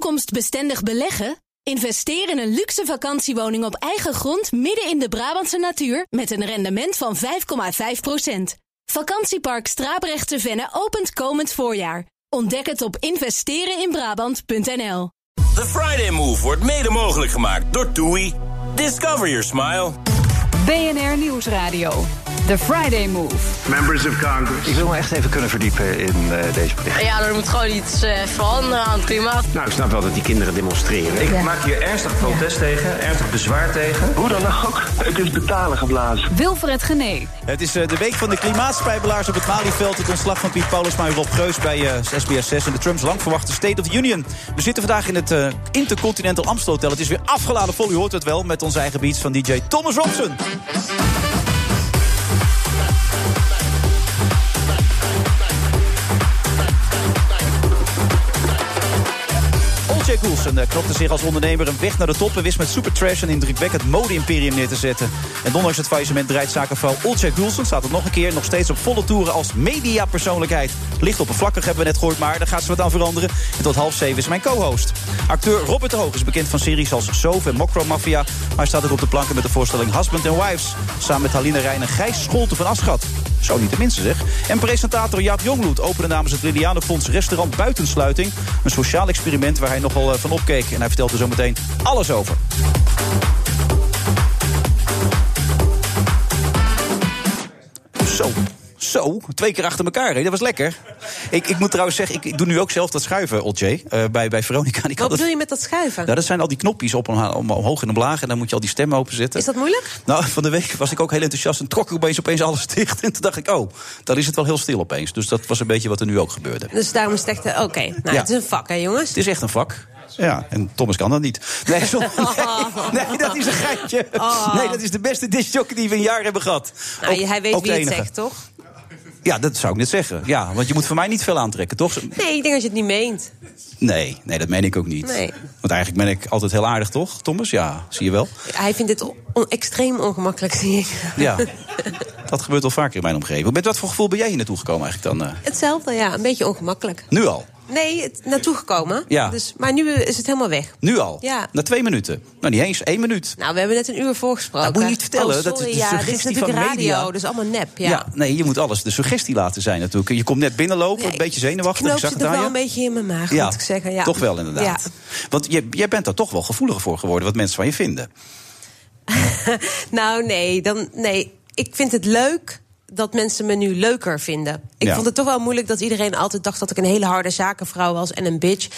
toekomstbestendig beleggen? Investeer in een luxe vakantiewoning op eigen grond midden in de Brabantse natuur met een rendement van 5,5%. Vakantiepark Strabrechtse Venne opent komend voorjaar. Ontdek het op investereninbrabant.nl. The Friday Move wordt mede mogelijk gemaakt door TUI. Discover your smile. BNR Nieuwsradio. The Friday Move. Members of Congress. Ik wil me echt even kunnen verdiepen in uh, deze bericht. Ja, er moet gewoon iets uh, veranderen aan het klimaat. Nou, ik snap wel dat die kinderen demonstreren. Ik ja. maak hier ernstig protest ja. tegen, ernstig bezwaar tegen. Hoe dan ook, het is betalen geblazen. Wilfred Gené. Het is uh, de week van de klimaatspijbelaars op het Malieveld. Het ontslag van Piet Paulusma en Rob Geus bij SBS 6 en de Trumps lang verwachte State of the Union. We zitten vandaag in het Intercontinental Amstel Hotel. Het is weer afgeladen vol, u hoort het wel, met onze eigen beats van DJ Thomas Robson. Jay Goulson uh, knopte zich als ondernemer een weg naar de top... en wist met Supertrash een indrukwekkend mode-imperium neer te zetten. En ondanks het faillissement draait zakenvrouw Olcay Goulson... staat het nog een keer nog steeds op volle toeren als mediapersoonlijkheid. Licht oppervlakkig hebben we net gehoord, maar daar gaat ze wat aan veranderen. En tot half zeven is mijn co-host. Acteur Robert de Hoog is bekend van series als Sove en Mokro Mafia... maar hij staat ook op de planken met de voorstelling Husband and Wives... samen met Haline Rijn en Gijs Scholte van Aschat. Zo niet de minste zeg. En presentator Jaap Jongbloed opende namens het Lilianenfonds restaurant Buitensluiting. Een sociaal experiment waar hij nogal van opkeek. En hij vertelt er zo meteen alles over. Zo. Zo, twee keer achter elkaar. Hè? Dat was lekker. Ik, ik moet trouwens zeggen, ik doe nu ook zelf dat schuiven, Olje. Uh, bij, bij Veronica. Ik Wat bedoel je met dat schuiven? Nou, dat zijn al die knopjes op om, omhoog en omlaag. En dan moet je al die stemmen openzetten. Is dat moeilijk? Nou, van de week was ik ook heel enthousiast. En trok ik opeens, opeens alles dicht. En toen dacht ik, oh, dan is het wel heel stil opeens. Dus dat was een beetje wat er nu ook gebeurde. Dus daarom is het echt... Oké, okay. nou, ja. het is een vak, hè jongens? Het is echt een vak. Ja, en Thomas kan dat niet. Nee, zo, nee, nee, dat is een geitje. Oh. Nee, dat is de beste discjockey die we een jaar hebben gehad. Nou, ook, hij weet wie het zegt, toch? Ja, dat zou ik net zeggen. Ja, want je moet voor mij niet veel aantrekken, toch? Nee, ik denk dat je het niet meent. Nee, nee, dat meen ik ook niet. Nee. Want eigenlijk ben ik altijd heel aardig, toch, Thomas? Ja, zie je wel. Hij vindt dit on extreem ongemakkelijk, zie ik. Ja, dat gebeurt al vaker in mijn omgeving. Met wat voor gevoel ben jij hier naartoe gekomen eigenlijk dan? Uh... Hetzelfde, ja. Een beetje ongemakkelijk. Nu al? Nee, het, naartoe gekomen. Ja. Dus, maar nu is het helemaal weg. Nu al? Ja. Na twee minuten? Nou, niet eens één minuut. Nou, we hebben net een uur voorgesproken. Dat moet je niet vertellen. Oh, dat is de ja, suggestie dit is natuurlijk van radio, media. dus allemaal nep. Ja. Ja, nee, je moet alles de suggestie laten zijn natuurlijk. Je komt net binnenlopen, een beetje zenuwachtig. knoop ik zit er wel een beetje in mijn maag, Ja, moet ik zeggen. Ja. toch wel inderdaad. Ja. Want jij, jij bent daar toch wel gevoeliger voor geworden... wat mensen van je vinden. Nou, nee, dan, nee. Ik vind het leuk dat mensen me nu leuker vinden. Ik Ja. vond het toch wel moeilijk dat iedereen altijd dacht dat ik een hele harde zakenvrouw was en een bitch.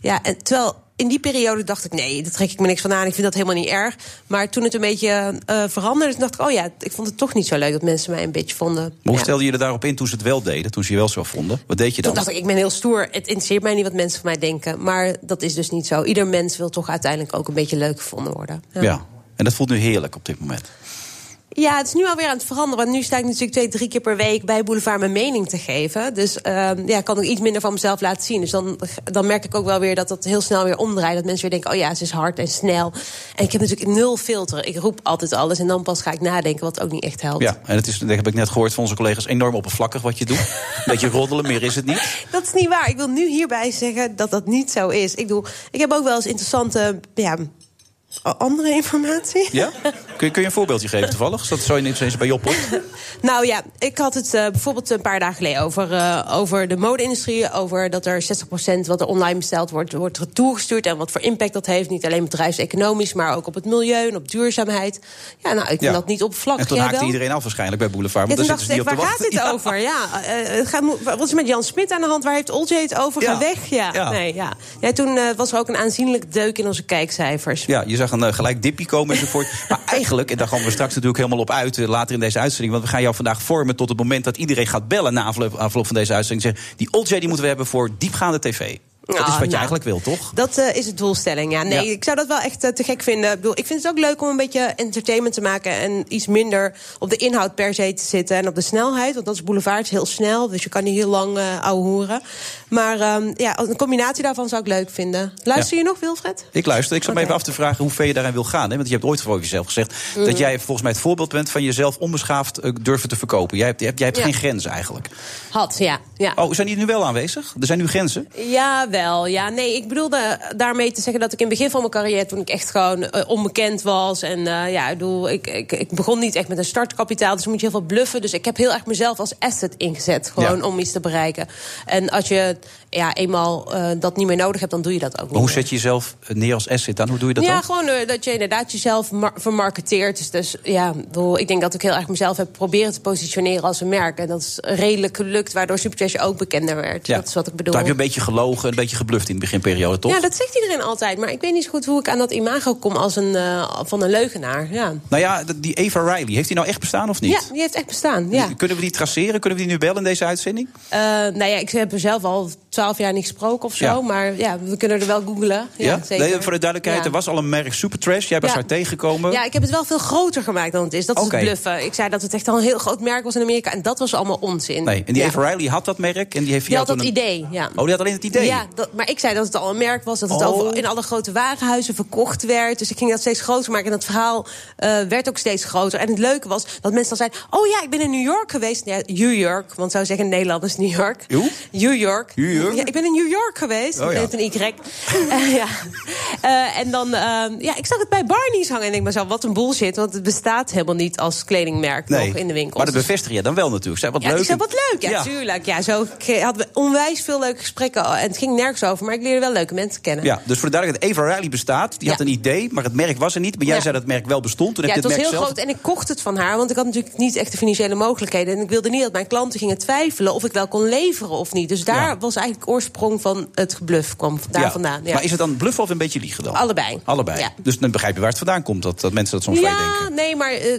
Ja, en terwijl in die periode dacht ik, nee, daar trek ik me niks van aan. Ik vind dat helemaal niet erg. Maar toen het een beetje eh, veranderde, dacht ik, oh ja, ik vond het toch niet zo leuk dat mensen mij een bitch vonden. Maar hoe Ja. stelde je er daarop in toen ze het wel deden? Toen ze je wel zo vonden? Wat deed je dan? Toen dacht ik, ik ben heel stoer. Het interesseert mij niet wat mensen van mij denken. Maar dat is dus niet zo. Ieder mens wil toch uiteindelijk ook een beetje leuk gevonden worden. ja. En dat voelt nu heerlijk op dit moment. Ja, het is nu alweer aan het veranderen. Want nu sta ik natuurlijk twee, drie keer per week bij Boulevard mijn mening te geven. Dus ehm, ja, ik kan ook iets minder van mezelf laten zien. Dus dan, dan merk ik ook wel weer dat dat heel snel weer omdraait. Dat mensen weer denken, oh ja, ze is hard en snel. En ik heb natuurlijk nul filter. Ik roep altijd alles en dan pas ga ik nadenken, wat ook niet echt helpt. Ja, en het is, dat heb ik net gehoord van onze collega's, enorm oppervlakkig wat je doet. Een beetje roddelen, meer is het niet. Dat is niet waar. Ik wil nu hierbij zeggen dat dat niet zo is. Ik, bedoel, ik heb ook wel eens interessante ja, andere informatie. Ja? Kun je, kun je een voorbeeldje geven toevallig? Zodat zo ineens eens bij je oppopt? Nou ja, ik had het eh, bijvoorbeeld een paar dagen geleden over, eh, over de mode-industrie. Over dat er 60% wat er online besteld wordt, wordt retourgestuurd. En wat voor impact dat heeft. Niet alleen bedrijfseconomisch, maar ook op het milieu en op duurzaamheid. Ja, nou, ik vind Ja. dat niet oppervlakkig. En toen haakte iedereen af waarschijnlijk bij Boulevard. Ja, Want toen daar zitten ze waar niet op te gaat dit over? Ja, eh, gaat, wat is met Jan Smit aan de hand? Waar heeft Olje het over? Ja. Ga weg? Ja, Ja. Nee, ja. ja toen was er ook een aanzienlijke deuk in onze kijkcijfers. Ja, je zag een eh, gelijk dippie komen enzovoort. maar eigenlijk, en daar gaan we straks natuurlijk helemaal op uit... eh, later in deze uitzending, want we gaan jou vandaag vormen... tot het moment dat iedereen gaat bellen na afloop, afloop van deze uitzending. Zeggen, die Olje die moeten we hebben voor diepgaande tv. Dat is wat je nou. eigenlijk wil, toch? Dat eh, is de doelstelling, ja. Nee, Ja. ik zou dat wel echt eh, te gek vinden. Ik, bedoel, ik vind het ook leuk om een beetje entertainment te maken... en iets minder op de inhoud per se te zitten en op de snelheid. Want dat is boulevard, is heel snel, dus je kan niet heel lang eh ouwe hoeren. Maar ehm, ja, een combinatie daarvan zou ik leuk vinden. Luister je nog, Wilfred? Ik luister. Ik zat me even af te vragen hoe ver je daarin wil gaan. Hè? Want je hebt ooit voor jezelf gezegd... Mhm. dat jij volgens mij het voorbeeld bent van jezelf onbeschaafd durven te verkopen. Jij hebt, jij hebt, jij hebt Ja. geen grenzen eigenlijk. Had, ja. ja. Oh, zijn die nu wel aanwezig? Er zijn nu grenzen? Ja, Jawel, ja. Nee, ik bedoelde daarmee te zeggen dat ik in het begin van mijn carrière... toen ik echt gewoon eh, onbekend was. En eh, ja, ik, bedoel, ik, ik, ik begon niet echt met een startkapitaal. Dus moet je heel veel bluffen. Dus ik heb heel erg mezelf als asset ingezet. Gewoon Ja. om iets te bereiken. En als je ja, eenmaal eh, dat niet meer nodig hebt, dan doe je dat ook niet hoe meer. zet je jezelf neer als asset dan? Hoe doe je dat ja, dan? gewoon eh, dat je inderdaad jezelf mar- vermarketeert. Dus, dus ja, ik denk dat ik heel erg mezelf heb proberen te positioneren als een merk. En dat is redelijk gelukt, waardoor Supertrash ook bekender werd. Ja. Dat is wat ik bedoel. Toen heb je een beetje gelogen, een beetje gebluft in de beginperiode, toch? Ja, dat zegt iedereen altijd. Maar ik weet niet zo goed hoe ik aan dat imago kom als een, eh, van een leugenaar. Ja. Nou ja, die Eva Riley, heeft die nou echt bestaan of niet? ja, die heeft echt bestaan. Ja. Kunnen we die traceren? Kunnen we die nu bellen in deze uitzending? Eh, nou ja, ik heb er zelf al twaalf jaar niet gesproken of zo. Ja. Maar ja, we kunnen er wel googlen. Ja, zeker. Nee, voor de duidelijkheid, Ja. er was al een merk Supertrash. Jij bent Ja. haar tegengekomen. Ja, ik heb het wel veel groter gemaakt dan het is. Dat is het bluffen. Ik zei dat het echt al een heel groot merk was in Amerika. En dat was allemaal onzin. Nee, en die ja. Eva Riley had dat merk en die heeft Die had dat een- idee, ja. Oh, die had alleen het idee? Ja, dat, maar ik zei dat het al een merk was. Dat het Oh. over, in alle grote warenhuizen verkocht werd. Dus ik ging dat steeds groter maken. En dat verhaal eh, werd ook steeds groter. En het leuke was dat mensen dan zeiden... oh ja, ik ben in New York geweest. Ja, New York, want zou zeggen Nederland is New York. New York. New York? Ja, ik ben in New York geweest. Oh, ja. Met een Y. Eh, ja. Eh, en dan... eh, ja, ik zag het bij Barney's hangen. En ik mezelf, wat een bullshit. Want het bestaat helemaal niet als kledingmerk Nee, nog in de winkel. maar dat bevestig je dan wel natuurlijk. Zij wat Ja, leuk. ik zei, wat leuk. Ja, tuurlijk. Ja, zo hadden we onwijs veel leuke gesprekken. En het ging nergens over, maar ik leerde wel leuke mensen kennen. Ja, dus voor de duidelijkheid, Eva Riley bestaat. Die had een idee, maar het merk was er niet. Maar jij zei dat het merk wel bestond. Toen Ja, heb het je was het heel zelf... groot en ik kocht het van haar. Want ik had natuurlijk niet echt de financiële mogelijkheden. En ik wilde niet dat mijn klanten gingen twijfelen of ik wel kon leveren of niet. Dus daar was eigenlijk oorsprong van het gebluff. kwam daar Ja. vandaan. Ja. Maar is het dan bluffen of een beetje liegen dan? Allebei. Allebei. Ja. Dus dan begrijp je waar het vandaan komt. Dat, dat mensen dat soms Ja, denken. nee, maar eh,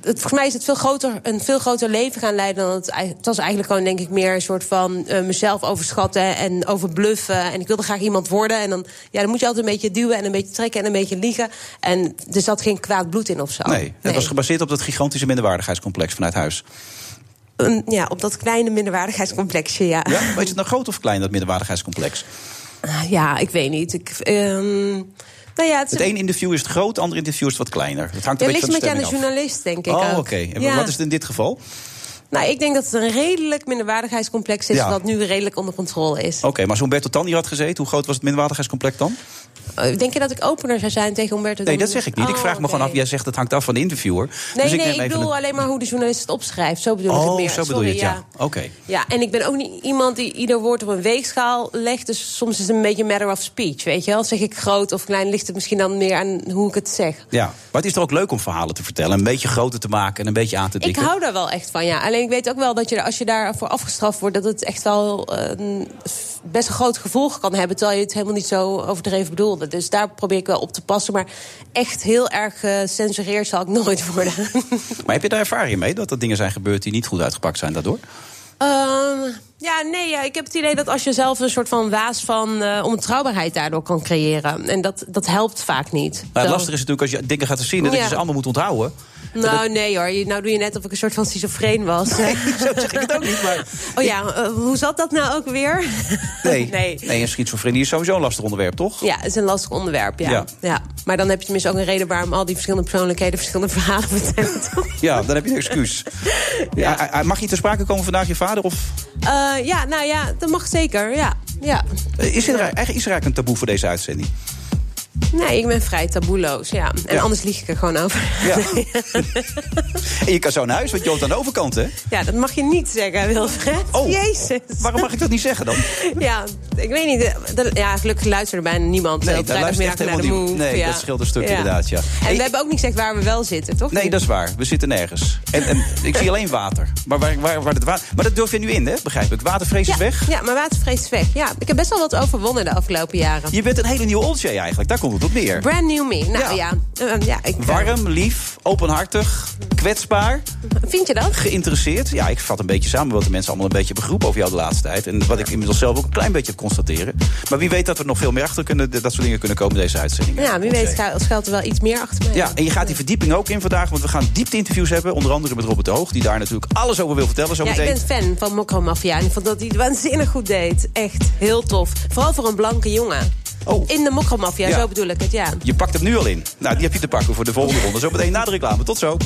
het, volgens mij is het veel groter, een veel groter leven gaan leiden dan het. Het was eigenlijk gewoon, denk ik, meer een soort van eh, mezelf overschatten en overbluffen. En ik wilde graag iemand worden. En dan, ja, dan moet je altijd een beetje duwen en een beetje trekken en een beetje liegen. En er zat geen kwaad bloed in of zo. Nee, het was gebaseerd op dat gigantische minderwaardigheidscomplex vanuit huis. Een- ja, op dat kleine minderwaardigheidscomplexje, ja. Ja? Maar is het nou groot of klein, dat minderwaardigheidscomplex? Ja, ik weet niet. Ik, ehm, nou ja, het, Het ene interview is het groot, het andere interview is het wat kleiner. Dat hangt een ja, beetje ligt van een de beetje aan de af. journalist, denk ik. Oh, oké. En Ja. wat is het in dit geval? Nou, ik denk dat het een redelijk minderwaardigheidscomplex is... Ja. wat nu redelijk onder controle is. Oké, maar als Humberto Tan hier had gezeten, hoe groot was het minderwaardigheidscomplex dan? Eh, Denk je dat ik opener zou zijn tegen Humberto? Nee, dat zeg ik niet. ik Oh, vraag me gewoon af, jij zegt het hangt af van de interviewer. Nee, dus nee, neem ik bedoel een- alleen maar hoe de journalist het opschrijft. Zo bedoel ik het Oh, meer. zo bedoel Sorry, je het, ja. Oké. Ja, en ik ben ook niet iemand die ieder woord op een weegschaal legt. Dus soms is het een beetje een matter of speech, weet je wel. Zeg ik groot of klein, ligt het misschien dan meer aan hoe ik het zeg. Ja, maar het is toch ook leuk om verhalen te vertellen. Een beetje groter te maken en een beetje aan te Ik dikken. hou daar wel echt van, ja. Alleen ik weet ook wel dat je, als je daarvoor afgestraft wordt... dat het echt wel eh, een best een groot gevolg kan hebben... terwijl je het helemaal niet zo overdreven bedoelde. Dus daar probeer ik wel op te passen. Maar echt heel erg gecensureerd zal ik nooit worden. Maar heb je daar ervaring mee dat er dingen zijn gebeurd die niet goed uitgepakt zijn daardoor? Ehm, ja, nee, ja, ik heb het idee dat als je zelf een soort van waas van uh, onbetrouwbaarheid daardoor kan creëren. En dat, dat helpt vaak niet. Maar het Zo. lastige is natuurlijk als je dingen gaat zien... dat je ze allemaal moet onthouden. Nou, nee hoor. Je- Nou doe je net of ik een soort van schizofreen was. Zo zeg ik het ook niet, maar... Oh ja, eh, hoe zat dat nou ook weer? Nee, nee. nee een schizofrenie is sowieso een lastig onderwerp, toch? Ja, het is een lastig onderwerp, ja. Ja. ja. Maar dan heb je tenminste ook een reden waarom al die verschillende persoonlijkheden verschillende verhalen vertellen. Ja, dan heb je een excuus. ja. eh, Mag je ter sprake komen vandaag, je vader? Of Eh, ja, nou ja, dat mag zeker, ja. ja. eh, is er, eigenlijk- is er eigenlijk een taboe voor deze uitzending? Nee, ik ben vrij taboeloos, ja. En Ja. anders lieg ik er gewoon over. Ja. en je kan zo naar huis, want je woont aan de overkant, hè? Ja, dat mag je niet zeggen, Wilfred. Oh. Jezus. Waarom mag ik dat niet zeggen dan? Ja, ik weet niet. dat- ja, gelukkig luistert er bijna niemand. Nee, op daar luistert echt vrijdagmiddag naar de helemaal Move. Nee, dat scheelt een stuk inderdaad, ja. En Hey, we hebben ook niet gezegd waar we wel zitten, toch? Nee, dat is waar. We zitten nergens. En, en ik zie alleen water. Maar, waar, waar, waar het wa maar dat durf je nu in, hè? Begrijp ik. Watervrees is weg. Ja, maar watervrees is weg. Ja, ik heb best wel wat overwonnen de afgelopen jaren. Je bent een hele nieuwe Olsje eigenlijk. Daar komt het op neer. Brand new me. Nou Ja. ja, eh, ja ik, eh, Warm, lief, openhartig, kwetsbaar, Vind je dat? geïnteresseerd. Ja, ik vat een beetje samen wat de mensen allemaal een beetje begroepen over jou de laatste tijd. En wat ik inmiddels zelf ook een klein beetje constateren. Maar wie weet dat er nog veel meer achter kunnen, dat soort dingen kunnen komen in deze uitzending. Ja, wie weet schuilt er wel iets meer achter mij. Ja, en je gaat die verdieping ook in vandaag, want we gaan diepte-interviews hebben. Onder andere met Robert de Hoog, die daar natuurlijk alles over wil vertellen zo Ja, ik meteen. ben fan van Mokro Mafia. En ik vond dat hij het waanzinnig goed deed. Echt heel tof. Vooral voor een blanke jongen. Oh. In de Mokro Mafia, Ja. zo bedoel ik het, ja. Je pakt hem nu al in. Nou, die heb je te pakken voor de volgende ronde. Zo meteen na de reclame. Tot zo.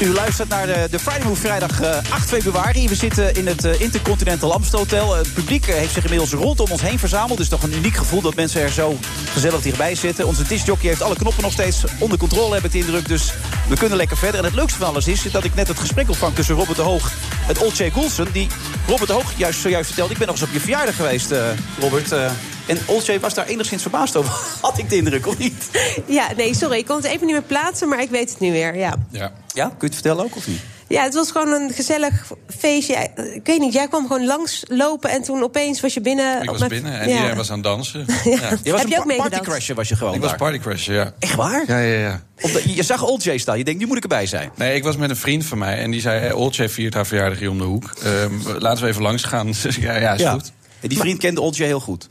U luistert naar de, de Friday Move vrijdag eh, 8 februari. We zitten in het eh, Intercontinental Amstel Hotel. Het publiek eh, heeft zich inmiddels rondom ons heen verzameld. Dus toch een uniek gevoel dat mensen er zo gezellig dichtbij zitten. Onze discjockey heeft alle knoppen nog steeds onder controle, heb ik de indruk. Dus we kunnen lekker verder. En het leukste van alles is dat ik net het gesprek ontvang tussen Robert de Hoog en Olcay Goulsen. Die Robert de Hoog juist zojuist vertelde. Ik ben nog eens op je verjaardag geweest, eh, Robert. eh, en Olcay was daar enigszins verbaasd over. Had ik de indruk, of niet? Ja, nee, sorry. Ik kon het even niet meer plaatsen, maar ik weet het nu weer. Ja. Ja. Ja, kun je het vertellen ook, of niet? Ja, het was gewoon een gezellig feestje. Ik weet niet, jij kwam gewoon langs lopen en toen opeens was je binnen. Ik was mijn- binnen en Ja. iedereen was aan het dansen. Ja. Je was Heb je een ook partycrasher, was je gewoon Ik was daar. partycrasher, ja. Echt waar? Ja, ja, ja. Omdat je, zag Olcay staan. Je denkt, nu moet ik erbij zijn. Nee, ik was met een vriend van mij en die zei... Hey, Olcay viert haar verjaardag hier om de hoek. Ehm, laten we even langs gaan. Ja, ja, is Ja. goed. En die vriend kende Olcay heel goed.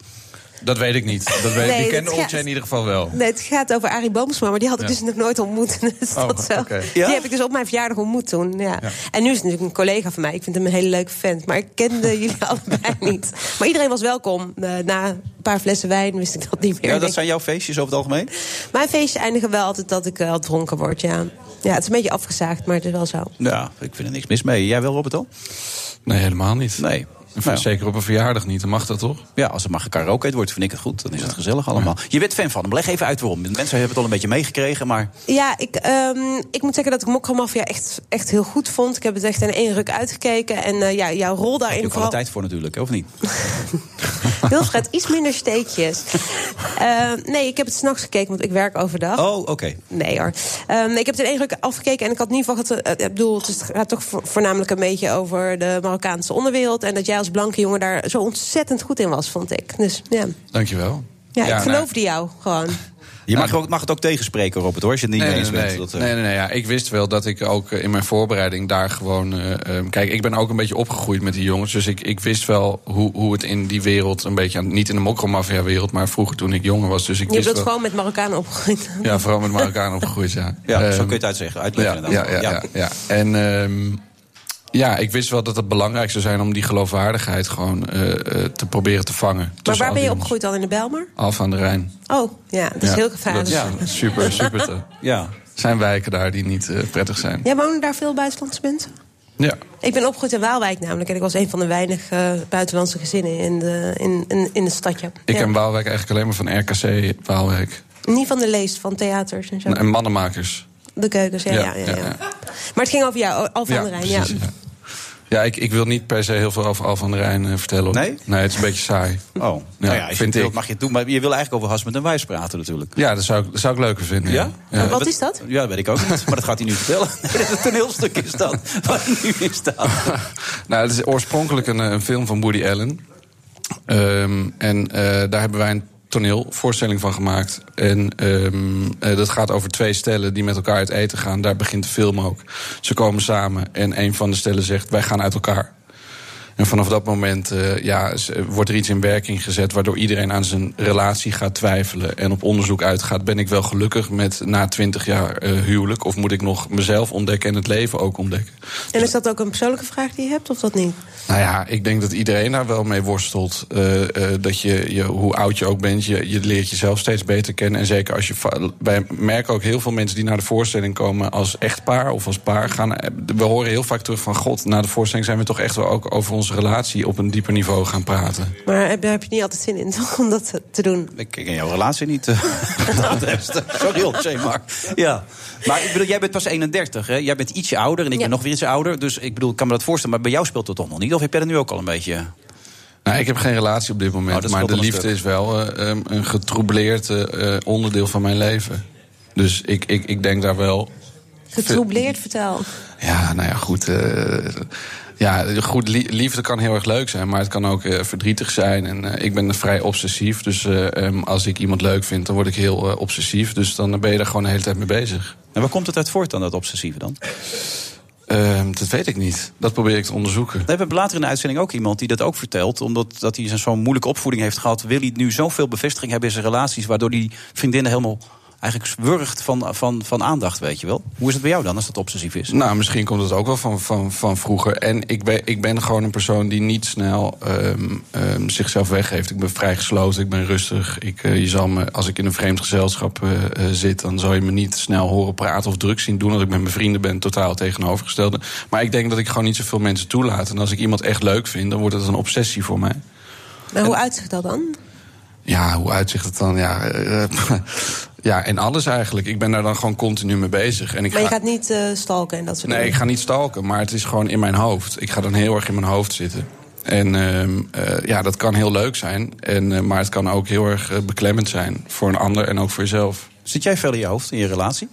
Dat weet ik niet. Dat weet, Nee, die dat kende gaat- Olcay in ieder geval wel. Nee, het gaat over Arie Boomsma, maar die had ik Ja. dus nog nooit ontmoet. Dus Oh, dat zo. Die heb ik dus op mijn verjaardag ontmoet toen. Ja. Ja. En nu is het natuurlijk een collega van mij. Ik vind hem een hele leuke vent. Maar ik kende jullie allebei niet. Maar iedereen was welkom. Eh, na een paar flessen wijn wist ik dat niet meer. Ja, dat zijn jouw feestjes over het algemeen? Mijn feestjes eindigen wel altijd dat ik eh, al dronken word, ja. Ja, het is een beetje afgezaagd, maar het is wel zo. Ja, ik vind er niks mis mee. Jij wel, Robert, al? Nee, helemaal niet. Nee. Nou, Zeker op een verjaardag niet, dan mag dat toch? ja, als het maar gekaraoke wordt, vind ik het goed. Dan is het gezellig allemaal. Je bent fan van hem. Leg even uit waarom. Mensen hebben het al een beetje meegekregen, maar... Ja, ik, ehm, ik moet zeggen dat ik Mokka Mafia echt, echt heel goed vond. Ik heb het echt in één ruk uitgekeken. En eh, ja, jouw rol Daar heb daarin je ook alle tijd voor natuurlijk, hè, of niet? Wilfred, iets minder steekjes. Eh, nee, ik heb het s'nachts gekeken, want ik werk overdag. Oh, oké. Nee hoor. Ehm, ik heb het in één ruk afgekeken en ik had in ieder geval... Het, eh, ik bedoel, het gaat toch vo- voornamelijk een beetje over de Marokkaanse onderwereld. En dat jij als blanke jongen daar zo ontzettend goed in was, vond ik. Dus ja, Dankjewel. ja, Ja, ik nou- geloofde jou gewoon. Je mag, ook, mag het ook tegenspreken, Robert, hoor, als je het niet Nee, mee nee, eens nee, bent. nee. Dat, eh, nee, nee, nee, ja. Ik wist wel dat ik ook eh, in mijn voorbereiding daar gewoon... eh, ehm, kijk, ik ben ook een beetje opgegroeid met die jongens. Dus ik, ik wist wel hoe, hoe het in die wereld een beetje... aan- Niet in de mokromafia-wereld, maar vroeger toen ik jonger was. Dus ik Je wist bent wel, gewoon met Marokkanen opgegroeid. Ja, vooral met Marokkanen opgegroeid, ja. Ja, zo Ehm, kun je het uitzeggen. Uitleggen ja, ja, ja, ja. En ehm, ja, ik wist wel dat het belangrijk zou zijn om die geloofwaardigheid gewoon eh, eh, te proberen te vangen. Maar waar al ben je opgegroeid dan in de Bijlmer? Alphen aan de Rijn. Oh, ja, dat is Ja, heel gevaarlijk. is super, super te. Ja. zijn wijken daar die niet eh, prettig zijn. Ja, wonen daar veel buitenlandse mensen? Ja. Ik ben opgegroeid in Waalwijk namelijk. En ik was een van de weinige buitenlandse gezinnen in, de, in, in, in het stadje. Ik ja. ken Waalwijk eigenlijk alleen maar van RKC Waalwijk. Niet van de leest, van theaters en zo. En mannenmakers. De keukens, ja. ja, Ja, ja, ja, ja. ja. Maar het ging over jou, Alfa aan de Rijn. Ja. precies, ja. Ja, ik, ik wil niet per se heel veel over Al van der Rijn eh, vertellen. hoor. Nee? Nee, het is een beetje saai. Oh, nou ja, als je vind het wilt, ik. mag je het doen. Maar je wil eigenlijk over Hasmet en Wijs praten natuurlijk. Ja, dat zou, ik- dat zou ik leuker vinden. Ja? Wat is dat? Ja, dat weet ik ook niet. Maar dat gaat hij nu vertellen. Nee, dat is een toneelstuk is dat. Hij nu in staat. nou, het is oorspronkelijk een, eh, een film van Woody Allen. Ehm, en eh, daar hebben wij een toneelvoorstelling van gemaakt. En eh, dat gaat over twee stellen die met elkaar uit eten gaan. Daar begint de film ook. Ze komen samen en een van de stellen zegt: Wij gaan uit elkaar. En vanaf dat moment eh, ja, wordt er iets in werking gezet... waardoor iedereen aan zijn relatie gaat twijfelen... en op onderzoek uitgaat. Ben ik wel gelukkig met na twintig jaar eh, huwelijk... of moet ik nog mezelf ontdekken en het leven ook ontdekken? En is dat ook een persoonlijke vraag die je hebt, of dat niet? Nou ja, ik denk dat iedereen daar wel mee worstelt. Eh, dat je, je, hoe oud je ook bent, je, je leert jezelf steeds beter kennen. En zeker als je. Wij merken ook heel veel mensen die naar de voorstelling komen als echtpaar of als paar. Gaan, we horen heel vaak terug van: God, na de voorstelling zijn we toch echt wel ook over onze relatie op een dieper niveau gaan praten. Maar heb, heb je niet altijd zin in toch, om dat te- doen? Ik ken jouw relatie niet. eh, dat. Sorry, Olcay, maar... Ja. Maar ik bedoel, jij bent pas 31, hè? Jij bent ietsje ouder en ik Ja. ben nog weer iets ouder. Dus ik bedoel, ik kan me dat voorstellen. Maar bij jou speelt het toch nog niet? Of heb jij dat nu ook al een beetje... Nou, ik heb geen relatie op dit Oh, moment. dat maar de liefde stuk. is wel eh, um, een getroubleerd eh, onderdeel van mijn leven. Dus ik, ik, ik denk daar wel Getroubleerd, vertel. Ja, nou ja, goed. eh, ja, goed, lie- liefde kan heel erg leuk zijn, maar het kan ook eh, verdrietig zijn. En eh, ik ben vrij obsessief, dus eh, ehm, als ik iemand leuk vind, dan word ik heel obsessief. Dus dan ben je daar gewoon de hele tijd mee bezig. En waar komt het uit voort dan, dat obsessieve dan? Ehm, dat weet ik niet. Dat probeer ik te onderzoeken. We hebben later in de uitzending ook iemand die dat ook vertelt. Omdat dat hij zo'n moeilijke opvoeding heeft gehad... wil hij nu zoveel bevestiging hebben in zijn relaties... waardoor die vriendinnen helemaal eigenlijk wurgt van, van, van aandacht, weet je wel. Hoe is het bij jou dan als dat obsessief is? Nou, misschien komt het ook wel van, van, van vroeger. En ik ben, ik ben gewoon een persoon die niet snel ehm, ehm, zichzelf weggeeft. Ik ben vrij gesloten, ik ben rustig. Ik, eh, je zal me, als ik in een vreemd gezelschap eh, eh, zit, dan zal je me niet snel horen praten of druk zien doen. Als ik met mijn vrienden ben, totaal tegenovergestelde. Maar ik denk dat ik gewoon niet zoveel mensen toelaat. En als ik iemand echt leuk vind, dan wordt het een obsessie voor mij. Maar hoe uitzicht dat dan? Ja, hoe uitzicht het dan? Ja, ja, en alles eigenlijk. Ik ben daar dan gewoon continu mee bezig. En ik maar je ga, gaat niet eh, stalken en dat soort nee, ik dingen? ga niet stalken, maar het is gewoon in mijn hoofd. Ik ga dan heel erg in mijn hoofd zitten. En ehm, eh, ja, dat kan heel leuk zijn. En, eh, maar het kan ook heel erg beklemmend zijn voor een ander en ook voor jezelf. Zit jij veel in je hoofd in je relatie?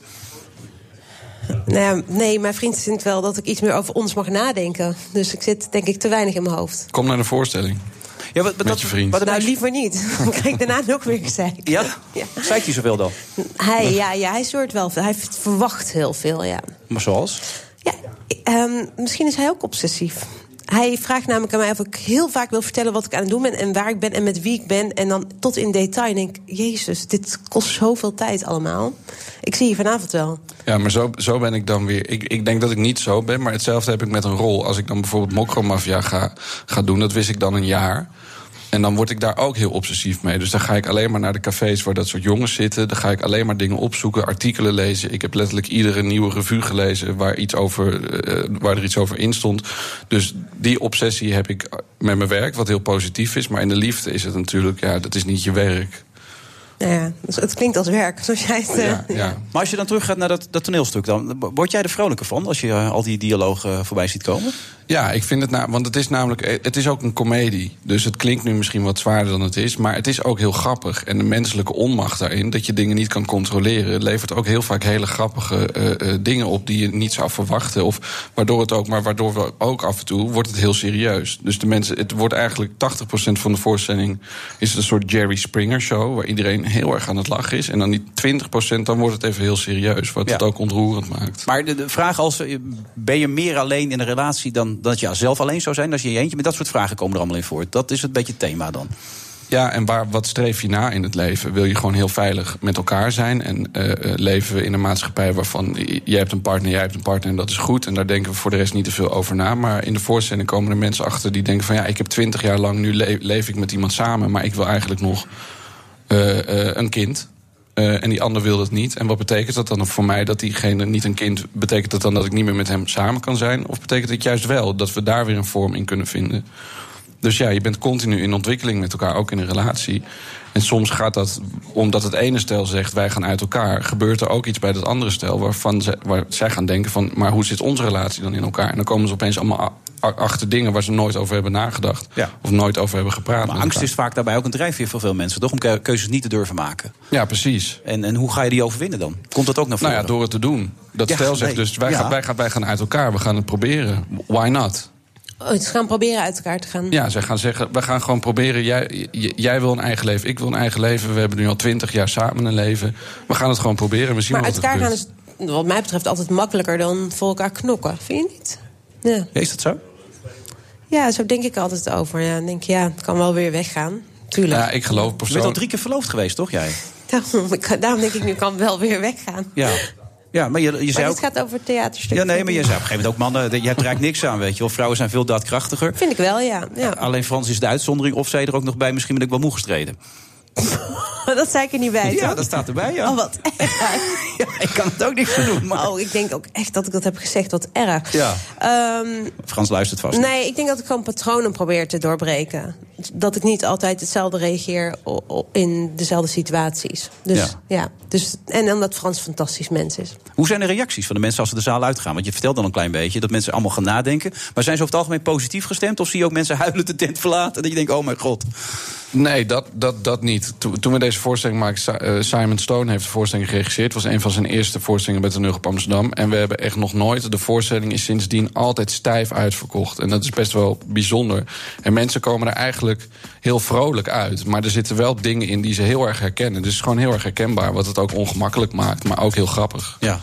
Nou ja, nee, mijn vriend vindt wel dat ik iets meer over ons mag nadenken. Dus ik zit denk ik te weinig in mijn hoofd. Kom naar de voorstelling. Ja, wat, Met je vriend. Wat Nou, liever niet. Dan krijg ik daarna nog weer gezeik. Ja? Ja. Zeikt hij zoveel dan? Hij, ja, ja, hij soort wel veel. Hij verwacht heel veel, ja. Maar zoals? Ja, ehm, misschien is hij ook obsessief. Hij vraagt namelijk aan mij of ik heel vaak wil vertellen wat ik aan het doen ben en waar ik ben en met wie ik ben. En dan tot in detail. En denk ik, Jezus, dit kost zoveel tijd allemaal. Ik zie je vanavond wel. Ja, maar zo, zo ben ik dan weer. Ik, ik denk dat ik niet zo ben, maar hetzelfde heb ik met een rol. Als ik dan bijvoorbeeld Mokromafia ga, ga doen, dat wist ik dan een jaar. En dan word ik daar ook heel obsessief mee. Dus dan ga ik alleen maar naar de cafés waar dat soort jongens zitten. Dan ga ik alleen maar dingen opzoeken, artikelen lezen. Ik heb letterlijk iedere nieuwe revue gelezen waar, iets over, eh, waar er iets over in stond. Dus die obsessie heb ik met mijn werk, wat heel positief is. Maar in de liefde is het natuurlijk, ja, dat is niet je werk. Nou ja, dus het klinkt als werk, zoals jij het... eh, Ja, ja. Maar als je dan teruggaat naar dat, dat toneelstuk, dan word jij er vrolijker van als je eh, al die dialogen eh, voorbij ziet komen? Ja, ik vind het, na, want het is namelijk, het is ook een komedie. Dus het klinkt nu misschien wat zwaarder dan het is, maar het is ook heel grappig. En de menselijke onmacht daarin, dat je dingen niet kan controleren, levert ook heel vaak hele grappige eh, eh, dingen op die je niet zou verwachten. Of waardoor het ook, maar waardoor we ook af en toe wordt het heel serieus. Dus de mensen, het wordt eigenlijk 80% van de voorstelling is het een soort Jerry Springer show, waar iedereen heel erg aan het lachen is. En dan die 20% dan wordt het even heel serieus, wat Ja. het ook ontroerend maakt. Maar de, de vraag als, eh, ben je meer alleen in een relatie dan dat je zelf alleen zou zijn? Als je je eentje, met dat soort vragen komen er allemaal in voor. Dat is het beetje thema dan. Ja, en waar, wat streef je na in het leven? Wil je gewoon heel veilig met elkaar zijn? En eh, eh, leven we in een maatschappij waarvan jij hebt een partner, jij hebt een partner en dat is goed. En daar denken we voor de rest niet te veel over na. Maar in de voorstelling komen er mensen achter die denken van ja, ik heb twintig jaar lang, nu le- leef ik met iemand samen, maar ik wil eigenlijk nog een kind. Eh, en die ander wil dat niet. En wat betekent dat dan voor mij dat diegene niet een kind... betekent dat dan dat ik niet meer met hem samen kan zijn? Of betekent het juist wel dat we daar weer een vorm in kunnen vinden? Dus ja, je bent continu in ontwikkeling met elkaar, ook in een relatie. En soms gaat dat, omdat het ene stel zegt wij gaan uit elkaar, gebeurt er ook iets bij dat andere stel waarvan ze, waar zij gaan denken van, maar hoe zit onze relatie dan in elkaar? En dan komen ze opeens allemaal achter dingen waar ze nooit over hebben nagedacht Ja. of nooit over hebben gepraat. Maar angst elkaar. is vaak daarbij ook een drijfveer voor veel mensen, toch? Om keu- keuzes niet te durven maken. Ja, precies. En, en hoe ga je die overwinnen dan? Komt dat ook naar Nou voren? ja, door het te doen. Dat Ja, stel zegt nee. dus, wij, Ja. gaan, wij, gaan, wij gaan uit elkaar, we gaan het proberen. Why not? Oh, ze gaan proberen uit elkaar te gaan. Ja, zij gaan zeggen, we gaan gewoon proberen. Jij, jij wil een eigen leven, ik wil een eigen leven. We hebben nu al twintig jaar samen een leven. We gaan het gewoon proberen. We zien maar wel uit wat er elkaar gaan is, wat mij betreft, altijd makkelijker dan voor elkaar knokken. Vind je niet? Ja, is dat zo? Ja zo denk ik altijd over. Ja, dan denk je, ja, het kan wel weer weggaan. Tuurlijk. Ja, ik geloof Je bent al persoonlijk... drie keer verloofd geweest, toch jij? Daarom, denk ik nu, kan wel weer weggaan. Ja. Ja, maar je, je Maar zei dit ook... gaat over theaterstuk. Ja, nee, maar je zei op een gegeven moment ook... mannen, je hebt er eigenlijk niks aan, weet je wel. Vrouwen zijn veel daadkrachtiger. Vind ik wel, ja. ja. Alleen Frans is de uitzondering. Of zei je er ook nog bij, misschien ben ik wel moe gestreden. dat zei ik er niet bij, Ja, toch? dat staat erbij, ja. Oh, wat erg. Ja, ik kan het ook niet voor doen, maar... Oh, ik denk ook echt dat ik dat heb gezegd. Wat erg. Ja. Ehm, Frans luistert vast. nee, ik denk dat ik gewoon patronen probeer te doorbreken. Dat ik niet altijd hetzelfde reageer in dezelfde situaties. Dus Ja. ja. dus, en omdat Frans een fantastisch mens is. Hoe zijn de reacties van de mensen als ze de zaal uitgaan? Want je vertelt dan een klein beetje dat mensen allemaal gaan nadenken. Maar zijn ze over het algemeen positief gestemd? Of zie je ook mensen huilend de tent verlaten? En dat je denkt, oh mijn god. Nee, dat, dat, dat niet. Toen, toen we deze voorstelling maakten, eh, Simon Stone heeft de voorstelling geregisseerd. Het was een van zijn eerste voorstellingen bij Toneel op Amsterdam. En we hebben echt nog nooit, de voorstelling is sindsdien altijd stijf uitverkocht. En dat is best wel bijzonder. En mensen komen er eigenlijk heel vrolijk uit. Maar er zitten wel dingen in die ze heel erg herkennen. Dus het is gewoon heel erg herkenbaar, wat het ook ongemakkelijk maakt. Maar ook heel grappig. Ja.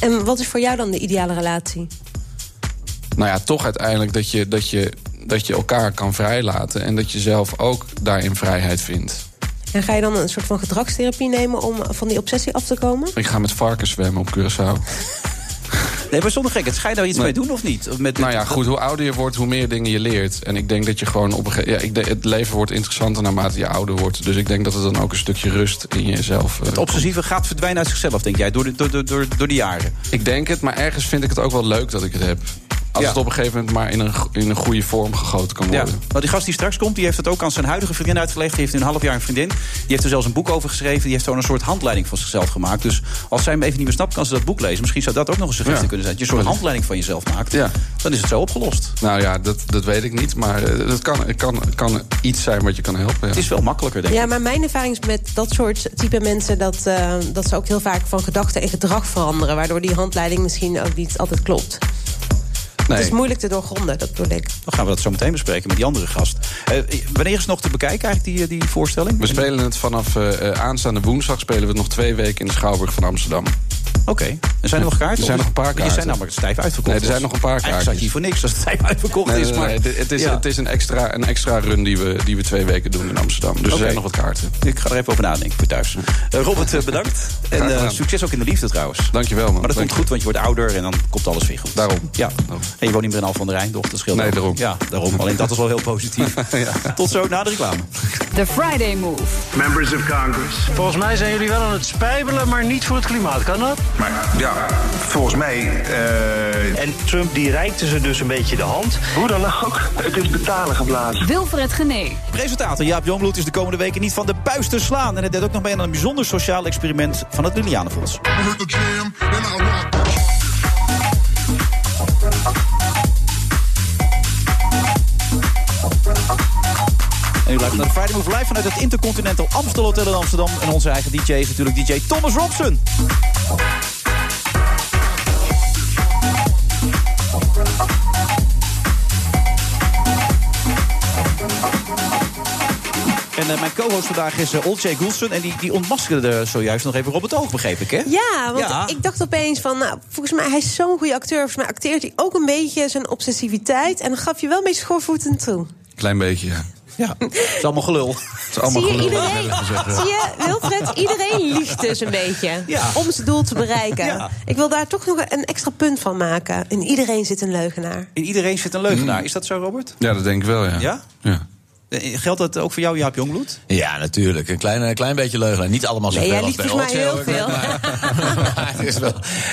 En wat is voor jou dan de ideale relatie? nou ja, toch uiteindelijk dat je, dat, je, dat je elkaar kan vrijlaten. En dat je zelf ook daarin vrijheid vindt. En ga je dan een soort van gedragstherapie nemen om van die obsessie af te komen? Ik ga met varkens zwemmen op Curaçao. Nee, maar zonder gekheid. Ga je daar iets mee doen of niet? Of Met, Nou ja, goed, hoe ouder je wordt, hoe meer dingen je leert. En ik denk dat je gewoon op een gegeven ja, ik denk, Het leven wordt interessanter naarmate je ouder wordt. Dus ik denk dat het dan ook een stukje rust in jezelf... eh, Het obsessieve gaat verdwijnen uit zichzelf, denk jij, door de, door, door, door, door de jaren. Ik denk het, maar ergens vind ik het ook wel leuk dat ik het heb. Als Ja. het op een gegeven moment maar in een, in een goede vorm gegoten kan Ja, worden. maar die gast die straks komt, die heeft het ook aan zijn huidige vriendin uitgelegd. Die heeft nu een half jaar een vriendin. Die heeft er zelfs een boek over geschreven. Die heeft zo'n een soort handleiding voor zichzelf gemaakt. Dus als zij hem even niet meer snapt, kan ze dat boek lezen. Misschien zou dat ook nog een suggestie Ja. kunnen zijn. Dat je een soort handleiding van jezelf maakt. Ja. Dan is het zo opgelost. Nou ja, dat, dat weet ik niet. Maar eh, het kan, het kan, het kan iets zijn wat je kan helpen. Ja. Het is wel makkelijker, denk ik. Ja, maar mijn ervaring is met dat soort type mensen... Dat, eh, dat ze ook heel vaak van gedachten en gedrag veranderen... waardoor die handleiding misschien ook niet altijd klopt. Nee. Het is moeilijk te doorgronden, dat bedoel ik. Dan gaan we dat zo meteen bespreken met die andere gast. Eh, wanneer is het nog te bekijken, eigenlijk, die, die voorstelling? We spelen het vanaf eh, eh, aanstaande woensdag spelen we het nog twee weken in de Schouwburg van Amsterdam. Oké. Er zijn er nog kaarten? Er zijn nog een paar Die kaarten. zijn namelijk stijf uitverkocht. Nee, er zijn nog een paar Eigenlijk zat je kaartjes. hier voor niks als het stijf uitverkocht Nee, is. nee, maar... nee, het is, Ja. het is een, extra, een extra run die we, die we twee weken doen in Amsterdam. Dus Oké. er zijn nog wat kaarten. Ik ga er even over nadenken voor thuis. Eh, Robert, eh, bedankt. En eh, succes ook in de liefde trouwens. Dankjewel, man. Maar dat komt goed, want je wordt ouder en dan komt alles weer goed. Daarom. Ja. En je woont niet meer in Al van der Rijn, toch? Dat scheelt Nee, ook. daarom. Ja, daarom. Alleen dat is wel heel positief. Tot zo na de reclame. The Friday Move. Members of Congress. Volgens mij zijn jullie wel aan het spijbelen, maar niet voor het klimaat. Kan dat? Maar ja, volgens mij... eh, En Trump die reikte ze dus een beetje de hand. Hoe dan ook, het is betalen geblazen. Wilfred Genee. Presentator Jaap Jongbloed is de komende weken niet van de buis te slaan. En het deed ook nog mee aan een bijzonder sociaal experiment van het Lilianenfonds. En u luistert naar de Friday Move live vanuit het Intercontinental Amstel Hotel in Amsterdam. En onze eigen DJ is natuurlijk DJ Thomas Robson. Eh, mijn co-host vandaag is uh, Olcay Goulson. En die, die ontmaskerde zojuist nog even Robert Oog, begreep ik, hè? Ja, want Ja. ik dacht opeens van... Nou, volgens mij, hij is zo'n goede acteur. Volgens mij acteert hij ook een beetje zijn obsessiviteit. En dan gaf je wel een beetje schoorvoetend toe. Klein beetje, ja. Ja, het is allemaal gelul. Het is allemaal Zie je, gelul, iedereen, zie je, Wilfred, iedereen liegt dus een beetje. Ja. Om zijn doel te bereiken. Ja. Ik wil daar toch nog een extra punt van maken. In iedereen zit een leugenaar. In iedereen zit een leugenaar. Is dat zo, Robert? Ja, dat denk ik wel, ja. Ja? Ja. Eh, Geldt dat ook voor jou, Jaap Jongbloed? Ja, natuurlijk. Een klein, een klein beetje leugen. Niet allemaal Nee, zoveel jij als bij Olcay, heel hoor. veel. Maar het is wel,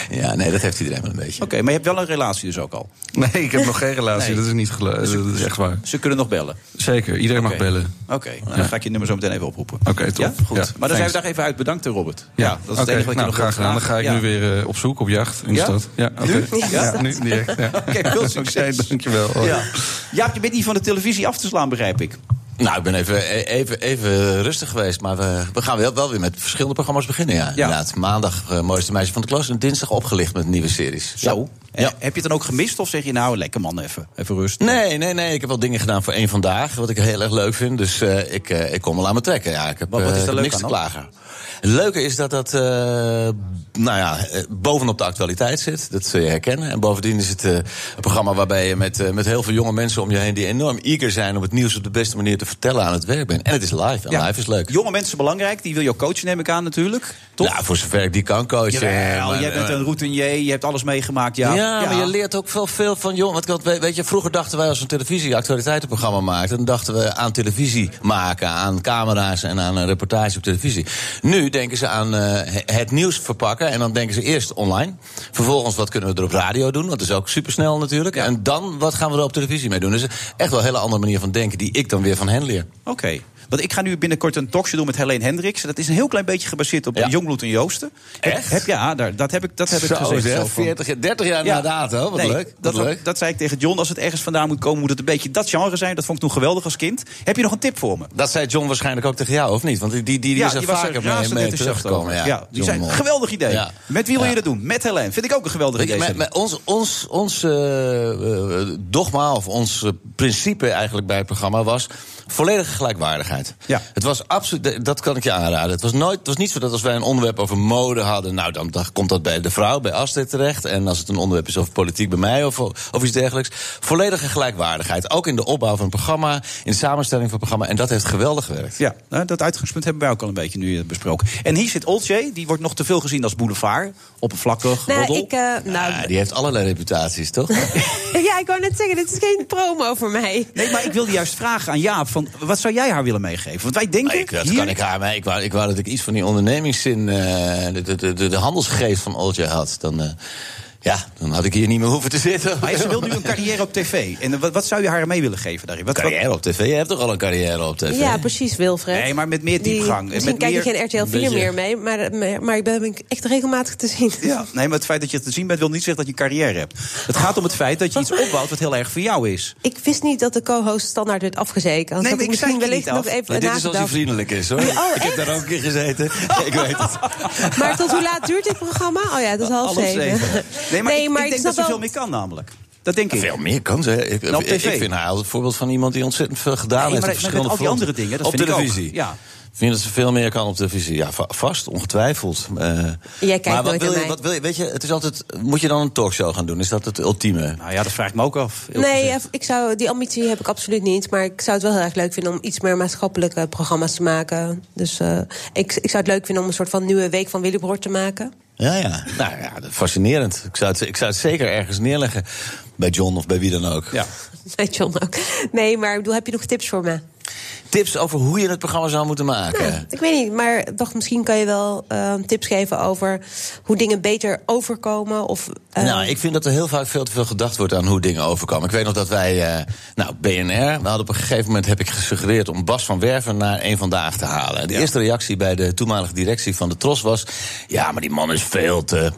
ja, nee, dat heeft iedereen wel een beetje. Oké, maar je hebt wel een relatie dus ook al. Nee, ik heb nog geen relatie. Nee. Dat is niet gelo- Dat is echt waar. Ze kunnen nog bellen. Zeker, iedereen mag bellen. Oké, nou, dan ga ik je nummer zo meteen even oproepen. Oké, top. Ja, goed. Ja, maar dan zijn we thanks. daar even uit. Bedankt, eh, Robert. Ja, dat is het enige wat ik nou, nog graag gedaan. Dan ga ik Ja. nu weer eh, op zoek, op jacht in Ja? de stad. Ja, oké. Nu? Ja? Ja, nu direct. Ja. Oké, veel succes. Dankjewel. Jaap, je bent niet van de televisie af te slaan, begrijp ik. Nou, ik ben even, even, even rustig geweest. Maar we, we gaan wel, wel weer met verschillende programma's beginnen. Ja, inderdaad. Maandag eh, Mooiste Meisje van de Klas. En dinsdag opgelicht met nieuwe series. Zo. Ja. Eh, Heb je het dan ook gemist? Of zeg je nou, lekker man, even, even rust? Nee, nee, nee. Ik heb wel dingen gedaan voor één vandaag. Wat ik heel erg leuk vind. Dus eh, ik, eh, ik kom wel aan me trekken. Ja, ik heb, Wat- wat is er leuk niks aan te klagen. Het leuke is dat dat nou ja, bovenop de actualiteit zit. Dat zul je herkennen. En bovendien is het een programma waarbij je met, met heel veel jonge mensen om je heen... die enorm eager zijn om het nieuws op de beste manier te vertellen aan het werk bent. En het is live. En Ja. live is leuk. Jonge mensen belangrijk, die wil je ook coachen, neem ik aan natuurlijk. Toch? Ja, voor zover ik die kan coachen. Jawel, Maar, jij bent een routinier, je hebt alles meegemaakt. Ja, Ja, maar je leert ook veel, veel van jong. Want weet weet je, vroeger dachten wij als we een televisie-actualiteitenprogramma maakten, dan dachten we aan televisie maken, aan camera's en aan een reportage op televisie. Nu denken ze aan eh, het nieuws verpakken en dan denken ze eerst online. Vervolgens wat kunnen we er op radio doen, want dat is ook supersnel natuurlijk. En dan wat gaan we er op televisie mee doen. Dus echt wel een hele andere manier van denken die ik dan weer van hen leer. Oké. Want ik ga nu binnenkort een talkshow doen met Helene Hendricks. Dat is een heel klein beetje gebaseerd op Ja. Jongbloed en Joosten. Echt? Heb, ja, daar, dat heb ik, dat heb ik gezegd. zeg, zo van- 40, 30 jaar Ja. na dato. Wat Nee, leuk. Wat Dat, leuk. dat zei ik tegen John. Als het ergens vandaan moet komen, moet het een beetje dat genre zijn. Dat vond ik toen geweldig als kind. Heb je nog een tip voor me? Dat zei John waarschijnlijk ook tegen jou, of niet? Want die, die, die, die is er vaker mee, mee enthousiast teruggekomen. Ja, Ja, die zei, geweldig idee. Met wie wil je dat doen? Met Helene. Vind ik ook een geweldig idee. met, met ons, ons, ons eh, eh, dogma of ons eh, principe eigenlijk bij het programma was volledige gelijkwaardigheid. waardigheid. Ja. Het was absoluut, dat kan ik je aanraden. Het was, nooit, het was niet zo dat als wij een onderwerp over mode hadden... nou, dan, dan komt dat bij de vrouw, bij Astrid terecht. En als het een onderwerp is over politiek bij mij of, of iets dergelijks. Volledige gelijkwaardigheid. Ook in de opbouw van het programma, in de samenstelling van het programma. En dat heeft geweldig gewerkt. Ja, nou, dat uitgangspunt hebben wij ook al een beetje nu eh, besproken. En hier zit Olcay, die wordt nog te veel gezien als boulevard. Oppervlakkig, Nou, roddel. ik, eh, nou, Ja, die heeft allerlei reputaties, toch? ja, ik wou net zeggen, dit is geen promo voor mij. Nee, maar ik wilde juist vragen aan Jaap: van, wat zou jij haar willen meegeven? Want wij denken. Ik, dat hier, kan ik haar mee. Ik wou, ik wou dat ik iets van die ondernemingszin, eh, de, de, de, de handelsgeest van Oltje had. Dan, eh, ja, dan had ik hier niet meer hoeven te zitten. Maar ze wil nu een carrière op tv. En wat, wat zou je haar mee willen geven daarin? Wat, wat- Carrière op tv? Je hebt toch al een carrière op tv? Ja, precies, Wilfred. Nee, maar met meer Die- diepgang. Misschien met kijk meer... je geen RTL 4 beetje- meer mee, maar, maar, ik ben echt regelmatig te zien. Ja, nee, maar het feit dat je te zien bent wil niet zeggen dat je een carrière hebt. Het gaat om het feit dat je iets opbouwt wat heel erg voor jou is. Ik wist niet dat de co-host standaard werd afgezeken. Anders Nee, maar ik misschien wellicht niet nog even Maar dit is als hij vriendelijk is, hoor. Oh, ik heb daar ook een keer gezeten. ik weet het. Maar tot hoe laat duurt dit programma? Oh ja, dat is half Half zeven. zeven. Nee, maar, ik, ik denk dat ze wel- veel meer kan namelijk. Dat denk ik. Veel meer kan ze. Ik, Nou, ik, vind haar een voorbeeld van iemand die ontzettend veel gedaan Nee, heeft. maar op verschillende al die andere dingen, dat op vind ik ook. televisie. Ja. Ik vind dat ze veel meer kan op televisie. Ja, va- vast, ongetwijfeld. Eh, kijkt maar wat wil, je, wat wil je? Weet je, het is altijd. Moet je dan een talkshow gaan doen? Is dat het ultieme? Nou ja, dat vraag ik me ook af. Nee, ik zou, die ambitie heb ik absoluut niet. Maar ik zou het wel heel erg leuk vinden om iets meer maatschappelijke programma's te maken. Dus eh, ik, ik zou het leuk vinden om een soort van nieuwe week van Willebroord te maken. Ja, ja. Nou ja, fascinerend. Ik zou, het, ik zou het zeker ergens neerleggen. Bij John of bij wie dan ook. Ja. Nee, John ook. Nee, maar ik bedoel, heb je nog tips voor me? Tips over hoe je het programma zou moeten maken. Nou, ik weet niet, maar toch, misschien kan je wel eh, tips geven over hoe dingen beter overkomen. Of, eh, Nou, ik vind dat er heel vaak veel te veel gedacht wordt aan hoe dingen overkomen. Ik weet nog dat wij, eh, nou, BNR, we hadden op een gegeven moment heb ik gesuggereerd om Bas van Werven naar een vandaag te halen. De eerste reactie bij de toenmalige directie van de Tros was: ja, maar die man is veel te.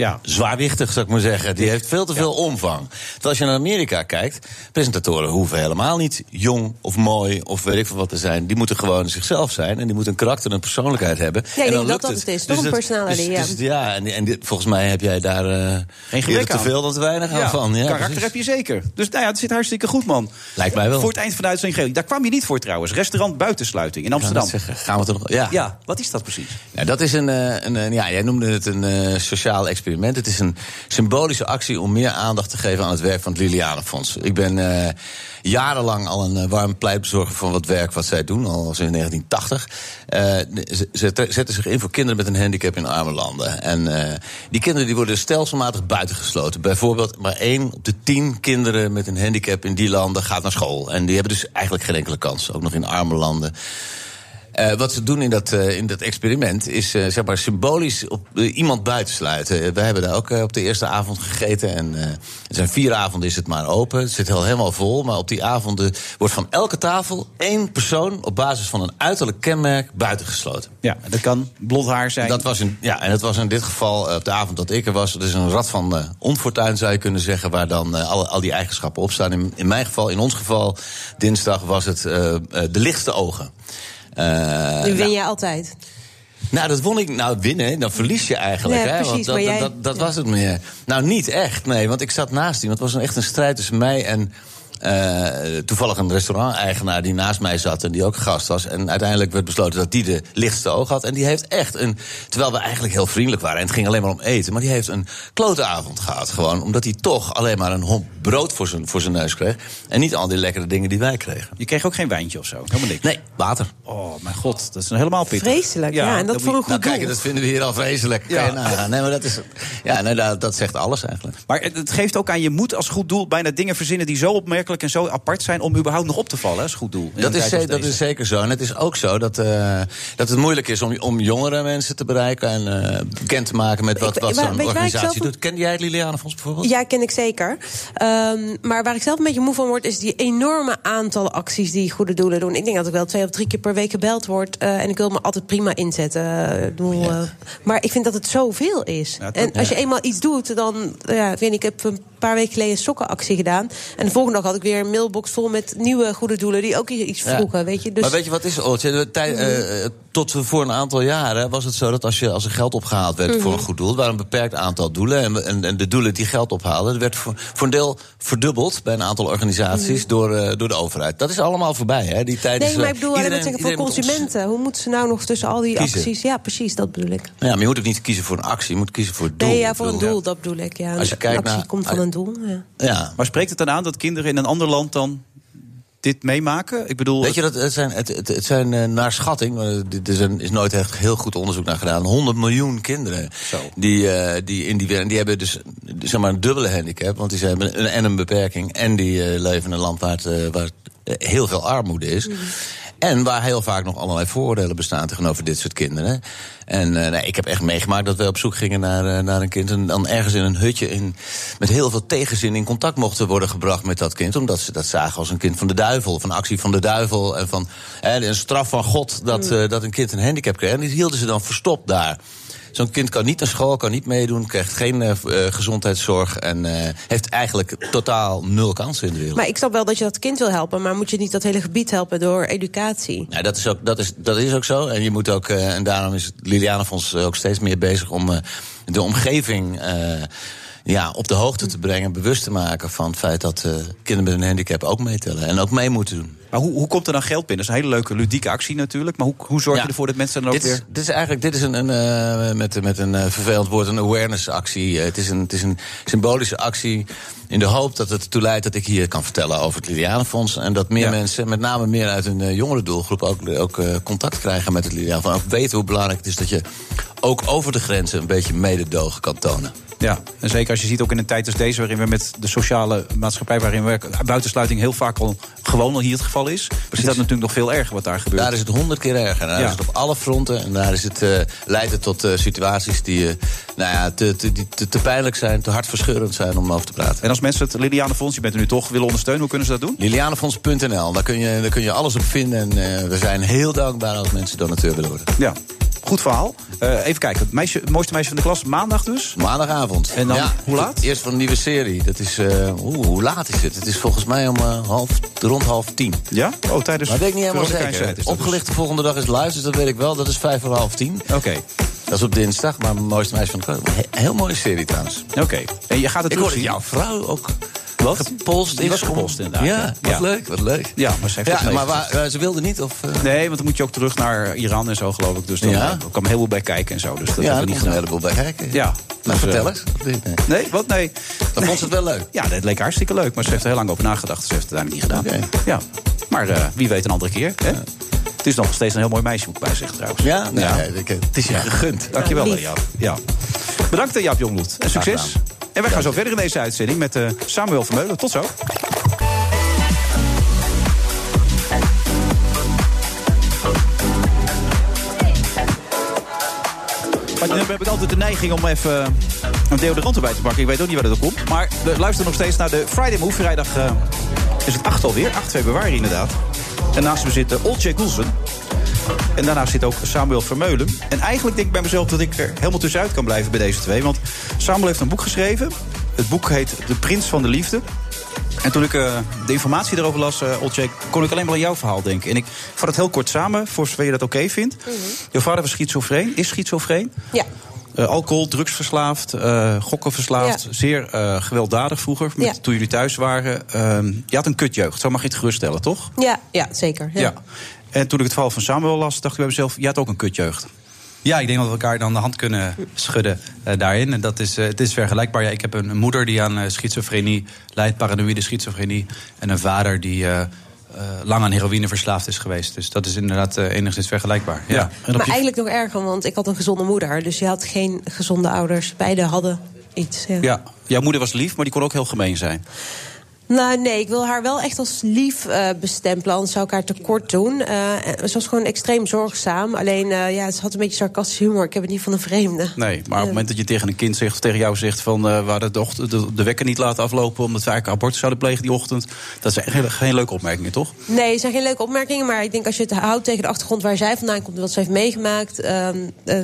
Ja. Zwaarwichtig, zou ik maar zeggen. Die heeft veel te veel omvang. Terwijl als je naar Amerika kijkt, presentatoren hoeven helemaal niet jong of mooi of weet ik veel wat te zijn. Die moeten gewoon zichzelf zijn en die moeten een karakter en een persoonlijkheid hebben. Ja, en dan dat lukt dat het is. Toch een dat- personality, dus- ja. dus- ja, en, en dit- volgens mij heb jij daar eh Geen gebrek te veel dan te weinig aan Ja, van. Ja, karakter precies. heb je zeker. Dus nou ja, het zit hartstikke goed, man. Lijkt mij wel. Voor het eind van de uitzending. Daar kwam je niet voor trouwens. Restaurant Buitensluiting in Amsterdam. zeggen. Gaan we nog... Ja. Ja, wat is dat precies? Ja, dat is een, eh, een, een- ja, jij noemde het een eh, sociaal experiment. Het is een symbolische actie om meer aandacht te geven aan het werk van het Lilianenfonds. Ik ben eh, jarenlang al een eh, warm pleitbezorger van wat werk wat zij doen, al sinds 1980. Eh, ze, zetten zich in voor kinderen met een handicap in arme landen. En die kinderen die worden stelselmatig buitengesloten. Bijvoorbeeld maar één op de tien kinderen met een handicap in die landen gaat naar school. En die hebben dus eigenlijk geen enkele kans, ook nog in arme landen. Eh, wat ze doen in dat, eh, in dat experiment is eh, zeg maar symbolisch op, iemand buitensluiten. We hebben daar ook op de eerste avond gegeten. En er zijn vier avonden is het maar open. Het zit al helemaal vol. Maar op die avonden wordt van elke tafel één persoon op basis van een uiterlijk kenmerk buitengesloten. Ja, dat kan blond haar zijn. Dat was in, ja, en dat was in dit geval op de avond dat ik er was. Is een rad van onfortuin, zou je kunnen zeggen, waar dan alle, al die eigenschappen op staan. In, in mijn geval, in ons geval, dinsdag was het de lichtste ogen. Eh, nu win nou, je altijd. nou, dat won ik. Nou, winnen, dan verlies je eigenlijk. Ja, hè? precies, Want dat, jij- dat, dat, dat was het meer. Nou, niet echt, nee. Want ik zat naast hem. Het was een, echt een strijd tussen mij en. Eh, toevallig een restaurant-eigenaar die naast mij zat en die ook gast was. En uiteindelijk werd besloten dat die de lichtste oog had. En die heeft echt een. Terwijl we eigenlijk heel vriendelijk waren en het ging alleen maar om eten. Maar die heeft een klote avond gehad. Gewoon omdat hij toch alleen maar een homp brood voor zijn, voor zijn neus kreeg. En niet al die lekkere dingen die wij kregen. Je kreeg ook geen wijntje of zo? Helemaal niks? Nee, water. Oh, mijn god. Dat is een helemaal pittig. Vreselijk, ja. en dat voor je- een goed Nou, kijk, doel. dat vinden we hier al vreselijk. Ja. Nee, maar dat is. Ja, nee, dat, dat zegt alles eigenlijk. Maar het, het geeft ook aan, je moet als goed doel bijna dingen verzinnen... die zo opmerkelijk en zo apart zijn om überhaupt nog op te vallen, als goed doel. Dat is, dat is zeker zo. En het is ook zo dat, eh, dat het moeilijk is om, om jongere mensen te bereiken en eh, bekend te maken met wat, Ik- wat zo'n ik organisatie zelf- doet. Kende jij het Lilianenfonds bijvoorbeeld? Ja, ken ik zeker. Ehm, maar waar ik zelf een beetje moe van word, is die enorme aantallen acties die goede doelen doen. Ik denk dat ik wel twee of drie keer per week gebeld word. eh, en ik wil me altijd prima inzetten. Ik maar ik vind dat het zoveel is. Ja, en als je ja. eenmaal iets doet, dan. Ja, ik weet niet, ik heb een paar weken geleden een sokkenactie gedaan. En de volgende dag had ik weer een mailbox vol met nieuwe goede doelen die ook iets Ja. vroegen. Weet je? Dus, Maar weet je wat is, eh, eh, tot voor een aantal jaren was het zo dat als, je, als er geld opgehaald werd Mhm. voor een goed doel, het waren een beperkt aantal doelen. En, en, en de doelen die geld ophaalden, dat werd voor, voor een deel verdubbeld bij een aantal organisaties door, eh, door de overheid. Dat is allemaal voorbij, hè? Die tijd Mhm. nee, is, maar eh, ik bedoel alleen maar iedereen- te zeggen voor consumenten. Hoe moeten ze nou nog tussen al die Kiezen. acties? Ja, precies, dat bedoel ik. Ja, maar je moet ook niet kiezen voor een actie, je moet kiezen voor het doel. Nee, ja, voor een bedoel, doel, dat bedoel ik. Ja. Als je Een kijkt actie naar- komt van een doel. Ja. Ja. Maar spreekt het dan aan dat kinderen in een ander land dan dit meemaken? Ik bedoel, Weet je, dat, het zijn, het, het, het zijn eh, naar schatting, maar er is, een, is nooit echt heel goed onderzoek naar gedaan. 100 miljoen kinderen die, eh, die in die wereld. Die hebben dus zeg maar een dubbele handicap, want die ze hebben een, en een beperking. En die eh, leven in een land waar, het, waar eh, heel veel armoede is. En waar heel vaak nog allerlei vooroordelen bestaan tegenover dit soort kinderen. En eh, nee, ik heb echt meegemaakt dat we op zoek gingen naar, eh, naar een kind. En dan ergens in een hutje in, met heel veel tegenzin in contact mochten worden gebracht met dat kind. Omdat ze dat zagen als een kind van de duivel. Van actie van de duivel. En van een straf van God dat, eh, dat een kind een handicap kreeg. En die hielden ze dan verstopt daar. Zo'n kind kan niet naar school, kan niet meedoen, krijgt geen eh, eh, gezondheidszorg. En eh, heeft eigenlijk totaal nul kansen in de wereld. Maar ik snap wel dat je dat kind wil helpen, maar moet je niet dat hele gebied helpen door educatie? Ja, dat is, ook, dat, is, dat is ook zo. En je moet ook, en daarom is het Lilianenfonds ook steeds meer bezig om de omgeving ja, op de hoogte te brengen, bewust te maken van het feit dat kinderen met een handicap ook meetellen en ook mee moeten doen. Maar hoe, hoe komt er dan geld binnen? Dat is een hele leuke ludieke actie natuurlijk. Maar hoe, hoe zorg je Ja. ervoor dat mensen dan ook Dit is, weer... dit is eigenlijk dit is een, een, eh, met, met een eh, vervelend woord, een awareness actie. Eh, het, is een, het is een symbolische actie in de hoop dat het ertoe leidt dat ik hier kan vertellen over het Lilianenfonds. En dat meer Ja. mensen, met name meer uit een jongere doelgroep, ook, ook contact krijgen met het Lilianenfonds. Ook weten hoe belangrijk het is dat je ook over de grenzen een beetje mededogen kan tonen. Ja, en zeker als je ziet ook in een tijd als deze... waarin we met de sociale maatschappij waarin we werken... buitensluiting heel vaak al gewoon al hier het geval is... is dat natuurlijk nog veel erger wat daar gebeurt. Daar is het honderd keer erger. Daar Ja. is het op alle fronten. En daar is het, eh, leidt het tot eh, situaties die eh, nou ja, te, te, die te, te pijnlijk zijn, te hartverscheurend zijn om over te praten. En als mensen het Liliane Fonds, je bent er nu toch, willen ondersteunen... hoe kunnen ze dat doen? Lilianefonds.nl, daar kun, je, daar kun je alles op vinden. En we zijn heel dankbaar als mensen donateur willen worden. Ja, goed verhaal. Eh, even kijken, het, meisje, het mooiste meisje van de klas, maandag dus? Maandagavond. En dan, Ja, hoe laat? Eerst van een nieuwe serie. Dat is, eh, oeh, hoe laat is het? Het is volgens mij om eh, half, rond half tien. Ja? Oh, tijdens Maar dat weet ik niet helemaal zeker. Dus. Opgelicht de volgende dag is live, dus dat weet ik wel. Dat is vijf voor half tien. Oké, Dat is op dinsdag, maar mooiste meisje van de klas. He- Heel mooie serie trouwens. oké. En je gaat het Ik hoorde jouw vrouw ook Wat? gepolst Die was gepolst inderdaad. Ja, wat Ja. leuk, wat leuk. Ja, maar ze heeft het Ja, maar waar, eh, ze wilde niet? Of, eh? Nee, want dan moet je ook terug naar Iran en zo, geloof ik. Dus dan Ja? eh, kwam heel veel bij kijken en zo. Dus dat ja, hebben daar we niet een heleboel bij kijken. Ja. Dus, vertel eens. Niet? Nee. Nee, wat? Nee. Dan vond ze het wel leuk. Ja, dat leek hartstikke leuk. Maar ze heeft er heel lang over nagedacht. Dus ze heeft het uiteindelijk niet gedaan. Ja. Maar wie weet een andere keer. Hè? Het is nog steeds een heel mooi meisje, moet ik bij zeggen trouwens. Ja? Nee, nee, ik- het is je gegund. Dankjewel, Lief. Jaap. Ja. Bedankt, eh, Jaap Jongbloed. En succes. En wij gaan zo verder in deze uitzending met eh, Samuel Vermeulen. Tot zo. Maar dan heb ik altijd de neiging om even eh, een deodorant erbij te pakken. Ik weet ook niet waar dat op komt. Maar we luisteren nog steeds naar de Friday Move. Vrijdag eh, is het 8 alweer. 8 februari inderdaad. En naast me zit uh, Olcay Goelsen. En daarnaast zit ook Samuel Vermeulen. En eigenlijk denk ik bij mezelf dat ik er helemaal tussenuit kan blijven bij deze twee. Want Samuel heeft een boek geschreven. Het boek heet De Prins van de Liefde. En toen ik eh, de informatie erover las, uh, Olcay, kon ik alleen maar aan jouw verhaal denken. En ik vat het heel kort samen, voor zover je dat oké vindt. Jouw vader was schizofreen, is schizofreen. Ja. Eh, alcohol, drugsverslaafd, eh gokken verslaafd. Ja. Zeer eh, gewelddadig vroeger, met, Ja. toen jullie thuis waren. Ehm, je had een kutjeugd, zo mag je het geruststellen, toch? Ja, ja zeker. Ja. Ja. En toen ik het verhaal van Samuel las, dacht ik bij mezelf... jij had ook een kutjeugd. Ja, ik denk dat we elkaar dan de hand kunnen schudden eh, daarin. En dat is, eh, het is vergelijkbaar. Ja, ik heb een, moeder die aan eh, schizofrenie lijdt, paranoïde schizofrenie. En een vader die eh, eh, lang aan heroïne verslaafd is geweest. Dus dat is inderdaad eh, enigszins vergelijkbaar. Ja. Maar je- eigenlijk nog erger, want ik had een gezonde moeder. Dus je had geen gezonde ouders. Beide hadden iets. Ja. Ja, jouw moeder was lief, maar die kon ook heel gemeen zijn. Nou, nee, ik wil haar wel echt als lief eh, bestempelen. Anders zou ik haar tekort doen. Eh, ze was gewoon extreem zorgzaam. Alleen, eh, ja, ze had een beetje sarcastische humor. Ik heb het niet van een vreemde. Nee, maar op het moment dat je tegen een kind zegt, of tegen jou zegt van we hadden de, de, de wekker niet laten aflopen omdat we eigenlijk abortus zouden plegen die ochtend. Dat zijn geen, geen leuke opmerkingen, toch? Nee, het zijn geen leuke opmerkingen. Maar ik denk als je het houdt tegen de achtergrond waar zij vandaan komt... en wat ze heeft meegemaakt... ehm, eh,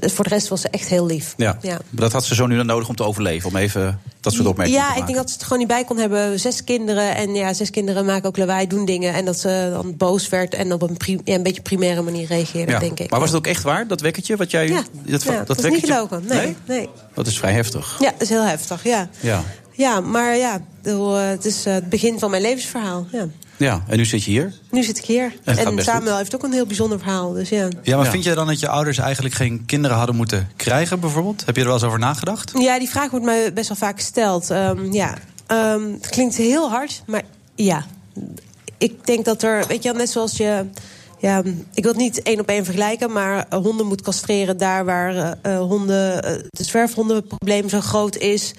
voor de rest was ze echt heel lief. Ja. Ja. Maar dat had ze zo nu dan nodig om te overleven. Om even dat soort opmerkingen Ja, te ik maken. denk dat ze het gewoon niet bij kon hebben. Zes kinderen. En ja, zes kinderen maken ook lawaai, doen dingen. En dat ze dan boos werd en op een, prim- ja, een beetje primaire manier reageerde, Ja. denk ik. Maar was het ook echt waar, dat wekkertje? Wat jij, Ja, dat, ja, dat is niet gelogen. Nee, nee? Dat is vrij heftig. Ja, dat is heel heftig, ja. Ja. Ja, maar ja, eh, het is eh, het begin van mijn levensverhaal. Ja. ja, en nu zit je hier. Nu zit ik hier. En Samuel heeft ook een heel bijzonder verhaal. Dus ja. Ja, maar Ja. vind jij dan dat je ouders eigenlijk geen kinderen hadden moeten krijgen, bijvoorbeeld? Heb je er wel eens over nagedacht? Ja, die vraag wordt mij best wel vaak gesteld. Ehm, ja, Ehm, het klinkt heel hard, maar ja. Ik denk dat er, weet je net zoals je... Ja, ik wil het niet één op één vergelijken, maar eh, honden moet castreren daar waar eh, eh, honden, de zwerfhondenprobleem zo groot is.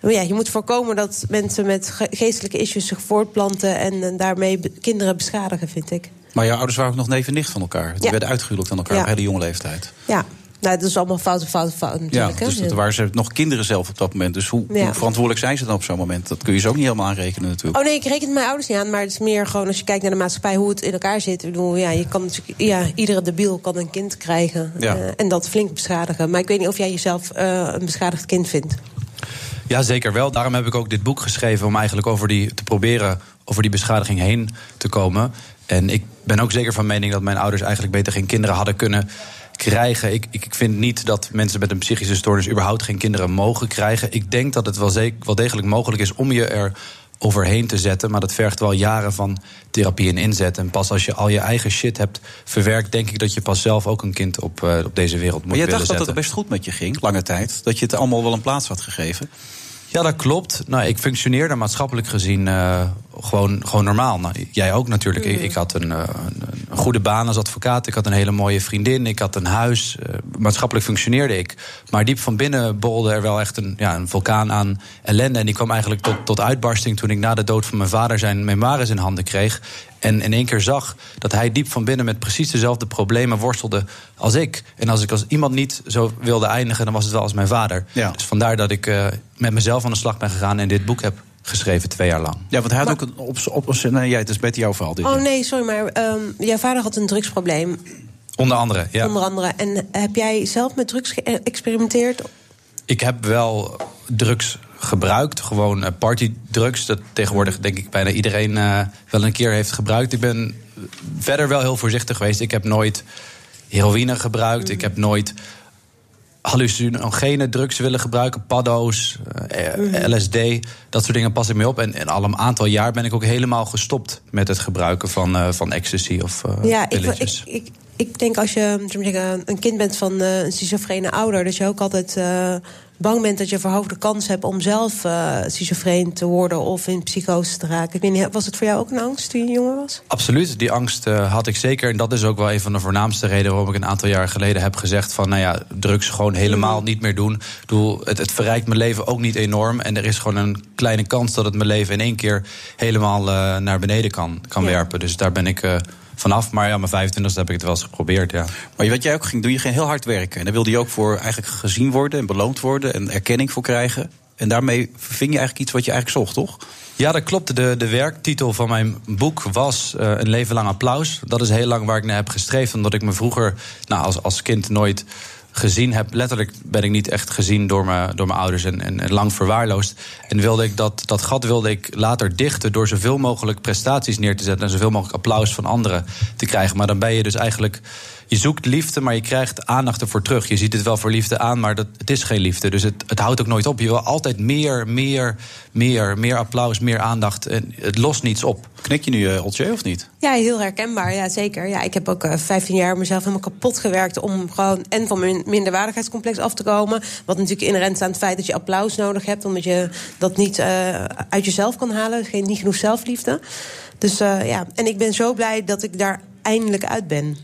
Maar ja, je moet voorkomen dat mensen met ge- geestelijke issues zich voortplanten en, daarmee kinderen beschadigen, vind ik. Maar jouw ouders waren ook nog neef en nicht van elkaar. Die Ja. werden uitgehuwelijkd aan elkaar Ja. op hele jonge leeftijd. Ja, nou, dat is allemaal fout, fout, fout Ja, natuurlijk. hè. dus dat waren ze nog kinderen zelf op dat moment. Dus hoe, Ja. hoe verantwoordelijk zijn ze dan op zo'n moment? Dat kun je ze ook niet helemaal aanrekenen natuurlijk. Oh nee, ik reken het mijn ouders niet aan. Maar het is meer gewoon als je kijkt naar de maatschappij, hoe het in elkaar zit. Ik bedoel, ja, je kan natuurlijk, ja, iedere debiel kan een kind krijgen. Ja. eh, en dat flink beschadigen. Maar ik weet niet of jij jezelf eh, een beschadigd kind vindt. Ja, zeker wel. Daarom heb ik ook dit boek geschreven om eigenlijk over die te proberen over die beschadiging heen te komen. En ik ben ook zeker van mening dat mijn ouders eigenlijk beter geen kinderen hadden kunnen krijgen. Ik, ik ik vind niet dat mensen met een psychische stoornis überhaupt geen kinderen mogen krijgen. Ik denk dat het wel, zeker, wel degelijk mogelijk is om je er overheen te zetten. Maar dat vergt wel jaren van therapie en inzet. En pas als je al je eigen shit hebt verwerkt, denk ik dat je pas zelf ook een kind op, eh, op deze wereld moet Maar jij willen dacht dat het best goed met je ging, lange tijd. Dat je het allemaal wel een plaats had gegeven. Ja, dat klopt. Nou, ik functioneerde maatschappelijk gezien eh, gewoon, gewoon normaal. Nou, jij ook natuurlijk. Ik, ik had een, eh, een, een goede baan als advocaat. Ik had een hele mooie vriendin. Ik had een huis. Eh, maatschappelijk functioneerde ik. Maar diep van binnen borrelde er wel echt een, ja, een vulkaan aan ellende. En die kwam eigenlijk tot, tot uitbarsting toen ik na de dood van mijn vader zijn memoires in handen kreeg. En in één keer zag dat hij diep van binnen met precies dezelfde problemen worstelde als ik. En als ik als iemand niet zo wilde eindigen, dan was het wel als mijn vader. Dus vandaar dat ik eh, met mezelf aan de slag ben gegaan en dit boek heb geschreven twee jaar lang. Ja, want hij had ook een op, op, op nee, jij, het is beter jouw verhaal. Dit, Oh nee, sorry, maar ehm, jouw vader had een drugsprobleem. Onder andere, ja. Onder andere. En heb jij zelf met drugs geëxperimenteerd? Ik heb wel drugs gebruikt, gewoon eh, partydrugs. Dat tegenwoordig denk ik bijna iedereen eh, wel een keer heeft gebruikt. Ik ben verder wel heel voorzichtig geweest. Ik heb nooit heroïne gebruikt. Ik heb nooit hallucinogene drugs willen gebruiken. Paddo's, eh, LSD, dat soort dingen pas ik mee op. En, en al een aantal jaar ben ik ook helemaal gestopt met het gebruiken van, van ecstasy of eh ja, ik, pilletjes. ik, ik, ik denk als je een kind bent van een schizofrene ouder... dat je ook altijd bang bent dat je verhoogde kans hebt... om zelf eh schizofreen te worden of in psychose te raken. Ik weet niet, was het voor jou ook een angst toen je jonger was? Absoluut, die angst eh, had ik zeker. En dat is ook wel een van de voornaamste redenen waarom ik een aantal jaar geleden heb gezegd: van nou ja, drugs gewoon helemaal niet meer doen. Ik bedoel, het, het verrijkt mijn leven ook niet enorm. En er is gewoon een kleine kans dat het mijn leven in één keer helemaal eh, naar beneden kan, kan werpen. Dus daar ben ik. Vanaf, maar ja, mijn 25 heb ik het wel eens geprobeerd, ja. Maar wat jij ook ging doen, je ging heel hard werken. En daar wilde je ook voor eigenlijk gezien worden en beloond worden en erkenning voor krijgen. En daarmee ving je eigenlijk iets wat je eigenlijk zocht, toch? Ja, dat klopt. De, de werktitel van mijn boek was eh, Een leven lang applaus. Dat is heel lang waar ik naar heb gestreefd. Omdat ik me vroeger nou, als, als kind nooit gezien heb. Letterlijk ben ik niet echt gezien door mijn, door mijn ouders en, en, lang verwaarloosd. En wilde ik dat, dat gat wilde ik later dichten door zoveel mogelijk prestaties neer te zetten en zoveel mogelijk applaus van anderen te krijgen. Maar dan ben je dus eigenlijk. Je zoekt liefde, maar je krijgt aandacht ervoor terug. Je ziet het wel voor liefde aan, maar dat, het is geen liefde. Dus het, het houdt ook nooit op. Je wil altijd meer, meer, meer, meer applaus, meer aandacht. En het lost niets op. Knik je nu, uh, Oltje, of niet? Ja, heel herkenbaar. Ja, zeker. Ja, ik heb ook uh, 15 jaar mezelf helemaal kapot gewerkt om gewoon en van mijn minderwaardigheidscomplex af te komen. Wat natuurlijk inherent is aan het feit dat je applaus nodig hebt, omdat je dat niet uh, uit jezelf kan halen. Geen, niet genoeg zelfliefde. Dus uh, ja, en ik ben zo blij dat ik daar eindelijk uit ben.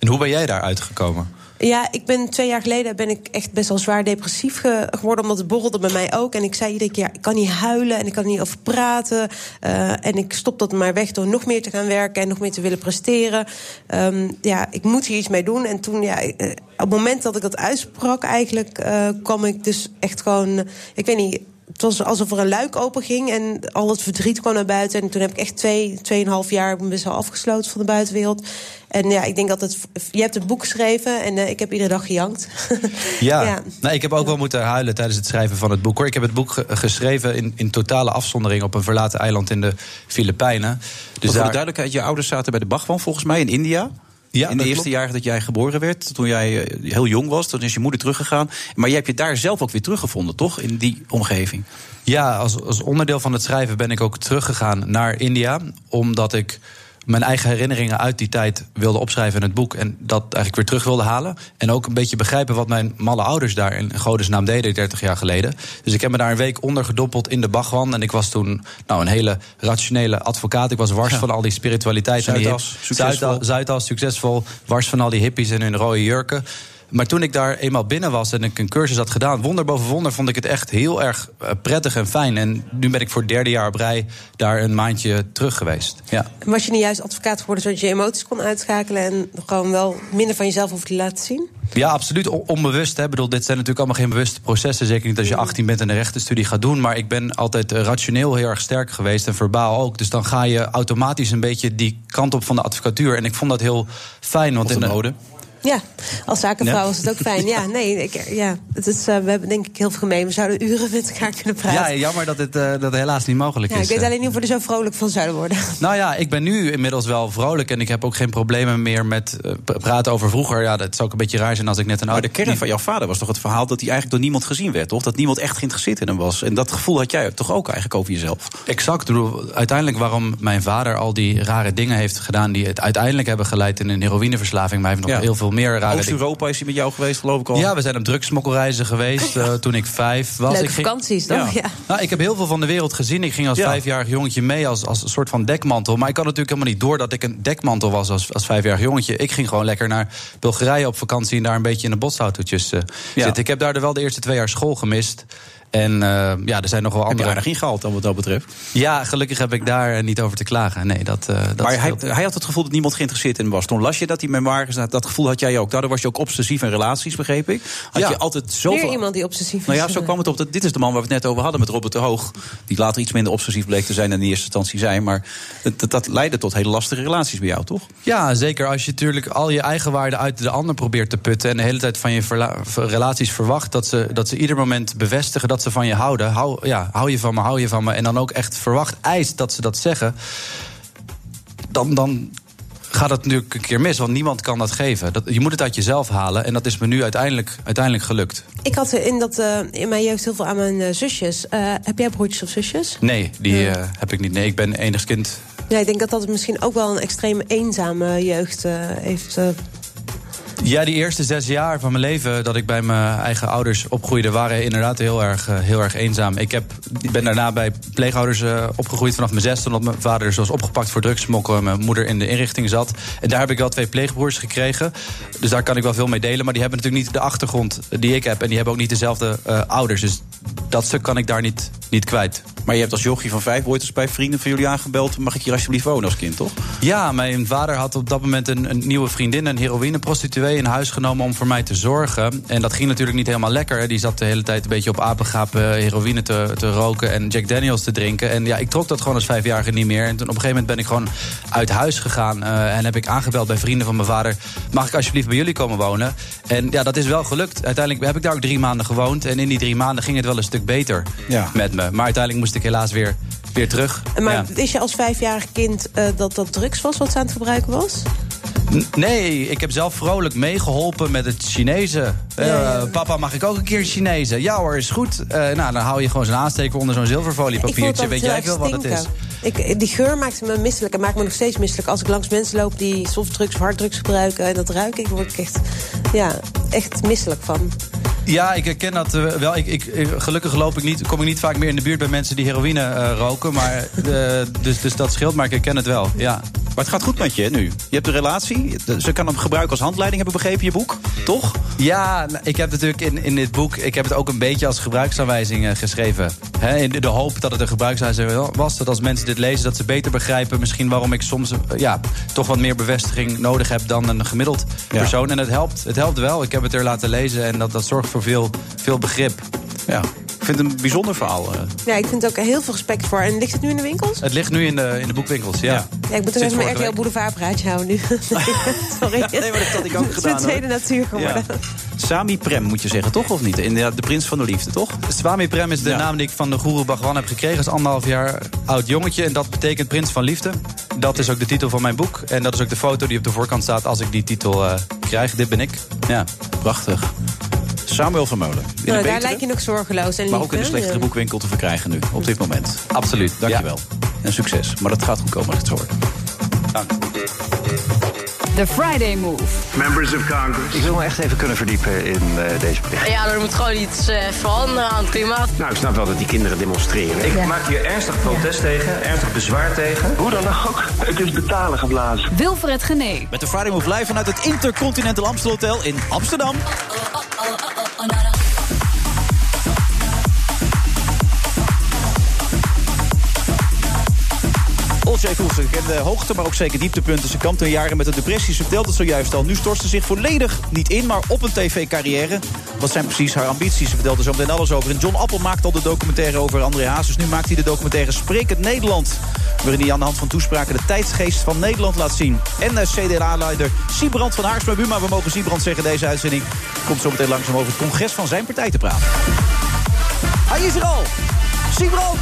En hoe ben jij daar uitgekomen? Ja, ik ben twee jaar geleden ben ik echt best wel zwaar depressief ge geworden. Omdat het borrelde bij mij ook. En ik zei iedere keer, ik kan niet huilen en ik kan niet over praten. Uh, en ik stop dat maar weg door nog meer te gaan werken en nog meer te willen presteren. Um, ja, ik moet hier iets mee doen. En toen, ja, op het moment dat ik dat uitsprak, eigenlijk uh, kwam ik dus echt gewoon. Ik weet niet het was alsof er een luik open ging en al het verdriet kwam naar buiten. En toen heb ik echt twee, tweeënhalf jaar best wel afgesloten van de buitenwereld. En ja, ik denk dat het. Je hebt het boek geschreven en uh, ik heb iedere dag gejankt. ja, ja. Nou, ik heb ook wel moeten huilen tijdens het schrijven van het boek. Hoor. Ik heb het boek ge geschreven in, in totale afzondering op een verlaten eiland in de Filipijnen. Dus daar... voor de duidelijkheid, je ouders zaten bij de Bhagwan volgens mij in India. Ja, in de eerste klopt. jaren dat jij geboren werd, toen jij heel jong was, toen is je moeder teruggegaan. Maar jij hebt je daar zelf ook weer teruggevonden, toch? In die omgeving. Ja, als, als onderdeel van het schrijven ben ik ook teruggegaan naar India. Omdat ik mijn eigen herinneringen uit die tijd wilde opschrijven in het boek. En dat eigenlijk weer terug wilde halen. En ook een beetje begrijpen wat mijn malle ouders daar in godesnaam deden 30 jaar geleden. Dus ik heb me daar een week onder gedompeld in de Bagwan. En ik was toen nou, een hele rationele advocaat. Ik was wars ja. van al die spiritualiteit. Zuidas, succesvol. Zuidas, succesvol. Wars van al die hippies in hun rode jurken. Maar toen ik daar eenmaal binnen was en ik een cursus had gedaan, wonder boven wonder, vond ik het echt heel erg prettig en fijn. En nu ben ik voor het derde jaar op rij daar een maandje terug geweest. Ja. Was je niet juist advocaat geworden zodat je emoties kon uitschakelen en gewoon wel minder van jezelf hoeft te laten zien? Ja, absoluut. Onbewust. Hè. Ik bedoel, dit zijn natuurlijk allemaal geen bewuste processen. Zeker niet als je 18 bent en een rechtenstudie gaat doen. Maar ik ben altijd rationeel heel erg sterk geweest en verbaal ook. Dus dan ga je automatisch een beetje die kant op van de advocatuur. En ik vond dat heel fijn. Want of de mode. Ja, als zakenvrouw ja. is het ook fijn. Ja, nee, ik, ja, het is, uh, we hebben denk ik heel veel gemeen. We zouden uren met elkaar kunnen praten. Ja, jammer dat het, uh, dat helaas niet mogelijk ja, is. Ik weet alleen niet of we er zo vrolijk van zouden worden. Nou ja, ik ben nu inmiddels wel vrolijk. En ik heb ook geen problemen meer met uh, praten over vroeger. Ja, dat zou ook een beetje raar zijn als ik net een oude... Maar de kern van jouw vader was toch het verhaal dat hij eigenlijk door niemand gezien werd, toch? Dat niemand echt geïnteresseerd in hem was. En dat gevoel had jij toch ook eigenlijk over jezelf? Exact. Uiteindelijk waarom mijn vader al die rare dingen heeft gedaan... die het uiteindelijk hebben geleid in een heroïneverslaving... maar hij heeft nog ja. heel veel meer rare dingen Europa is hij met jou geweest, geloof ik al? Ja, we zijn op drugsmokkelreizen geweest uh, toen ik vijf was. Leuke ik ging... vakanties, toch? Ja. Ja. Nou, ik heb heel veel van de wereld gezien. Ik ging als ja. vijfjarig jongetje mee als, als een soort van dekmantel. Maar ik had natuurlijk helemaal niet door dat ik een dekmantel was als, als vijfjarig jongetje. Ik ging gewoon lekker naar Bulgarije op vakantie... en daar een beetje in de botsautootjes uh, zitten. Ik heb daar wel de eerste twee jaar school gemist... En uh, ja, er zijn nog wel andere. Heb je aardig ingehaald dan wat dat betreft? Ja, gelukkig heb ik daar niet over te klagen. Nee, dat, uh, dat maar hij, hij, had het gevoel dat niemand geïnteresseerd in hem was. Toen las je dat die memoires, dat, dat gevoel had jij ook. Daardoor was je ook obsessief in relaties, begreep ik. Had ja. je altijd zoveel... Weer iemand die obsessief is. Nou ja, zo kwam het op. Dat, dit is de man waar we het net over hadden met Robert de Hoog. Die later iets minder obsessief bleek te zijn dan in eerste instantie zijn. Maar dat, dat leidde tot hele lastige relaties bij jou, toch? Ja, zeker. Als je natuurlijk al je eigen waarde uit de ander probeert te putten... en de hele tijd van je relaties verwacht... dat ze, dat ze ieder moment bevestigen dat ze van je houden hou, ja, hou je van me, hou je van me. En dan ook echt verwacht, eist dat ze dat zeggen. Dan, dan gaat het natuurlijk een keer mis. Want niemand kan dat geven. Dat, je moet het uit jezelf halen. En dat is me nu uiteindelijk, uiteindelijk gelukt. Ik had in, dat, uh, in mijn jeugd heel veel aan mijn uh, zusjes. Uh, heb jij broertjes of zusjes? Nee, die heb ik niet. Nee, ik ben enigskind. Ja, ik denk dat dat misschien ook wel een extreem eenzame jeugd heeft ja, die eerste zes jaar van mijn leven dat ik bij mijn eigen ouders opgroeide, waren inderdaad heel erg, heel erg eenzaam. Ik, heb, ik ben daarna bij pleegouders uh, opgegroeid vanaf mijn zesde, omdat mijn vader dus was opgepakt voor drugsmokkel en mijn moeder in de inrichting zat. En daar heb ik wel twee pleegbroers gekregen. Dus daar kan ik wel veel mee delen. Maar die hebben natuurlijk niet de achtergrond die ik heb. En die hebben ook niet dezelfde uh, ouders. Dus dat stuk kan ik daar niet, niet kwijt. Maar je hebt als jochie van vijf ooit eens bij vrienden van jullie aangebeld. Mag ik hier alsjeblieft wonen als kind, toch? Ja, mijn vader had op dat moment een, een nieuwe vriendin, een heroïneprostituee, in huis genomen om voor mij te zorgen. En dat ging natuurlijk niet helemaal lekker. Die zat de hele tijd een beetje op apengapen heroïne te, te roken en Jack Daniels te drinken. En ja, ik trok dat gewoon als vijfjarige niet meer. En toen op een gegeven moment ben ik gewoon uit huis gegaan. Uh, en heb ik aangebeld bij vrienden van mijn vader. Mag ik alsjeblieft bij jullie komen wonen? En ja, dat is wel gelukt. Uiteindelijk heb ik daar ook drie maanden gewoond. En in die drie maanden ging het wel een stuk beter ja. met me. Maar uiteindelijk moest ik helaas weer, weer terug. Maar ja. wist je als vijfjarig kind uh, dat dat drugs was wat ze aan het gebruiken was? Nee, ik heb zelf vrolijk meegeholpen met het. Ja, ja. Uh, papa, mag ik ook een keer Chinese? Ja hoor, is goed. Uh, nou, dan hou je gewoon zo'n aansteker onder zo'n zilverfoliepapiertje. Weet jij veel wat het is? Ik, die geur maakt me misselijk en maakt me nog steeds misselijk. Als ik langs mensen loop die softdrugs of harddrugs gebruiken... en dat ruik ik, word ik echt, ja, echt misselijk van. Ja, ik herken dat uh, wel. Ik, ik, gelukkig loop ik niet, kom ik niet vaak meer in de buurt bij mensen die heroïne roken. Maar, dus, dus dat scheelt, maar ik herken het wel, ja. Maar het gaat goed met je nu. Je hebt een relatie. Ze kan hem gebruiken als handleiding, hebben begrepen, je boek. Toch? Ja, ik heb natuurlijk in, in dit boek... ik heb het ook een beetje als gebruiksaanwijzing uh, geschreven. He, in de, hoop dat het een gebruiksaanwijzing was. Dat als mensen dit lezen, dat ze beter begrijpen... misschien waarom ik soms uh, ja, toch wat meer bevestiging nodig heb... dan een gemiddeld ja. persoon. En het helpt, het helpt wel. Ik heb het er laten lezen en dat, dat zorgt voor veel, veel begrip. Ja. Vind het een bijzonder verhaal. eh. Ja, ik vind er ook heel veel respect voor. En ligt het nu in de winkels? Het ligt nu in de, in de boekwinkels, ja. Ja, ik moet er even mijn RTL Boulevard praatje houden nu. Sorry. nee, maar dat had ik ook Het is gedaan, tweede natuur geworden. Sami Prem moet je zeggen, toch? Of niet? Inderdaad, de prins van de liefde, toch? Swami Prem is de Ja. naam die ik van de Guru Bhagwan heb gekregen als anderhalf jaar oud jongetje. En dat betekent prins van liefde. Dat is ook de titel van mijn boek. En dat is ook de foto die op de voorkant staat als ik die titel eh, krijg. Dit ben ik. Ja, prachtig. Samuel Vermeulen. In Nou, daar betere, lijk je nog zorgeloos en maar ook in de slechtere boekwinkel te verkrijgen nu, op dit moment. Absoluut. Dankjewel. En succes. Maar dat gaat goed komen, zo hoor. Dank. The Friday Move. Members of Congress. Ik wil me echt even kunnen verdiepen in eh, deze berichten. Ja, er moet gewoon iets eh, veranderen aan het klimaat. Nou, ik snap wel dat die kinderen demonstreren. Ik maak hier ernstig protest tegen, ernstig bezwaar tegen. Hoe dan ook, het is betalen geblazen. Wilfred Genee. Met de Friday Move live vanuit het Intercontinental Amstel Hotel in Amsterdam. Olcay Koelsen kende hoogte, maar ook zeker dieptepunten. Ze kampte jaren met een depressie. Ze vertelde het zojuist al. Nu stort ze zich volledig niet in, maar op een tv-carrière. Wat zijn precies haar ambities? Ze vertelde zo meteen alles over. En John Appel maakt al de documentaire over André Haas. Dus nu maakt hij de documentaire Sprekend Nederland. Waarin hij aan de hand van toespraken de tijdsgeest van Nederland laat zien. En uh, CDA-leider Siebrand van Haarsma Buma. We mogen Siebrand zeggen deze uitzending. Komt zo meteen langzaam over het congres van zijn partij te praten. Hij is er al! Siebrand!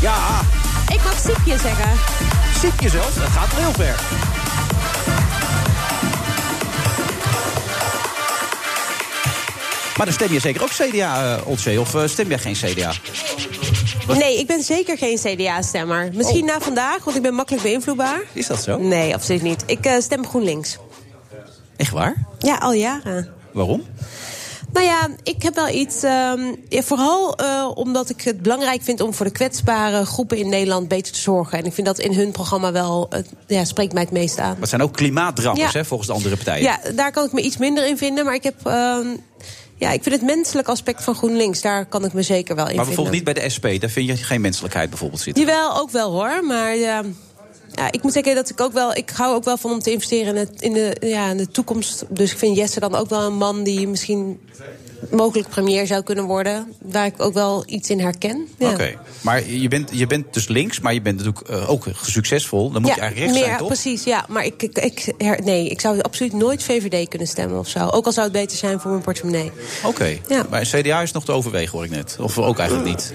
Ja, Ik mag Siepje zeggen. Siepje zelfs. Dat gaat heel ver. Maar dan stem je zeker ook CDA, uh, Olsje, of uh, stem jij geen CDA? Nee, ik ben zeker geen CDA-stemmer. Misschien na vandaag, want ik ben makkelijk beïnvloedbaar. Is dat zo? Nee, absoluut niet. Ik uh, stem GroenLinks. Echt waar? Ja, al jaren. Waarom? Nou ja, ik heb wel iets. Um, ja, vooral uh, omdat ik het belangrijk vind om voor de kwetsbare groepen in Nederland beter te zorgen. En ik vind dat in hun programma wel. Uh, ja, spreekt mij het meest aan. Maar het zijn ook klimaatdrammers, ja. hè, volgens de andere partijen. Ja, daar kan ik me iets minder in vinden. Maar ik heb. Uh, ja, ik vind het menselijk aspect van GroenLinks, daar kan ik me zeker wel in maar vinden. bijvoorbeeld niet bij de SP, daar vind je geen menselijkheid bijvoorbeeld zitten. Jawel, ook wel hoor. Maar ja, ja, ik moet zeggen dat ik ook wel. Ik hou ook wel van om te investeren in, het, in, de, ja, in de toekomst. Dus ik vind Jesse dan ook wel een man die misschien mogelijk premier zou kunnen worden. Waar ik ook wel iets in herken. Ja. Oké, okay. maar je bent, je bent dus links, maar je bent natuurlijk uh, ook succesvol. Dan moet ja, je eigenlijk rechts meer, zijn, toch? precies, ja. Maar ik, ik, ik, her, nee, ik zou absoluut nooit VVD kunnen stemmen of zo. Ook al zou het beter zijn voor mijn portemonnee. Oké, okay. ja. maar CDA is nog te overwegen, hoor ik net. Of ook eigenlijk niet?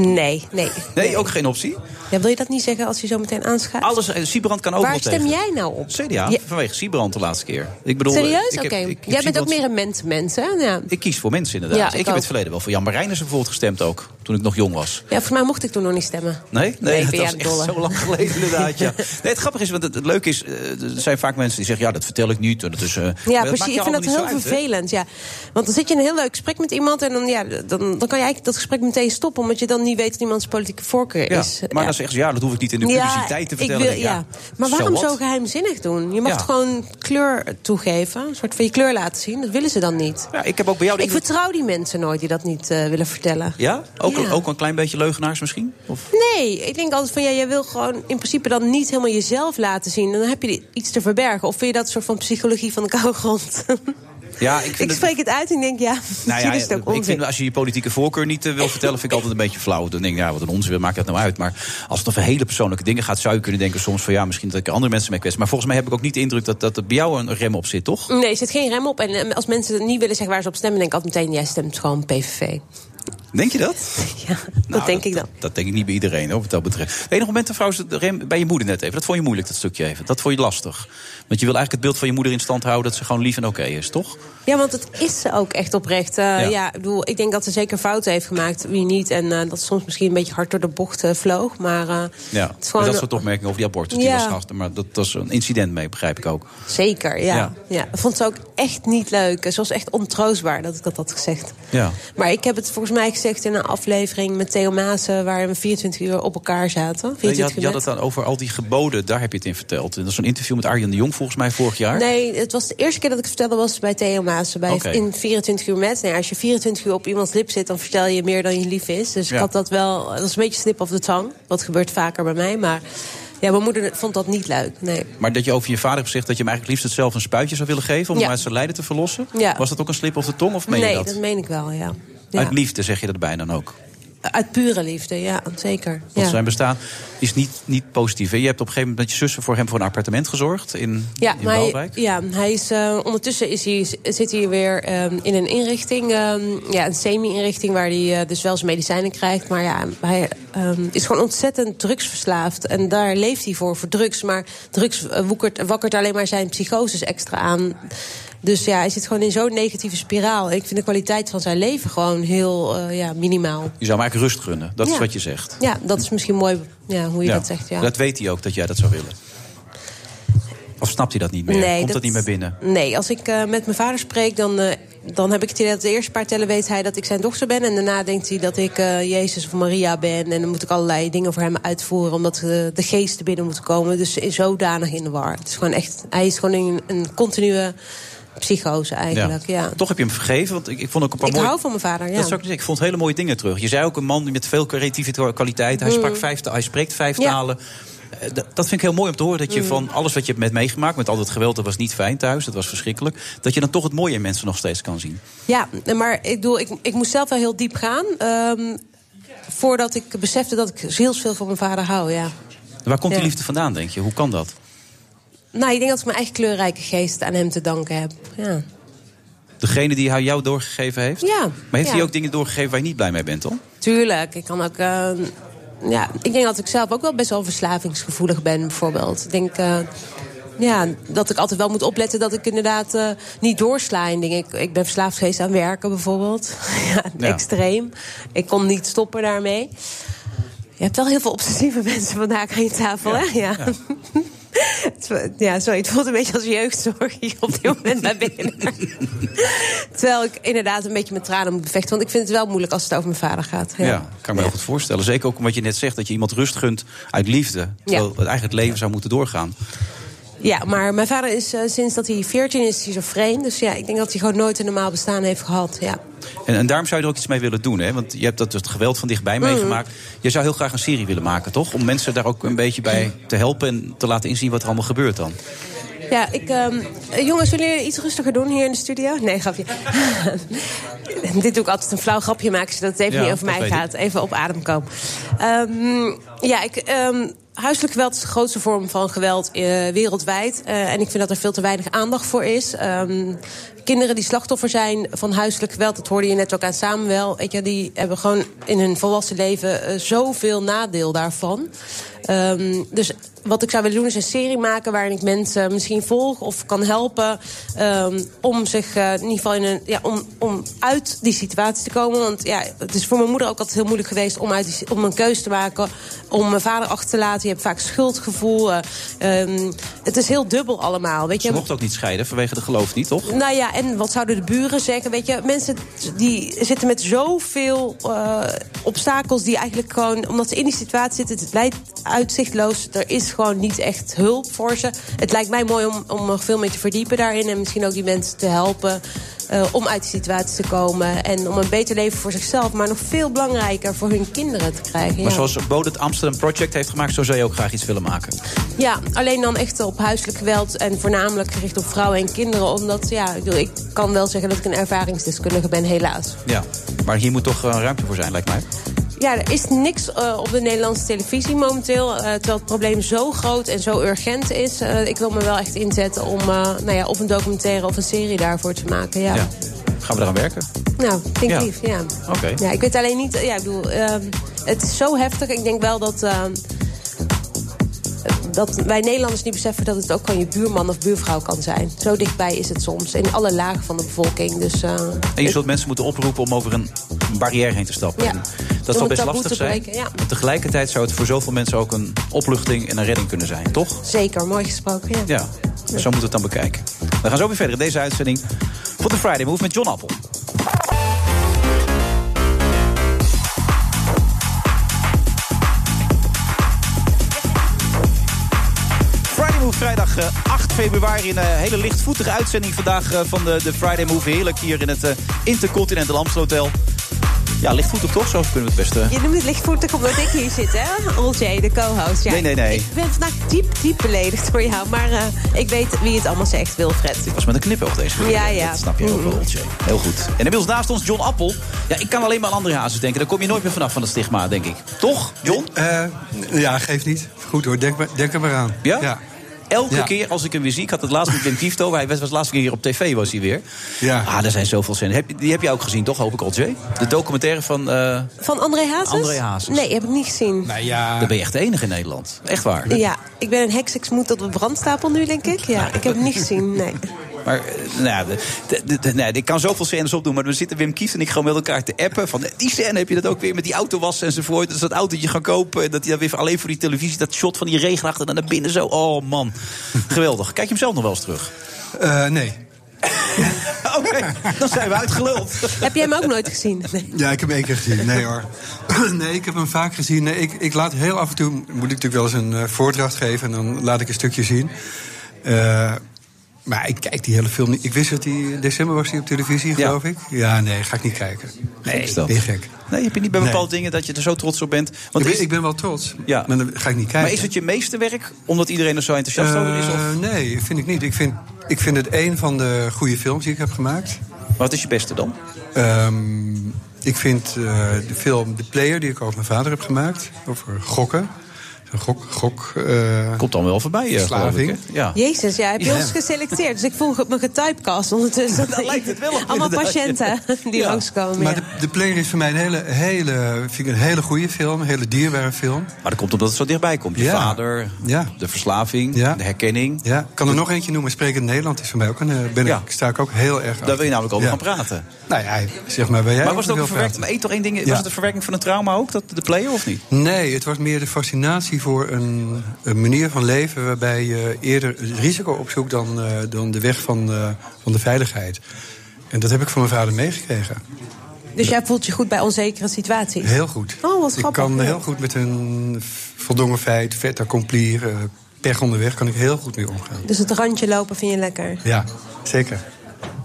Nee, nee. Nee, ook geen optie? Ja, wil je dat niet zeggen als je zo meteen aanschuift? Alles, uh, Siebrand kan ook Waar wel stem tegen. jij nou op? CDA, ja. vanwege Siebrand de laatste keer. Ik bedoel, Serieus? Oké. Okay. Jij bent ook meer een mensenmens, hè? Ja. Ik kies voor mensen, inderdaad. Ja, ik, ik heb ook. het verleden wel voor Jan Marijnissen bijvoorbeeld gestemd ook. Toen ik nog jong was. Ja, voor mij mocht ik toen nog niet stemmen. Nee? Nee, Nee, dat jij echt dolle. zo lang geleden inderdaad, ja. Nee, het grappige is, want het, het leuke is... eh, er zijn vaak mensen die zeggen, ja, dat vertel ik niet. en Dat is, eh, Ja, precies. Ik vind dat heel hè? vervelend. Ja. Want dan zit je in een heel leuk gesprek met iemand en dan, ja, dan, dan kan je eigenlijk dat gesprek meteen stoppen, omdat je dan niet weet wat iemands politieke voorkeur Ja, is. maar ja. dan zeggen ze, ja, dat hoef ik niet in de publiciteit te ik vertellen. wil, ja. Maar waarom zo geheimzinnig doen? Je mag gewoon kleur toegeven, een soort van je kleur laten zien. Dat willen ze dan niet. Ja, ik heb ook bij jou... Ik vertrouw die mensen nooit die dat niet eh, willen vertellen. Ja? Ook, Ja. ook een klein beetje leugenaars misschien? Of? Nee, ik denk altijd van ja, jij wil gewoon in principe dan niet helemaal jezelf laten zien. En dan heb je iets te verbergen. Of vind je dat een soort van psychologie van de koude grond? Ja, ik ik vind het... spreek het uit en ik denk ja, Nou ja, is het ook ik vind als je je politieke voorkeur niet eh, wil vertellen, vind ik altijd een beetje flauw. Dan denk ik, ja, wat een onzin, maakt dat nou uit? Maar als het over hele persoonlijke dingen gaat, zou je kunnen denken soms van ja, misschien dat ik er andere mensen mee kwets. Maar volgens mij heb ik ook niet de indruk dat, dat er bij jou een rem op zit, toch? Nee, er zit geen rem op. En eh, als mensen het niet willen zeggen waar ze op stemmen, denk ik altijd meteen, jij stemt gewoon PVV. Denk je dat? Ja, dat denk ik dan. Dat denk ik niet bij iedereen, hoor, wat dat betreft. Het enige moment, mevrouw, bij je moeder net even. Dat vond je moeilijk, dat stukje even. Dat vond je lastig. Want je wil eigenlijk het beeld van je moeder in stand houden dat ze gewoon lief en oké is, toch? Ja, want het is ze ook echt oprecht. Uh, ja. ja. ik bedoel, ik denk dat ze zeker fouten heeft gemaakt, wie niet. En uh, dat soms misschien een beetje hard door de bocht uh, vloog. Maar, ja, maar dat soort opmerkingen over die abortus, die Ja. was. Maar dat was een incident mee, begrijp ik ook. Zeker, ja. Ja. vond ze ook echt niet leuk. Ze was echt ontroostbaar dat ik dat had gezegd. Ja. Maar ik heb het volgens mij gezegd in een aflevering met Theo Maassen... waar we 24 uur op elkaar zaten. 24 Je had, je had het dan over al die geboden, daar heb je het in verteld. En dat is zo'n interview met Arjen de Jong volgens mij vorig jaar. Nee, het was de eerste keer dat ik het vertelde was bij Theo Maassen. Bij. In 24 uur met. Nee, als je 24 uur op iemands lip zit, dan vertel je meer dan je lief is. Dus Ja. ik had dat wel... Dat was een beetje slip of the tongue. Dat gebeurt vaker bij mij, maar... Ja, mijn moeder vond dat niet leuk, nee. Maar dat je over je vader hebt gezegd dat je hem eigenlijk liefst hetzelfde een spuitje zou willen geven... om Ja. hem uit zijn lijden te verlossen. Ja. Was dat ook een slip of de tong of meen nee, je dat? meen ik wel, ja. Ja. Uit liefde zeg je dat bijna dan ook. Uit pure liefde, ja, zeker. Want zijn bestaan is niet, niet positief. hè? Je hebt op een gegeven moment met je zussen voor hem voor een appartement gezorgd in, Ja, in hij, ja, hij is, eh, ondertussen is hij, zit hij weer ehm, in een inrichting, ehm, ja, een semi-inrichting waar hij eh, dus wel zijn medicijnen krijgt. Maar ja, hij ehm, is gewoon ontzettend drugsverslaafd. En daar leeft hij voor, voor drugs. Maar drugs eh, woekert, wakkert alleen maar zijn psychoses extra aan. Dus ja, hij zit gewoon in zo'n negatieve spiraal. Ik vind de kwaliteit van zijn leven gewoon heel eh, ja, minimaal. Je zou hem eigenlijk rust gunnen. Dat is wat je zegt. Ja, dat is misschien mooi ja, hoe je Ja. dat zegt. Ja. Dat weet hij ook dat jij dat zou willen. Of snapt hij dat niet meer? Nee, Komt dat, dat- niet meer binnen? Nee, als ik eh, met mijn vader spreek, dan, eh, dan heb ik het idee dat de eerste paar tellen weet hij dat ik zijn dochter ben. En daarna denkt hij dat ik Jezus of Maria ben. En dan moet ik allerlei dingen voor hem uitvoeren, omdat de geesten binnen moeten komen. Dus zodanig in de war. Het is gewoon echt, hij is gewoon in een continue psychose eigenlijk. Ja. Toch heb je hem vergeven, want ik, ik vond ook een paar Ik mooie... hou van mijn vader, ja. Dat zou ik, zeggen. ik vond hele mooie dingen terug. Je zei ook een man met veel creatieve kwaliteit. Hij, Mm. sprak vijf, hij spreekt vijf Ja. talen. Eh, Dat vind ik heel mooi om te horen. Dat je Mm. van alles wat je hebt met meegemaakt... met al dat geweld, dat was niet fijn thuis, dat was verschrikkelijk... dat je dan toch het mooie in mensen nog steeds kan zien. Ja, maar ik bedoel, ik, ik moest zelf wel heel diep gaan. ehm, voordat ik besefte dat ik heel veel van mijn vader hou, ja. Waar komt die liefde vandaan, denk je? Hoe kan dat? Nou, ik denk dat ik mijn eigen kleurrijke geest aan hem te danken heb. Ja. Degene die hij jou doorgegeven heeft? Ja, Maar heeft ja. hij ook dingen doorgegeven waar je niet blij mee bent, toch? Tuurlijk, ik kan ook. eh, ja, ik denk dat ik zelf ook wel best wel verslavingsgevoelig ben, bijvoorbeeld. Ik denk. eh, ja, dat ik altijd wel moet opletten dat ik inderdaad eh, niet doorsla in dingen. Ik, ik ben verslaafd geweest aan werken bijvoorbeeld. ja, extreem. Ik kon niet stoppen daarmee. Je hebt wel heel veel obsessieve mensen vandaag aan je tafel, hè? Ja. Ja, sorry, het voelt een beetje als jeugdzorg hier op dit moment bij binnen. Terwijl ik inderdaad een beetje met tranen moet bevechten. Want ik vind het wel moeilijk als het over mijn vader gaat. Ja, kan ik me heel goed voorstellen. Zeker ook omdat je net zegt dat je iemand rust gunt uit liefde. Terwijl het eigenlijk het leven zou moeten doorgaan. Ja, maar mijn vader is eh, sinds dat hij 14 is schizofreen. Dus ja, ik denk dat hij gewoon nooit een normaal bestaan heeft gehad. Ja. En, en daarom zou je er ook iets mee willen doen. Hè? Want je hebt dat, het geweld van dichtbij Mhm. meegemaakt. Je zou heel graag een serie willen maken, toch? Om mensen daar ook een beetje bij te helpen... en te laten inzien wat er allemaal gebeurt dan. Ja, ik, ehm, eh, jongens, willen jullie iets rustiger doen hier in de studio? Nee, grapje. Dit doe ik altijd een flauw grapje maken, zodat het even Ja, niet over mij gaat. Even op adem komen. Ehm, ja, ik, ehm, huiselijk geweld is de grootste vorm van geweld eh, wereldwijd. Eh, en ik vind dat er veel te weinig aandacht voor is. Ehm, kinderen die slachtoffer zijn van huiselijk geweld, dat hoorde je net ook aan Samuel. Weet je, die hebben gewoon in hun volwassen leven eh, zoveel nadeel daarvan. Ehm, dus wat ik zou willen doen is een serie maken waarin ik mensen misschien volg of kan helpen ehm, om zich eh, in ieder geval in een, ja, om, om uit die situatie te komen. Want ja, het is voor mijn moeder ook altijd heel moeilijk geweest om, uit die, om een keuze te maken, om mijn vader achter te laten. Je hebt vaak schuldgevoel. eh, ehm, het is heel dubbel allemaal. Weet Ze je? mocht ook niet scheiden vanwege de geloof niet, toch? Nou ja, en wat zouden de buren zeggen? Weet je, mensen die zitten met zoveel eh, obstakels die eigenlijk gewoon, omdat ze in die situatie zitten, het lijkt uitzichtloos. Er is gewoon niet echt hulp voor ze. Het lijkt mij mooi om, om nog veel meer te verdiepen daarin en misschien ook die mensen te helpen. eh, om uit die situatie te komen. En om een beter leven voor zichzelf, maar nog veel belangrijker voor hun kinderen te krijgen. Maar ja. zoals Bode het Amsterdam Project heeft gemaakt... zo zou je ook graag iets willen maken. Ja, alleen dan echt op huiselijk geweld en voornamelijk gericht op vrouwen en kinderen. Omdat, ja, ik, bedoel, ik kan wel zeggen dat ik een ervaringsdeskundige ben, helaas. Ja, maar hier moet toch uh, ruimte voor zijn, lijkt mij. Ja, er is niks uh, op de Nederlandse televisie momenteel. Uh, terwijl het probleem zo groot en zo urgent is. Uh, ik wil me wel echt inzetten om nou ja, of een documentaire of een serie daarvoor te maken. Ja. ja. Gaan we eraan werken? Nou, vind ik Ja. lief, ja. Oké. Ja, ik weet alleen niet... Ja, ik bedoel, ehm, het is zo heftig. Ik denk wel dat... ehm, dat wij Nederlanders niet beseffen dat het ook gewoon je buurman of buurvrouw kan zijn. Zo dichtbij is het soms. In alle lagen van de bevolking. Dus, eh, En je zult mensen moeten oproepen om over een barrière heen te stappen. Ja. Dat het best lastig te zijn. ja. Maar tegelijkertijd zou het voor zoveel mensen ook een opluchting en een redding kunnen zijn, toch? Zeker, mooi gesproken, ja. Ja, zo moeten we het dan bekijken. We gaan zo weer verder in deze uitzending van de Friday Move met John Appel. Friday Move vrijdag eh, 8 februari. Een eh, hele lichtvoetige uitzending vandaag eh, van de, de Friday Move. Heerlijk hier in het eh, Intercontinental Amstel Hotel. Ja, lichtvoetig toch? Zo kunnen we het beste... Je noemt het lichtvoetig omdat ik hier zit, hè? Olcay, de co-host. Ja, Nee, nee, nee. Ik ben vandaag diep, diep beledigd door jou. Maar eh, ik weet wie het allemaal zegt, Wilfred. Ik was met een knipoog deze keer. Ja, ja. Dat snap je ook wel, Oltje. Heel goed. En inmiddels naast ons John Appel. Ja, ik kan alleen maar aan André Hazes denken. Daar kom je nooit meer vanaf van het stigma, denk ik. Toch, John? Eh, ja, geeft niet. Goed hoor, denk, maar, denk er maar aan. Ja? Elke Ja. keer als ik hem weer zie, ik had het laatst met Wim Kiefto. Hij was was de laatste keer hier op tv, was hij weer. Ja. Ah, er zijn zoveel zinnen. Heb, je- die heb je ook gezien, toch, hoop ik, Oltje? De documentaire van... eh Van André Hazes? André Hazes. Nee, heb ik niet gezien. Nou ja, Dan ben je echt de enige in Nederland. Echt waar. Ja, ik ben een heks, ik moet op de brandstapel nu, denk ik. Ja, ik heb het niet gezien, nee. Maar eh, nou, ja, de, de, de- de- nee, ik kan zoveel scènes opdoen. Maar dan zitten Wim Kieft en ik gewoon met elkaar te appen. Van eh, die scène heb je dat ook weer met die autowassen enzovoort. Dus dat autootje gaan kopen. En dat hij dan weer alleen voor die televisie. Dat shot van die regen achter en naar binnen zo. Oh man, geweldig. Kijk je hem zelf nog wel eens terug? Eh, nee. Oké, dan zijn we uitgeluld. Heb jij hem ook nooit gezien? Nee. Ja, ik heb hem één keer gezien. Nee hoor. Nee, ik heb hem vaak gezien. Nee, ik, ik laat heel af en toe... moet ik natuurlijk wel eens een eh, voordracht geven... en dan laat ik een stukje zien. Eh, maar ik kijk die hele film niet. Ik wist dat hij in december was hij op televisie, geloof ik. Ja, nee, ga ik niet kijken. Nee, is dat? Ben je gek. Nee, heb je niet bij Nee. bepaalde dingen dat je er zo trots op bent? Ik Want ben, is, ik ben wel trots, Ja. maar dan ga ik niet kijken. maar is het je meeste werk omdat iedereen er zo enthousiast over is? Of? Eh, nee, vind ik niet. Ik vind, ik vind het een van de goede films die ik heb gemaakt. Wat is je beste dan? Ehm, ik vind eh, de film The Player, die ik over mijn vader heb gemaakt, over gokken. Een gok, gok, eh, Komt dan wel voorbij, eh, geloof ik. verslaving. Ja. Jezus, ja, heb je Ja. ons geselecteerd? Dus ik voel me getypecast ondertussen. Daar lijkt het wel op, Allemaal patiënten die Ja. langskomen. Maar ja. de, de Player is voor mij een hele, hele, vind ik een hele goede film, een hele dierbare film. Maar dat komt omdat het zo dichtbij komt. Je Ja. vader, Ja. de verslaving, Ja. de herkenning. Ja, ik kan er nog eentje noemen. Sprekend Nederland is voor mij ook een. eh, Ben Ja. ik, sta ik ook heel erg. Daar wil je namelijk over Ja. gaan praten. Nou ja, zeg maar waar jij maar was het ook verwerking? praten. Maar één toch één ding. Ja. Was het een verwerking van een trauma ook, dat, de player of niet? Nee, het was meer de fascinatie voor een, een manier van leven waarbij je eerder het risico opzoekt dan, eh, dan de weg van, eh, van de veiligheid. En dat heb ik van mijn vader meegekregen. Dus jij voelt je goed bij onzekere situaties? Heel goed. Oh, wat ik grappig. kan ja. heel goed met een voldongen feit, vet accompli, eh, pech onderweg, kan ik heel goed mee omgaan. Dus het randje lopen vind je lekker? Ja, zeker.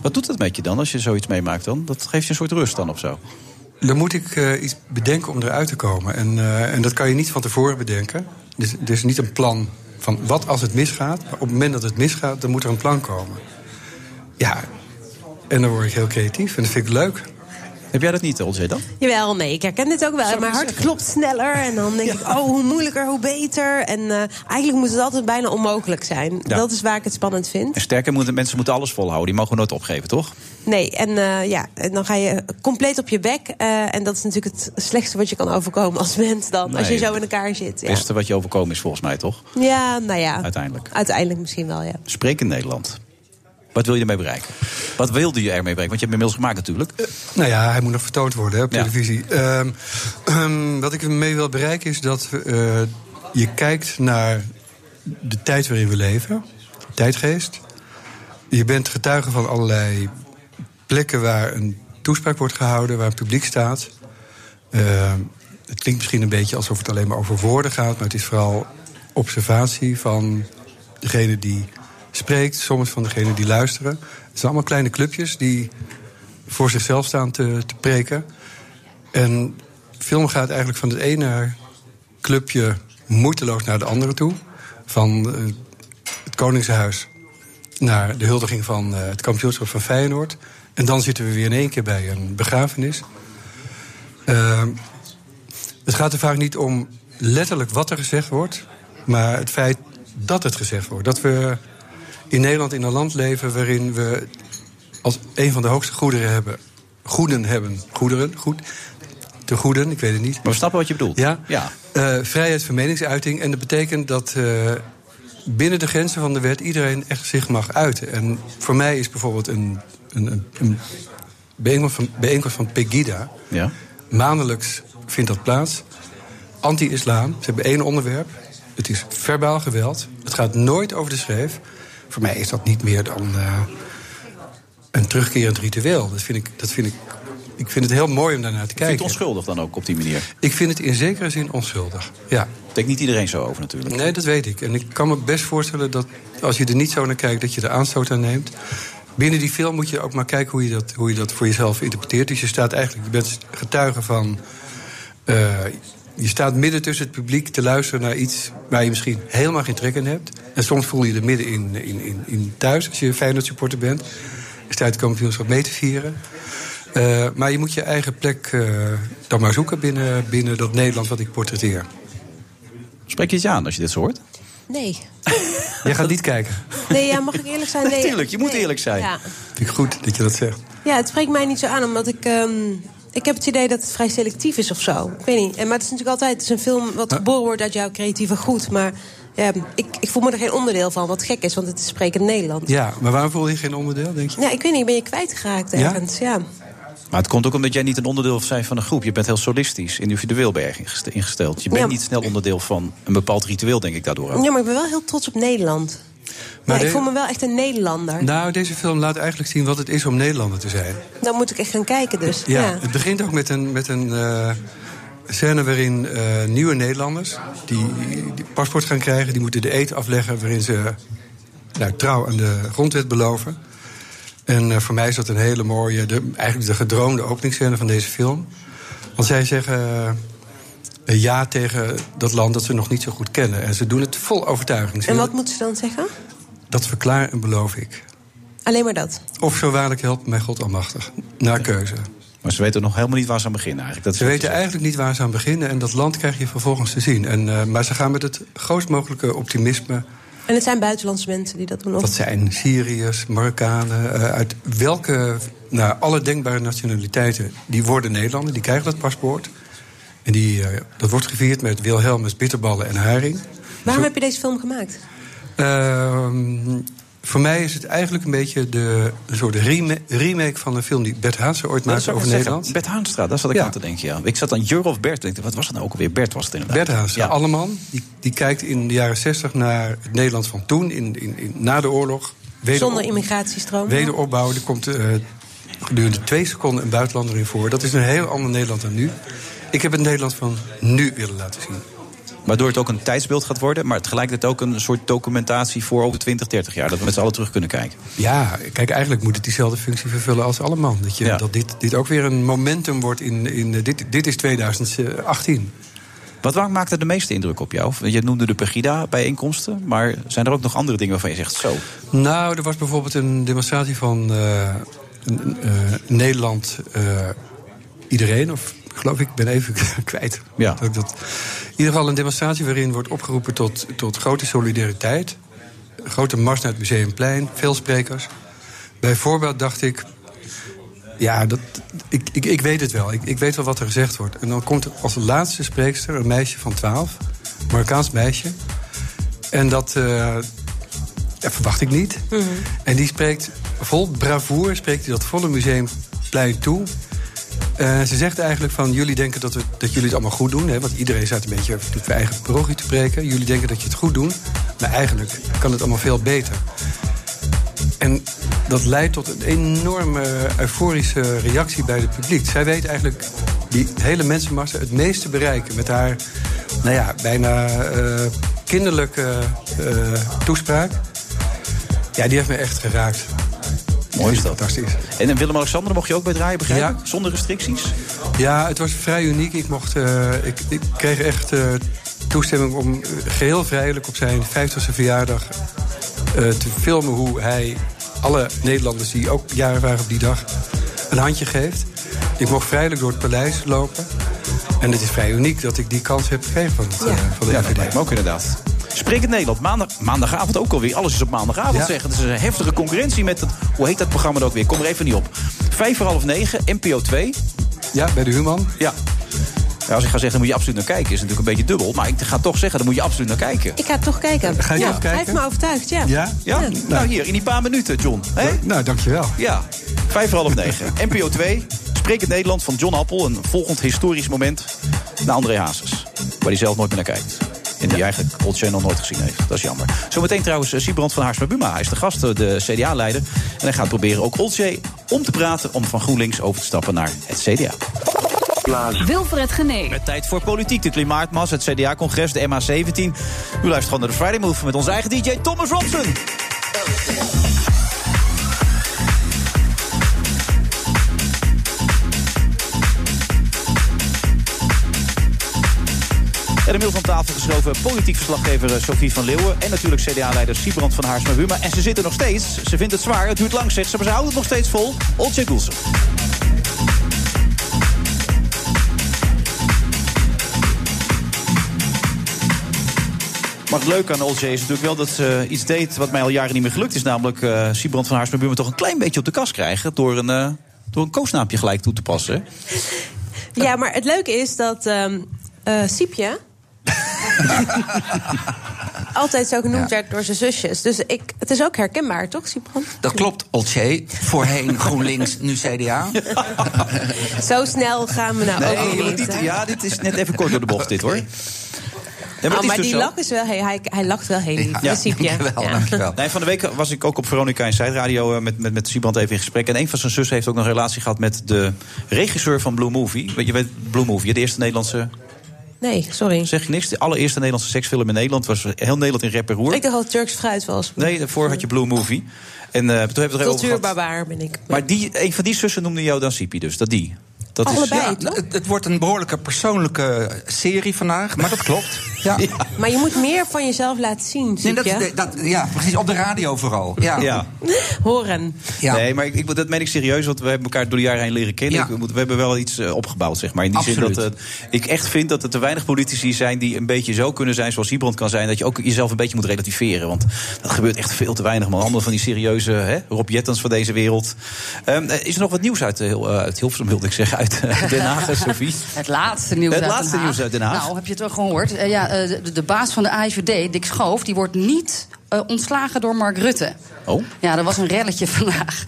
Wat doet dat met je dan als je zoiets meemaakt dan? Dat geeft je een soort rust dan of zo? Dan moet ik eh, iets bedenken om eruit te komen. En, eh, en dat kan je niet van tevoren bedenken. Dus, dus niet een plan van wat als het misgaat. Maar op het moment dat het misgaat, dan moet er een plan komen. Ja, en dan word ik heel creatief en dat vind ik leuk. Heb jij dat niet, Olzee, dan? Jawel, nee, ik herken dit ook wel. Mijn hart klopt sneller en dan denk ik, oh, hoe moeilijker, hoe beter. En eh, eigenlijk moet het altijd bijna onmogelijk zijn. Ja. Dat is waar ik het spannend vind. En sterker, moeten, mensen moeten alles volhouden. Die mogen nooit opgeven, toch? Nee, en eh, ja, en dan ga je compleet op je bek. eh, en dat is natuurlijk het slechtste wat je kan overkomen als mens dan. als je zo in elkaar zit. Het Ja, beste wat je overkomen is volgens mij, toch? ja nou ja. Uiteindelijk. Uiteindelijk misschien wel, ja. Spreek in Nederland. Wat wil je ermee bereiken? Wat wilde je ermee bereiken? Want je hebt hem inmiddels gemaakt natuurlijk. Nou ja, hij moet nog vertoond worden hè, op Ja. televisie. Ehm, ehm, wat ik ermee wil bereiken is dat eh, je kijkt naar de tijd waarin we leven. Tijdgeest. Je bent getuige van allerlei plekken waar een toespraak wordt gehouden, waar een publiek staat. Ehm, het klinkt misschien een beetje alsof het alleen maar over woorden gaat, maar het is vooral observatie van degene die spreekt, soms van degene die luisteren. Het zijn allemaal kleine clubjes die voor zichzelf staan te, te preken. En film gaat eigenlijk van het ene clubje moeiteloos naar de andere toe. Van eh, het Koningshuis naar de huldiging van eh, het kampioenschap van Feyenoord. En dan zitten we weer in één keer bij een begrafenis. Ehm, het gaat er vaak niet om letterlijk wat er gezegd wordt, maar het feit dat het gezegd wordt. Dat we in Nederland in een land leven waarin we als een van de hoogste goederen hebben. Goeden hebben. Goederen, goed. Te goeden, ik weet het niet. Maar we snappen wat je bedoelt. Ja. Ja. Eh, vrijheid van meningsuiting. En dat betekent dat eh, binnen de grenzen van de wet iedereen echt zich mag uiten. En voor mij is bijvoorbeeld een, een, een, een bijeenkomst, van, bijeenkomst van Pegida. Ja. Maandelijks vindt dat plaats. Anti-islam. Ze hebben één onderwerp. Het is verbaal geweld. Het gaat nooit over de schreef. Voor mij is dat niet meer dan eh, een terugkerend ritueel. Dat vind ik, dat vind ik, ik vind het heel mooi om daarnaar te Vind je kijken. het onschuldig dan ook op die manier? Ik vind het in zekere zin onschuldig. Ja. Denkt niet iedereen zo over natuurlijk. Nee, dat weet ik. En ik kan me best voorstellen dat als je er niet zo naar kijkt, dat je er aanstoot aan neemt. binnen die film moet je ook maar kijken hoe je dat, hoe je dat voor jezelf interpreteert. Dus je staat eigenlijk, je bent getuige van. eh, je staat midden tussen het publiek te luisteren naar iets waar je misschien helemaal geen trek in hebt. En soms voel je je er midden in, in, in, in thuis als je Feyenoord supporter bent. Je staat het kampioenschap mee te vieren. Eh, maar je moet je eigen plek eh, dan maar zoeken binnen, binnen dat Nederland wat ik portretteer. Spreek je het je aan als je dit zo hoort? Nee. Jij gaat niet kijken. Nee, ja, mag ik eerlijk zijn? Nee. Tuurlijk, je moet Nee. eerlijk zijn. Ja. Vind ik goed dat je dat zegt. ja, het spreekt mij niet zo aan, omdat ik... ehm, ik heb het idee dat het vrij selectief is of zo. Ik weet niet. En, maar het is natuurlijk altijd het is een film wat geboren wordt uit jouw creatieve goed. Maar ja, ik, ik voel me er geen onderdeel van, wat gek is, want het is sprekend Nederland. Ja, maar waarom voel je geen onderdeel, denk je? Ja, ik weet niet, ben je kwijtgeraakt Ja? ergens? Ja. Maar het komt ook omdat jij niet een onderdeel bent van een groep. Je bent heel solistisch, individueel ben je ingest- ingesteld. Je bent Ja. niet snel onderdeel van een bepaald ritueel, denk ik daardoor ook. ja, maar ik ben wel heel trots op Nederland. Maar ja, ik voel me wel echt een Nederlander. Nou, deze film laat eigenlijk zien wat het is om Nederlander te zijn. Dan moet ik echt gaan kijken dus. Ja, Ja. het begint ook met een, met een eh, scène waarin eh, nieuwe Nederlanders... Die, die paspoort gaan krijgen, die moeten de eet afleggen... waarin ze nou, trouw aan de grondwet beloven. En eh, voor mij is dat een hele mooie, de, eigenlijk de gedroomde openingsscène van deze film. Want zij zeggen ja tegen dat land dat ze nog niet zo goed kennen. En ze doen het vol overtuiging. Ze En wat moeten ze dan zeggen? Dat verklaar en beloof ik. Alleen maar dat. Of zo waarlijk helpt mij God almachtig. Naar keuze. Maar ze weten nog helemaal niet waar ze aan beginnen eigenlijk. Dat Ze weten eigenlijk niet waar ze aan beginnen en dat land krijg je vervolgens te zien. En, eh, maar ze gaan met het grootst mogelijke optimisme. En het zijn buitenlandse mensen die dat doen. Of? Dat zijn Syriërs, Marokkanen, eh, uit welke, nou, alle denkbare nationaliteiten, die worden Nederlander, die krijgen dat paspoort. En die, eh, dat wordt gevierd met Wilhelmus, bitterballen en haring. Waarom heb je deze film gemaakt? Ehm, voor mij is het eigenlijk een beetje de, een soort rema- remake van een film die Bert Haansen ooit Dat maakte over zeggen. Nederland. Bert Haanstra, daar zat ik Ja. aan te denken. Ja. Ik zat aan Jur of Bert. Ik dacht, Wat was het nou ook alweer? Bert was het inderdaad. Bert Haas, Ja. Alleman, die, die kijkt in de jaren 60 naar het Nederland van toen, in, in, in, na de oorlog. Wederop- Zonder immigratiestroom. Wederopbouw, er komt eh, gedurende twee seconden een buitenlander in voor. Dat is een heel ander Nederland dan nu. Ik heb het Nederland van nu willen laten zien. Waardoor het ook een tijdsbeeld gaat worden. Maar tegelijkertijd ook een soort documentatie voor over 20, 30 jaar. Dat we met z'n allen terug kunnen kijken. Ja, kijk, eigenlijk moet het diezelfde functie vervullen als Alleman. Dat, je, Ja. dat dit, dit ook weer een momentum wordt in... in eh, dit, dit is 2018. Wat waar maakt er de meeste indruk op jou? Je noemde de Pegida-bijeenkomsten. Maar zijn er ook nog andere dingen waarvan je zegt zo? Nou, er was bijvoorbeeld een demonstratie van eh, eh, Nederland iedereen, of geloof ik, ik ben even kwijt. Ja. Dat, ik dat, in ieder geval een demonstratie waarin wordt opgeroepen tot, tot grote solidariteit. Een grote mars naar het Museumplein, veel sprekers. Bijvoorbeeld dacht ik, ja, dat, ik, ik, ik weet het wel. Ik, ik weet wel wat er gezegd wordt. En dan komt er als laatste spreekster een meisje van 12, een Marokkaans meisje. En dat eh, ja, verwacht ik niet. En die spreekt vol bravoer, spreekt hij dat volle museumplein toe. Eh, ze zegt eigenlijk van, jullie denken dat, we, dat jullie het allemaal goed doen. Hè, want iedereen staat een beetje op eigen parochie te preken. Jullie denken dat je het goed doet. Maar eigenlijk kan het allemaal veel beter. En dat leidt tot een enorme euforische reactie bij het publiek. Zij weet eigenlijk die hele mensenmassa het meeste bereiken met haar, nou ja, bijna eh, kinderlijke eh, toespraak. Ja, die heeft me echt geraakt. Mooi is dat. Fantastisch. En in Willem-Alexander mocht je ook bij draaien, begrijp ik? Ja. Zonder restricties? Ja, het was vrij uniek. Ik, mocht, eh, ik, ik kreeg echt eh, toestemming om eh, geheel vrijelijk op zijn 50ste verjaardag eh, te filmen hoe hij alle Nederlanders die ook jaren waren op die dag een handje geeft. Ik mocht vrijelijk door het paleis lopen. En het is vrij uniek dat ik die kans heb gekregen van, het, eh, van de Ja, dat lijkt me ook inderdaad. Spreek het Nederland. Maandag, maandagavond ook alweer. Alles is op maandagavond Ja. zeggen. Het is een heftige concurrentie met het... Hoe heet dat programma dan ook weer? Kom er even niet op. Vijf voor half negen, NPO 2. Ja, bij de Human. Ja. Ja, als ik ga zeggen, dan moet je absoluut naar kijken. Is natuurlijk een beetje dubbel. Maar ik ga toch zeggen, dan moet je absoluut naar kijken. Ik ga toch kijken. Ga je ja, kijken? Hij heeft me overtuigd, ja. Ja? Ja? Nou, hier, in die paar minuten, John. Hè? Nou, dankjewel. Ja, vijf voor half negen. NPO 2, Spreek het Nederland van John Appel. Een volgend historisch moment naar André Hazes. Waar hij zelf nooit meer naar kijkt. En die eigenlijk Old Channel nooit gezien heeft. Dat is jammer. Zometeen trouwens eh, Siebrand van Haarsma Buma. Hij is de gast, eh, de CDA-leider. En hij gaat proberen ook Olcay om te praten... om van GroenLinks over te stappen naar het CDA. Wilfred Genee. Met tijd voor politiek. De Klimaatmas, het CDA-congres, de MA17. U luistert gewoon naar de Friday Move met onze eigen DJ Thomas Robson. En inmiddels aan tafel geschoven politiek verslaggever eh, Sophie van Leeuwen... en natuurlijk CDA-leider Siebrand van Haarsma-Buma. En ze zitten nog steeds. Ze vindt het zwaar, het duurt lang, zegt ze, maar ze houden het nog steeds vol. Olcay Goelsen. Maar het leuke aan Olcay is natuurlijk wel dat ze iets deed... wat mij al jaren niet meer gelukt is. Namelijk uh, Siebrand van Haarsma-Buma toch een klein beetje op de kast krijgen... door een, uh, door een koosnaapje gelijk toe te passen. Ja, maar het leuke is dat um, uh, Siepje... altijd zo genoemd werd door zijn zusjes. Dus ik, het is ook herkenbaar, toch, Siebrand? Dat klopt, Olcay. Voorheen GroenLinks, nu CDA. zo snel gaan we nou nee, ook niet. Dit, ja, dit is net even kort door de bocht, dit hoor. Ja, maar, oh, maar dus die zo... lach is wel, hij, hij, hij lacht wel heel lief. Ja, ja. Dankjewel, ja. dankjewel. Nee, van de week was ik ook op Veronica in Zijdradio met, met, met Siebrand even in gesprek. En een van zijn zussen heeft ook nog een relatie gehad met de regisseur van Blue Movie. Je weet Blue Movie, de eerste Nederlandse Nee, sorry. Zeg je niks? De allereerste Nederlandse seksfilm in Nederland was heel Nederland in rep en roer. Ik dacht dat Turks fruit was. Nee, daarvoor had je Blue Movie. En uh, toen hebben we het Cultuurbarbaar ben ik. Maar die, een van die zussen noemde jou dan Sipi dus, dat die. Dat Allebei, is, ja, het, het, wordt een behoorlijke persoonlijke serie vandaag, maar dat klopt. Ja. Maar je moet meer van jezelf laten zien, nee, dat, dat, Ja, precies, op de radio vooral. Ja. ja. Horen. Ja. Nee, maar ik, ik, dat meen ik serieus, want we hebben elkaar door de jaren heen leren kennen. We, we, hebben wel iets uh, opgebouwd, zeg maar. In die Absoluut. zin dat uh, ik echt vind dat er te weinig politici zijn... die een beetje zo kunnen zijn zoals Siebrand kan zijn... dat je ook jezelf een beetje moet relativeren. Want dat gebeurt echt veel te weinig. Maar allemaal van die serieuze hè, Rob Jettens van deze wereld. Um, is er nog wat nieuws uit, uh, uit Hilversum, wilde ik zeggen, uit Den Haag? Sophie? Het laatste nieuws Het uit laatste Den Haag. nieuws uit Den Haag. Nou, heb je het wel gehoord? Uh, ja, uh, de, de, baas van de AIVD, Dick Schoof, die wordt niet uh, ontslagen door Mark Rutte. Oh? Ja, er was een relletje vandaag.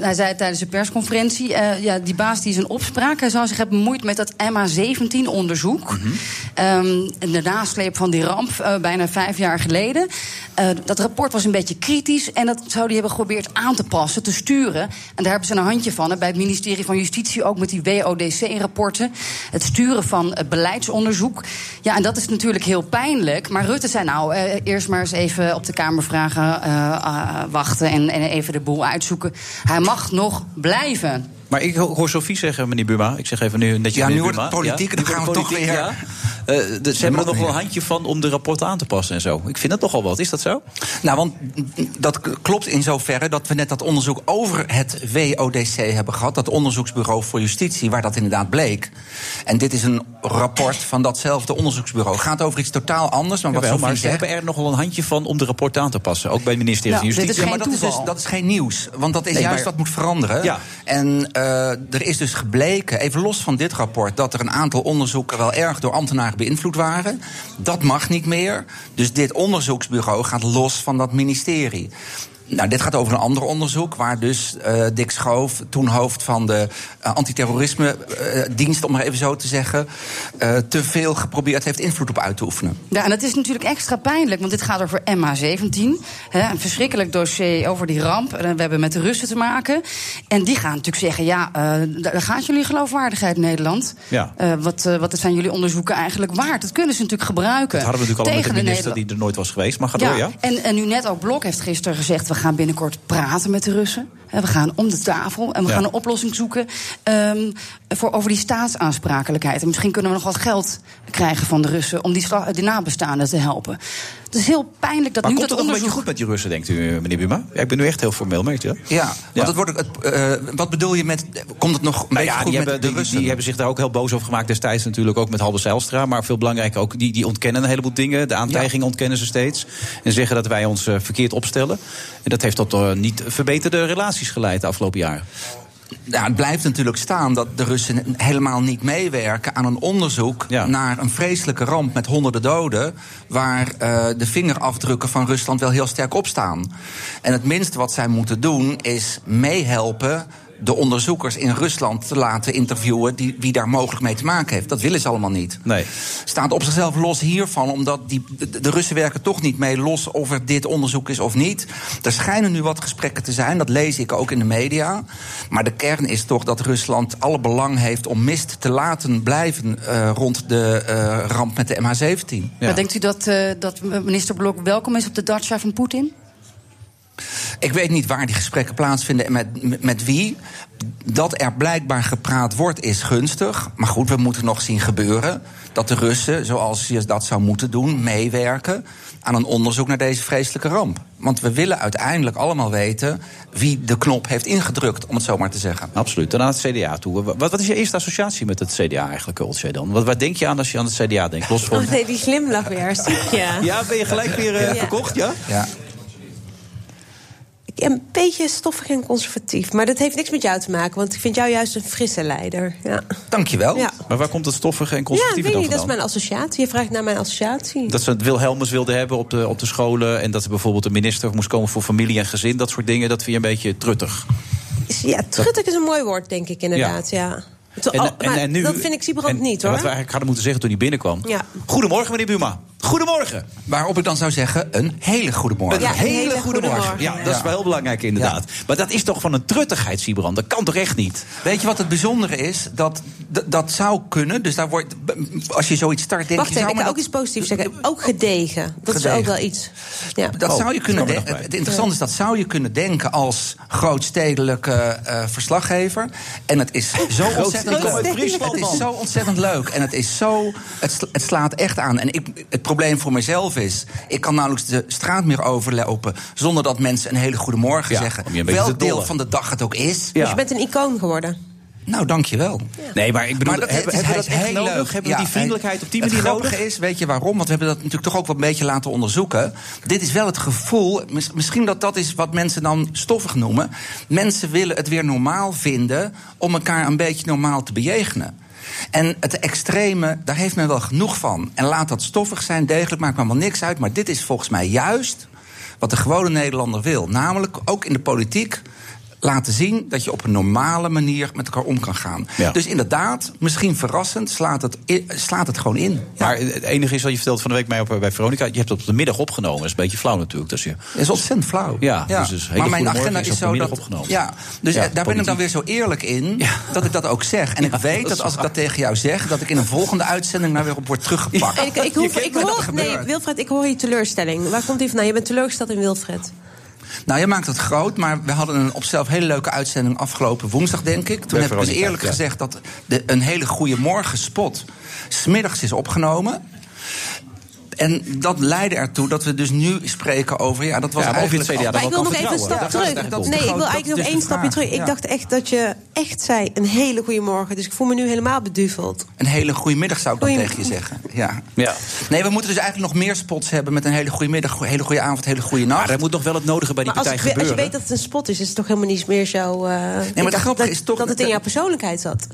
hij zei tijdens de persconferentie... ja, die baas die is een opspraak. Hij zou zich hebben bemoeid met dat MH17-onderzoek. Mm -hmm. um, de nasleep van die ramp, bijna vijf jaar geleden. dat rapport was een beetje kritisch... en dat zou die hebben geprobeerd aan te passen, te sturen. En daar hebben ze een handje van. En bij het ministerie van Justitie ook met die WODC-rapporten. Het sturen van beleidsonderzoek. Ja, en dat is natuurlijk heel pijnlijk. Maar Rutte zei nou, eerst maar eens even op de Kamervragen uh, uh, wachten... En, en even de boel uitzoeken. Hij mag nog blijven. Maar ik hoor Sophie zeggen, meneer Buma. Ik zeg even nu netjes Ja, nu wordt het politiek en dan gaan we toch weer... Ja. Uh, de, ze hebben er nog wel een handje van om de rapporten aan te passen en zo. Ik vind dat toch al wat. Is dat zo? Nou, want dat klopt in zoverre dat we net dat onderzoek over het WODC hebben gehad. Dat onderzoeksbureau voor justitie, waar dat inderdaad bleek. En dit is een rapport van datzelfde onderzoeksbureau. Gaat over iets totaal anders. Maar, wat Jawel, maar ze hebben er nog wel een handje van om de rapporten aan te passen. Ook bij het ministerie Nou, van dit Justitie. is Ja, maar dat is, dus, dat is geen nieuws. Want dat is Nee, juist maar- wat moet veranderen. Ja. En eh, er is dus gebleken, even los van dit rapport... dat er een aantal onderzoeken wel erg door ambtenaren beïnvloed waren. Dat mag niet meer. Dus dit onderzoeksbureau gaat los van dat ministerie. Nou, dit gaat over een ander onderzoek, waar dus eh, Dick Schoof, toen hoofd van de uh, antiterrorisme-dienst, om maar even zo te zeggen, eh, te veel geprobeerd heeft invloed op uit te oefenen. Ja, en dat is natuurlijk extra pijnlijk, want dit gaat over MH17. Hè, een verschrikkelijk dossier over die ramp. En We hebben met de Russen te maken. En die gaan natuurlijk zeggen: ja, uh, daar gaat jullie geloofwaardigheid, Nederland. Ja. Uh, wat, uh, wat zijn jullie onderzoeken eigenlijk waard? Dat kunnen ze natuurlijk gebruiken. Dat hadden we natuurlijk al met tegen de minister die er nooit was geweest. Maar ga ja, door, ja? En, en nu net ook Blok heeft gisteren gezegd... we gaan binnenkort praten met de Russen. We gaan om de tafel en we Ja. gaan een oplossing zoeken... ehm, voor, over die staatsaansprakelijkheid. En misschien kunnen we nog wat geld krijgen van de Russen... om die, die nabestaanden te helpen. Het is heel pijnlijk dat Maar nu komt dat het nog een beetje onderzoek... goed met die Russen, denkt u, meneer Buma? Ja, ik ben nu echt heel formeel, merkt je dat? Ja, want het wordt, het, eh, wat bedoel je met. Komt het nog een Nou beetje ja, goed die met hebben, de die, Russen? die hebben zich daar ook heel boos over gemaakt destijds natuurlijk. Ook met Halbe Zijlstra. Maar veel belangrijker ook, die, die ontkennen een heleboel dingen. De aantijgingen ontkennen ze steeds. En zeggen dat wij ons eh, verkeerd opstellen. En dat heeft tot eh, niet verbeterde relaties geleid de afgelopen jaren. Ja, het blijft natuurlijk staan dat de Russen helemaal niet meewerken aan een onderzoek naar een vreselijke ramp met honderden doden. Waar eh, de vingerafdrukken van Rusland wel heel sterk op staan. En het minste wat zij moeten doen is meehelpen de onderzoekers in Rusland te laten interviewen die, wie daar mogelijk mee te maken heeft. Dat willen ze allemaal niet. Nee. Staat op zichzelf los hiervan, omdat die, de, de Russen werken toch niet mee, los of er dit onderzoek is of niet. Er schijnen nu wat gesprekken te zijn, dat lees ik ook in de media. Maar de kern is toch dat Rusland alle belang heeft om mist te laten blijven uh, rond de uh, ramp met de MH17. Maar denkt u dat, uh, dat minister Blok welkom is op de dacha van Poetin? Ik weet niet waar die gesprekken plaatsvinden en met, met, wie. Dat er blijkbaar gepraat wordt is gunstig. Maar goed, we moeten nog zien gebeuren. Dat de Russen, zoals je dat zou moeten doen, meewerken aan een onderzoek naar deze vreselijke ramp. Want we willen uiteindelijk allemaal weten wie de knop heeft ingedrukt, om het zo maar te zeggen. Absoluut. Dan naar het CDA toe. Wat, wat is je eerste associatie met het CDA eigenlijk, Oltje, dan? Wat, wat denk je aan als je aan het CDA denkt? Los van... Oh nee, die glimlach weer, zie je. Ja, ben je gelijk weer eh, Ja. verkocht, ja? Ja. Ik ben een beetje stoffig en conservatief. Maar dat heeft niks met jou te maken, want ik vind jou juist een frisse leider. Ja, Dankjewel. ja. Maar waar komt het stoffige en ja conservatieve weet dan je, dat is mijn associatie. Je vraagt naar mijn associatie. Dat ze het Wilhelmus wilden hebben op de, op de scholen... en dat er bijvoorbeeld een minister moest komen voor familie en gezin. Dat soort dingen, dat vind je een beetje truttig. Ja, truttig is een mooi woord, denk ik inderdaad. Ja. To- oh, maar dat vind ik Siebrand niet, en hoor. wat we eigenlijk hadden moeten zeggen toen hij binnenkwam. Ja. Goedemorgen, meneer Buma. Goedemorgen. Waarop ik dan zou zeggen, een hele goede morgen. Een hele, goede morgen. Ja, dat is wel heel belangrijk inderdaad. Maar dat is toch van een truttigheid, Siebrand? Dat kan toch echt niet? Weet je wat het bijzondere is? Dat, dat, dat zou kunnen. Dus daar wordt, als je zoiets start, denk Wacht je... even, ik ook iets positiefs zeggen. Ook gedegen. Dat is ook wel iets. Ja. Dat Oh, zou je kunnen dat. Het interessante is, dat zou je kunnen denken als grootstedelijke eh, verslaggever. En het is zo ontzettend Kom uit leuk. Friesland, Het is zo ontzettend leuk. En het is zo. Het, het slaat echt aan. En ik, het probleem voor mezelf is. Ik kan nauwelijks de straat meer overlopen. zonder dat mensen een hele goede morgen Ja, zeggen. Welk deel dollen. van de dag het ook is. Dus je bent een icoon geworden. Nou, dankjewel. Nee, maar ik bedoel, Maar dat, hebben, is, hebben we hij dat is echt heel nodig? leuk. Hebben we die Ja, vriendelijkheid op die het manier grappige nodig? is, weet je waarom? Want we hebben dat natuurlijk toch ook wel een beetje laten onderzoeken. Dit is wel het gevoel, mis- misschien dat dat is wat mensen dan stoffig noemen. Mensen willen het weer normaal vinden om elkaar een beetje normaal te bejegenen. En het extreme, daar heeft men wel genoeg van. En laat dat stoffig zijn, degelijk, maakt me allemaal niks uit. Maar dit is volgens mij juist wat de gewone Nederlander wil. Namelijk ook in de politiek laten zien dat je op een normale manier met elkaar om kan gaan. Ja. Dus inderdaad, misschien verrassend, slaat het, slaat het gewoon in. Maar het enige is wat je vertelt van de week mij op, bij Veronica... je hebt het op de middag opgenomen. Dat is een beetje flauw natuurlijk. Dus je, Dat is ontzettend flauw. Ja, dus dus maar mijn agenda is is zo dat. opgenomen. Ja, dus Ja, daar ben ik dan weer zo eerlijk in dat ik dat ook zeg. En Ja, ik weet dat dat, is als ik dat tegen jou zeg, dat ik in een volgende uitzending nou weer op word teruggepakt. Ik, ik, hoef, ik dat hoor, nee. Wilfred, ik hoor je teleurstelling. Waar komt die vandaan? Je bent teleurgesteld in Wilfred. Nou, je maakt het groot, maar we hadden een op zichzelf hele leuke uitzending afgelopen woensdag, denk ik. Toen heb ik dus eerlijk ja. gezegd dat de, een hele goede morgenspot smiddags is opgenomen. En dat leidde ertoe dat we dus nu spreken over... Ja, dat was Ja, maar het eigenlijk CDA Maar ik wil nog even een stap het terug. Nee, ik wil eigenlijk nog één stapje terug. Ik ja. dacht echt dat je echt zei een hele goede morgen. Dus ik voel me nu helemaal beduveld. Een hele goede middag zou ik dan tegen je zeggen. Ja. Ja. Nee, we moeten dus eigenlijk nog meer spots hebben met een hele goede middag, een hele goede avond, een hele goede nacht. Maar er moet nog wel het nodige bij die Maar als, partij ik, we- als je gebeuren. weet dat het een spot is, is het toch helemaal niet meer zo... eh, ik het dacht grappige dat, is toch dat het in jouw persoonlijkheid zat.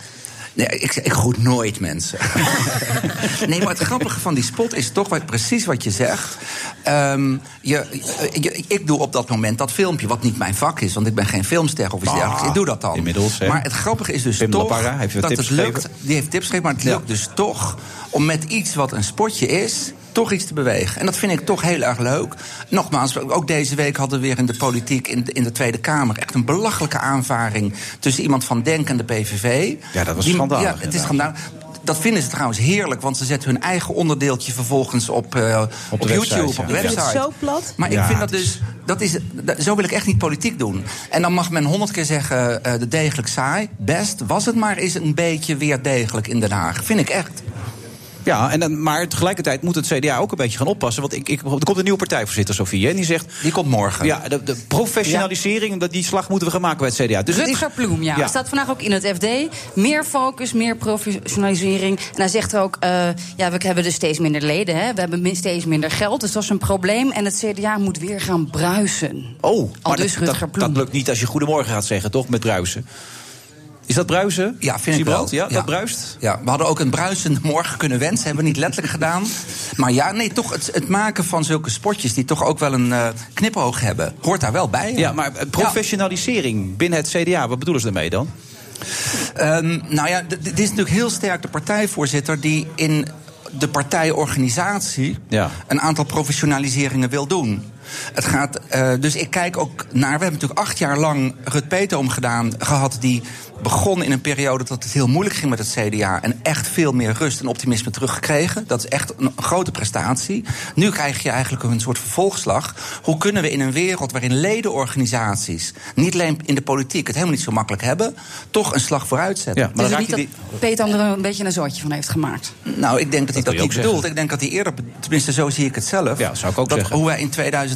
Nee, ik, ik groet nooit mensen. nee, maar het grappige van die spot is toch wat, precies wat je zegt. Ehm, je, je- ik doe op dat moment dat filmpje, wat niet mijn vak is, want ik ben geen filmster of iets Ah, dergelijks. Ik doe dat dan. inmiddels, hè. Maar het grappige is dus Pim toch heeft dat het lukt. gegeven. Die heeft tips gegeven, maar het Ja. lukt dus toch om met iets wat een spotje is. Toch iets te bewegen. En dat vind ik toch heel erg leuk. Nogmaals, ook deze week hadden we weer in de politiek, in de, in de Tweede Kamer, echt een belachelijke aanvaring tussen iemand van Denk en de PVV. Ja, dat was Die- schandalig, Ja, het is schandalig. Dat vinden ze trouwens heerlijk, want ze zetten hun eigen onderdeeltje vervolgens op, eh, op, YouTube, website, op de ja. Ik vind website. het zo plat. Maar Ja, ik vind dat dus, dat is, dat- zo wil ik echt niet politiek doen. En dan mag men honderd keer zeggen, eh, de degelijk saai. Best, was het maar eens een beetje weer degelijk in Den Haag. Vind ik echt. Ja, en dan, maar tegelijkertijd moet het CDA ook een beetje gaan oppassen. Want ik, ik, er komt een nieuwe partijvoorzitter, Sofie. En die zegt. Die komt morgen. Ja, de, de professionalisering, dat die slag moeten we gaan maken bij het CDA. Dus het is, Rutger Ploem, ja. Ja. Er staat vandaag ook in het FD. Meer focus, meer professionalisering. En hij zegt ook, eh, ja, we hebben dus steeds minder leden. Hè. We hebben min- steeds minder geld, dus dat is een probleem. En het CDA moet weer gaan bruisen. Oh, maar dus dat, Rutger dat, Ploem. dat lukt niet als je goedemorgen gaat zeggen, toch? Met bruisen. Is dat bruisen? Ja, vind ik wel. Ja, dat bruist? Ja, we hadden ook een bruisende morgen kunnen wensen. Hebben we niet letterlijk gedaan. Maar ja, nee, toch het, het maken van zulke spotjes... die toch ook wel een eh, knipoog hebben, hoort daar wel bij. Ja, maar eh, professionalisering binnen het CDA, wat bedoelen ze daarmee dan? Ehm, nou ja, dit is natuurlijk heel sterk de partijvoorzitter... die in de partijorganisatie Ja. een aantal professionaliseringen wil doen. Het gaat, eh, dus ik kijk ook naar. We hebben natuurlijk acht jaar lang Rut Petom gedaan, gehad. Die begon in een periode dat het heel moeilijk ging met het CDA. En echt veel meer rust en optimisme teruggekregen. Dat is echt een grote prestatie. Nu krijg je eigenlijk een soort vervolgslag. Hoe kunnen we in een wereld waarin ledenorganisaties, niet alleen in de politiek, het helemaal niet zo makkelijk hebben, toch een slag vooruit zetten? maar dus niet dat Peter er een beetje een zootje van heeft gemaakt. Nou, ik denk dat, hij dat niet ook bedoelt. Ik denk dat hij eerder, tenminste zo zie ik het zelf. Ja, zou ik ook dat zeggen. Hoe wij in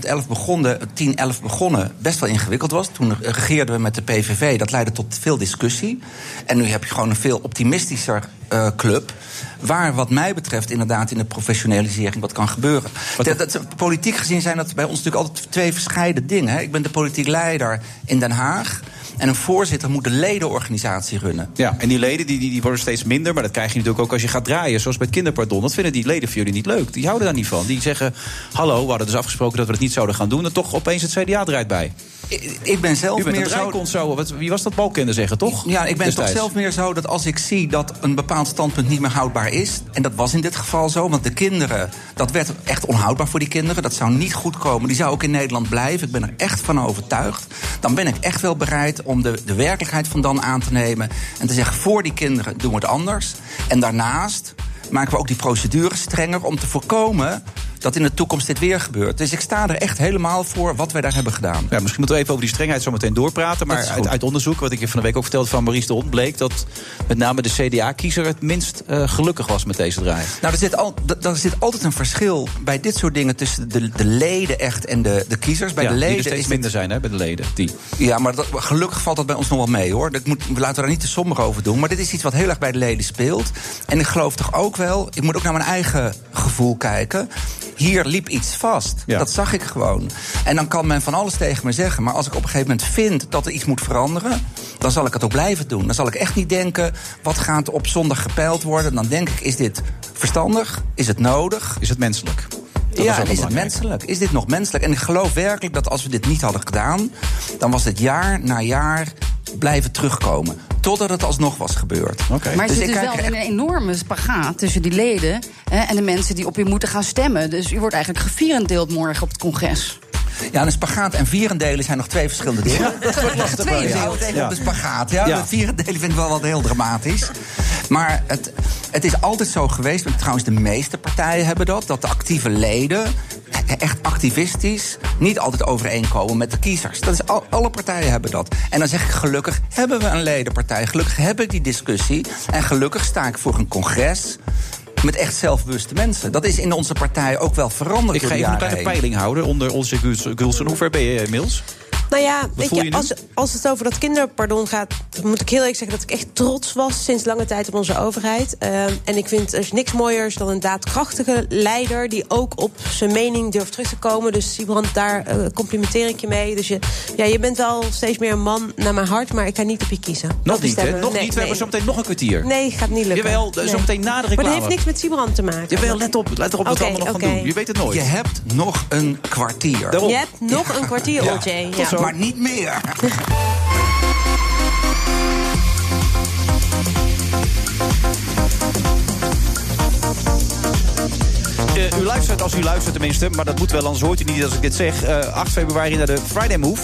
2011 begonnen, 10, 11 begonnen, best wel ingewikkeld was. Toen regeerden we met de PVV. Dat leidde tot veel discussie. En nu heb je gewoon een veel optimistischer eh, club. Waar, wat mij betreft, inderdaad in de professionalisering wat kan gebeuren. Dat, dat, politiek gezien zijn dat bij ons natuurlijk altijd twee verscheiden dingen. Hè. Ik ben de politiek leider in Den Haag. En een voorzitter moet de ledenorganisatie runnen. Ja, en die leden die, die, die worden steeds minder. Maar dat krijg je natuurlijk ook als je gaat draaien. Zoals bij het kinderpardon. Dat vinden die leden van jullie niet leuk. Die houden daar niet van. Die zeggen, hallo, we hadden dus afgesproken dat we het niet zouden gaan doen. En toch opeens het CDA draait bij. Ik, ik ben zelf U bent meer zo... zo. Wat, wie was dat Balkende zeggen, toch? Ja, ik ben Destijds. toch zelf meer zo dat als ik zie dat een bepaald standpunt niet meer houdbaar is. En dat was in dit geval zo, want de kinderen. Dat werd echt onhoudbaar voor die kinderen. Dat zou niet goed komen. Die zou ook in Nederland blijven. Ik ben er echt van overtuigd. Dan ben ik echt wel bereid om de, de werkelijkheid van dan aan te nemen. En te zeggen: voor die kinderen doen we het anders. En daarnaast maken we ook die procedure strenger om te voorkomen dat in de toekomst dit weer gebeurt. Dus ik sta er echt helemaal voor wat wij daar hebben gedaan. Ja, misschien moeten we even over die strengheid zo meteen doorpraten. Maar uit, uit onderzoek, wat ik je van de week ook vertelde van Maurice de Hond... bleek dat met name de CDA-kiezer het minst eh, gelukkig was met deze draai. Nou, er zit, al, er zit altijd een verschil bij dit soort dingen tussen de, de leden echt en de, de kiezers. Bij Ja, de die leden er steeds is minder zijn, hè, bij de leden. Die. Ja, maar dat, gelukkig valt dat bij ons nog wel mee hoor. Dat moet, laten we daar niet te somber over doen. Maar dit is iets wat heel erg bij de leden speelt. En ik geloof toch ook wel, ik moet ook naar mijn eigen gevoel kijken. Hier liep iets vast. Ja. Dat zag ik gewoon. En dan kan men van alles tegen me zeggen. Maar als ik op een gegeven moment vind dat er iets moet veranderen, dan zal ik het ook blijven doen. Dan zal ik echt niet denken, wat gaat op zondag gepeild worden? Dan denk ik, is dit verstandig? Is het nodig? Is het menselijk? Dat ja, is is het menselijk? Is dit nog menselijk? En ik geloof werkelijk dat als we dit niet hadden gedaan, dan was het jaar na jaar blijven terugkomen. Totdat het alsnog was gebeurd. Maar Dus ik zit dus wel echt- een enorme spagaat tussen die leden hè, en de mensen die op u moeten gaan stemmen. Dus u wordt eigenlijk gevierendeeld morgen op het congres. Ja, een spagaat en vierendelen zijn nog twee verschillende dingen. dat wordt lastig Twee ja. even Ja. op de spagaat. Ja, Ja. De vierendelen vind ik wel wat heel dramatisch. Maar het, het is altijd zo geweest, en trouwens de meeste partijen hebben dat... dat de actieve leden echt activistisch niet altijd overeenkomen met de kiezers. Dat is al, alle partijen hebben dat. En dan zeg ik gelukkig hebben we een ledenpartij. Gelukkig hebben we die discussie. En gelukkig sta ik voor een congres... Met echt zelfbewuste mensen. Dat is in onze partij ook wel veranderd. Ik ga even een kleine peiling houden onder onze Gulsen. Hoe ver ben je inmiddels? Nou ja, weet je, als, als het over dat kinderpardon gaat... moet ik heel eerlijk zeggen dat ik echt trots was... sinds lange tijd op onze overheid. Ehm, en ik vind er is niks mooiers dan een daadkrachtige leider... die ook op zijn mening durft terug te komen. Dus Sibrand, daar eh, complimenteer ik je mee. Dus je, ja, je bent wel steeds meer een man naar mijn hart... maar ik kan niet op je kiezen. Nog niet, hè? Nog Nee, niet. We nee. hebben zo meteen nog een kwartier. Nee, gaat niet lukken. Jawel, Nee. zometeen na de Maar dat heeft niks met Sibrand te maken. Jawel, let op. Let op wat we allemaal nog oké. gaan doen. Je weet het nooit. Je hebt nog een kwartier. Daarom. Je hebt nog een kwartier, Ja. Tot zo. Maar niet meer. Eh, u luistert als u luistert tenminste, maar dat moet wel, anders hoort u niet als ik dit zeg. Eh, 8 februari naar de Friday Move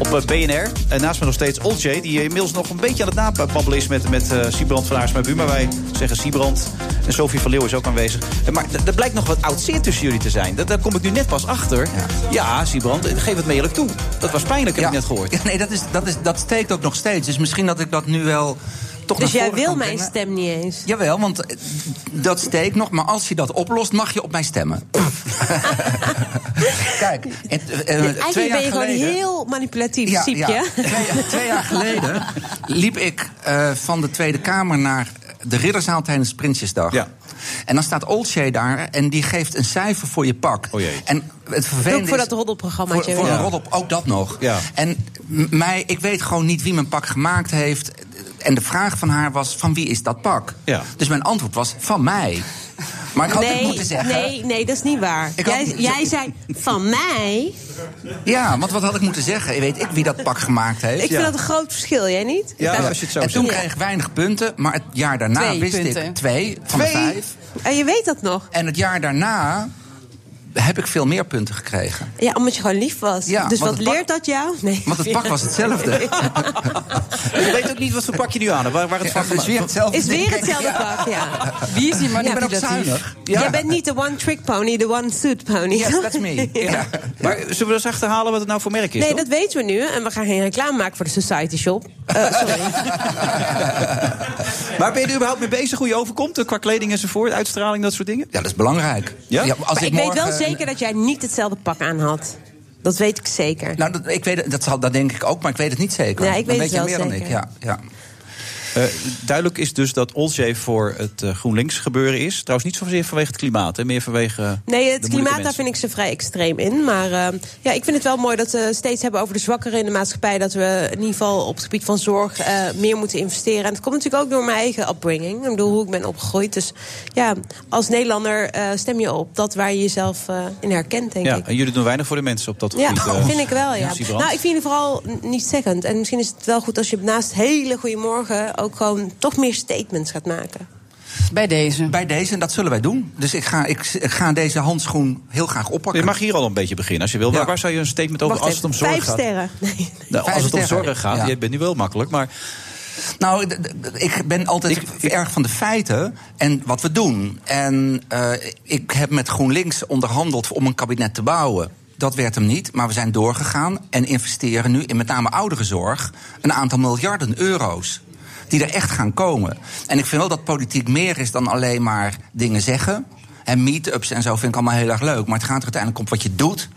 op eh, BNR. En naast me nog steeds Olcay, die inmiddels nog een beetje aan het nababbelen is met, met eh Siebrand van Aarsma. Maar wij zeggen Siebrand. En Sofie van Leeuw is ook aanwezig. Eh, Maar er blijkt nog wat oud zeer tussen jullie te zijn. Dat, daar kom ik nu net pas achter. Ja, Siebrand, eh, geef het me eerlijk toe. Dat was pijnlijk, heb ik net gehoord. Ja, nee, dat, is, dat, is, dat steekt ook nog steeds. Dus misschien dat ik dat nu wel toch Dus naar jij wil kan mijn brengen. stem niet eens? Jawel, want eh, dat steekt nog. Maar als je dat oplost, mag je op mij stemmen. Kijk, het, eh, eh, Eigenlijk twee jaar ben je gewoon geleden... heel manipulatief, Ja, Siepje. ja. Twee, twee jaar geleden liep ik eh, van de Tweede Kamer naar de Ridderzaal tijdens Prinsjesdag. En dan staat Olshay daar en die geeft een cijfer voor je pak. En het vervelende Ook voor is- dat roddelprogrammaatje. Voor, voor Ja. een roddelp, ook dat nog. En m- mij, ik weet gewoon niet wie mijn pak gemaakt heeft. En de vraag van haar was, van wie is dat pak? Dus mijn antwoord was, van mij. Maar ik had nee, het moeten zeggen. Nee, nee, dat is niet waar. Ik had- Jij, jij zei van mij. Ja, want wat had ik moeten zeggen? Weet ik wie dat pak gemaakt heeft? Ik vind dat een groot verschil, jij niet? Ja, Ik- als je het zo en toen kreeg ik weinig punten, maar het jaar daarna Twee wist punten. ik twee van Twee? de vijf. En je weet dat nog? En het jaar daarna heb ik veel meer punten gekregen. Ja, omdat je gewoon lief was. Ja, dus wat leert dat jou? Nee. Want het pak was hetzelfde. Je weet ook niet wat voor pak je nu aan hebt. Waar, waar het van is weer hetzelfde. Is weer hetzelfde pak, ja. Wie is die Ja, manipulatief? Jij bent niet de one-trick pony, de one-suit pony. Yes, that's me. Ja. Maar zullen we eens achterhalen wat het nou voor merk is? Nee, dat weten we nu. En we gaan geen reclame maken voor de Society Shop. Eh, sorry. Maar ben je er überhaupt mee bezig hoe je overkomt? eh, Qua kleding enzovoort, uitstraling, dat soort dingen? Ja, dat is belangrijk. Ja? als maar ik weet wel morgen- zeker dat jij niet hetzelfde pak aan had. Dat weet ik zeker. Nou, dat, ik weet, dat, zal, dat denk ik ook, maar ik weet het niet zeker. Ja, ik Dan weet weet het je wel meer dan zeker. ik. Ja, ja. Eh, duidelijk is dus dat Olsje voor het eh, GroenLinks gebeuren is. Trouwens niet zozeer vanwege het klimaat, hè, meer vanwege. Nee, het klimaat, daar vind ik ze vrij extreem in. Maar eh, ja, ik vind het wel mooi dat we steeds hebben over de zwakkeren in de maatschappij. Dat we in ieder geval op het gebied van zorg meer moeten investeren. En het komt natuurlijk ook door mijn eigen upbringing. Ik bedoel, hoe ik ben opgegroeid. Dus ja, als Nederlander stem je op dat waar je jezelf in herkent, denk Ja, ik. en jullie doen weinig voor de mensen op dat Ja, gebied. eh, vind ik wel, ja. Nou, ik vind het vooral niet zeggend. En misschien is het wel goed als je naast hele goede morgen... ook gewoon toch meer statements gaat maken. Bij deze. Bij deze, en dat zullen wij doen. Dus ik ga, ik, ik ga deze handschoen heel graag oppakken. Je mag hier al een beetje beginnen als je wil. Ja. Waar, waar zou je een statement over Wacht als het om zorg vijf gaat? sterren. Nee. Nou, als Vijf het om zorg gaat, ja. je bent nu wel makkelijk, maar Nou, ik ben altijd erg van de feiten en wat we doen. En eh, ik heb met GroenLinks onderhandeld om een kabinet te bouwen. Dat werd hem niet, maar we zijn doorgegaan en investeren nu in met name ouderenzorg een aantal miljarden euro's. Die er echt gaan komen. En ik vind wel dat politiek meer is dan alleen maar dingen zeggen. En meet-ups en zo vind ik allemaal heel erg leuk. Maar het gaat er uiteindelijk om wat je doet.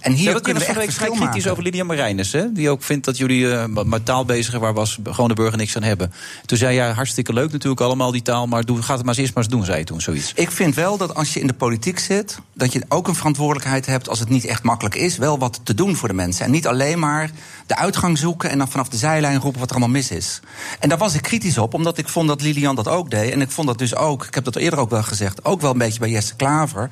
En hier ja, kunnen we echt verschil kritisch maken. over Lydia Marijnis. Hè? Die ook vindt dat jullie eh, met taal bezig zijn waar was gewoon de burger niks aan hebben. Toen zei jij, hartstikke leuk natuurlijk allemaal die taal, maar doe, gaat het maar eens eerst maar eens doen, zei je toen zoiets. Ik vind wel dat als je in de politiek zit, dat je ook een verantwoordelijkheid hebt als het niet echt makkelijk is, wel wat te doen voor de mensen. En niet alleen maar de uitgang zoeken en dan vanaf de zijlijn roepen wat er allemaal mis is. En daar was ik kritisch op, omdat ik vond dat Lilian dat ook deed. En ik vond dat dus ook, ik heb dat eerder ook wel gezegd, ook wel een beetje bij Jesse Klaver.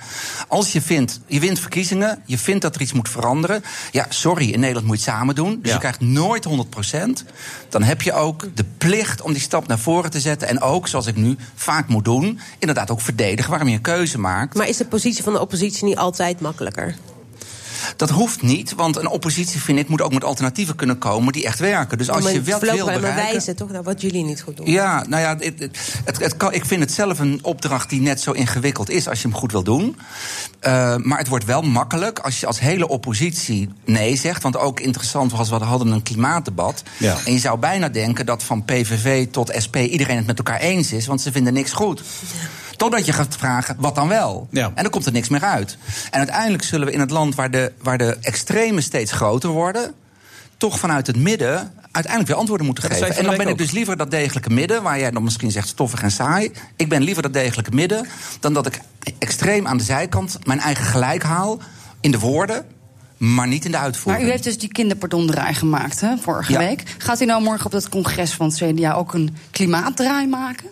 Als je vindt, je wint verkiezingen, je vindt dat er iets moet veranderen. Ja, sorry, in Nederland moet je het samen doen. Dus Ja. je krijgt nooit 100%. Dan heb je ook de plicht om die stap naar voren te zetten. En ook, zoals ik nu vaak moet doen, inderdaad ook verdedigen waarom je een keuze maakt. Maar is de positie van de oppositie niet altijd makkelijker? Dat hoeft niet, want een oppositie, vind ik, moet ook met alternatieven kunnen komen die echt werken. Dus als Maar je wel wil bereiken... wijzen toch naar wat jullie niet goed doen. Ja, nou ja, het, het, het- het kan, ik vind het zelf een opdracht die net zo ingewikkeld is als je hem goed wil doen. Eh, maar het wordt wel makkelijk als je als hele oppositie nee zegt. Want ook interessant was, we hadden een klimaatdebat. Ja. En je zou bijna denken dat van PVV tot SP iedereen het met elkaar eens is, want ze vinden niks goed. Totdat je gaat vragen, wat dan wel? Ja. En dan komt er niks meer uit. En uiteindelijk zullen we in het land waar de, waar de extremen steeds groter worden... toch vanuit het midden uiteindelijk weer antwoorden moeten dat geven. En dan ben ik dus liever dat degelijke midden... waar jij dan misschien zegt stoffig en saai. Ik ben liever dat degelijke midden... dan dat ik extreem aan de zijkant mijn eigen gelijk haal... in de woorden, maar niet in de Maar uitvoering. u heeft dus die kinderpardondraai gemaakt, hè, vorige Ja. week. Gaat u nou morgen op dat congres van het CDA ook een klimaatdraai maken?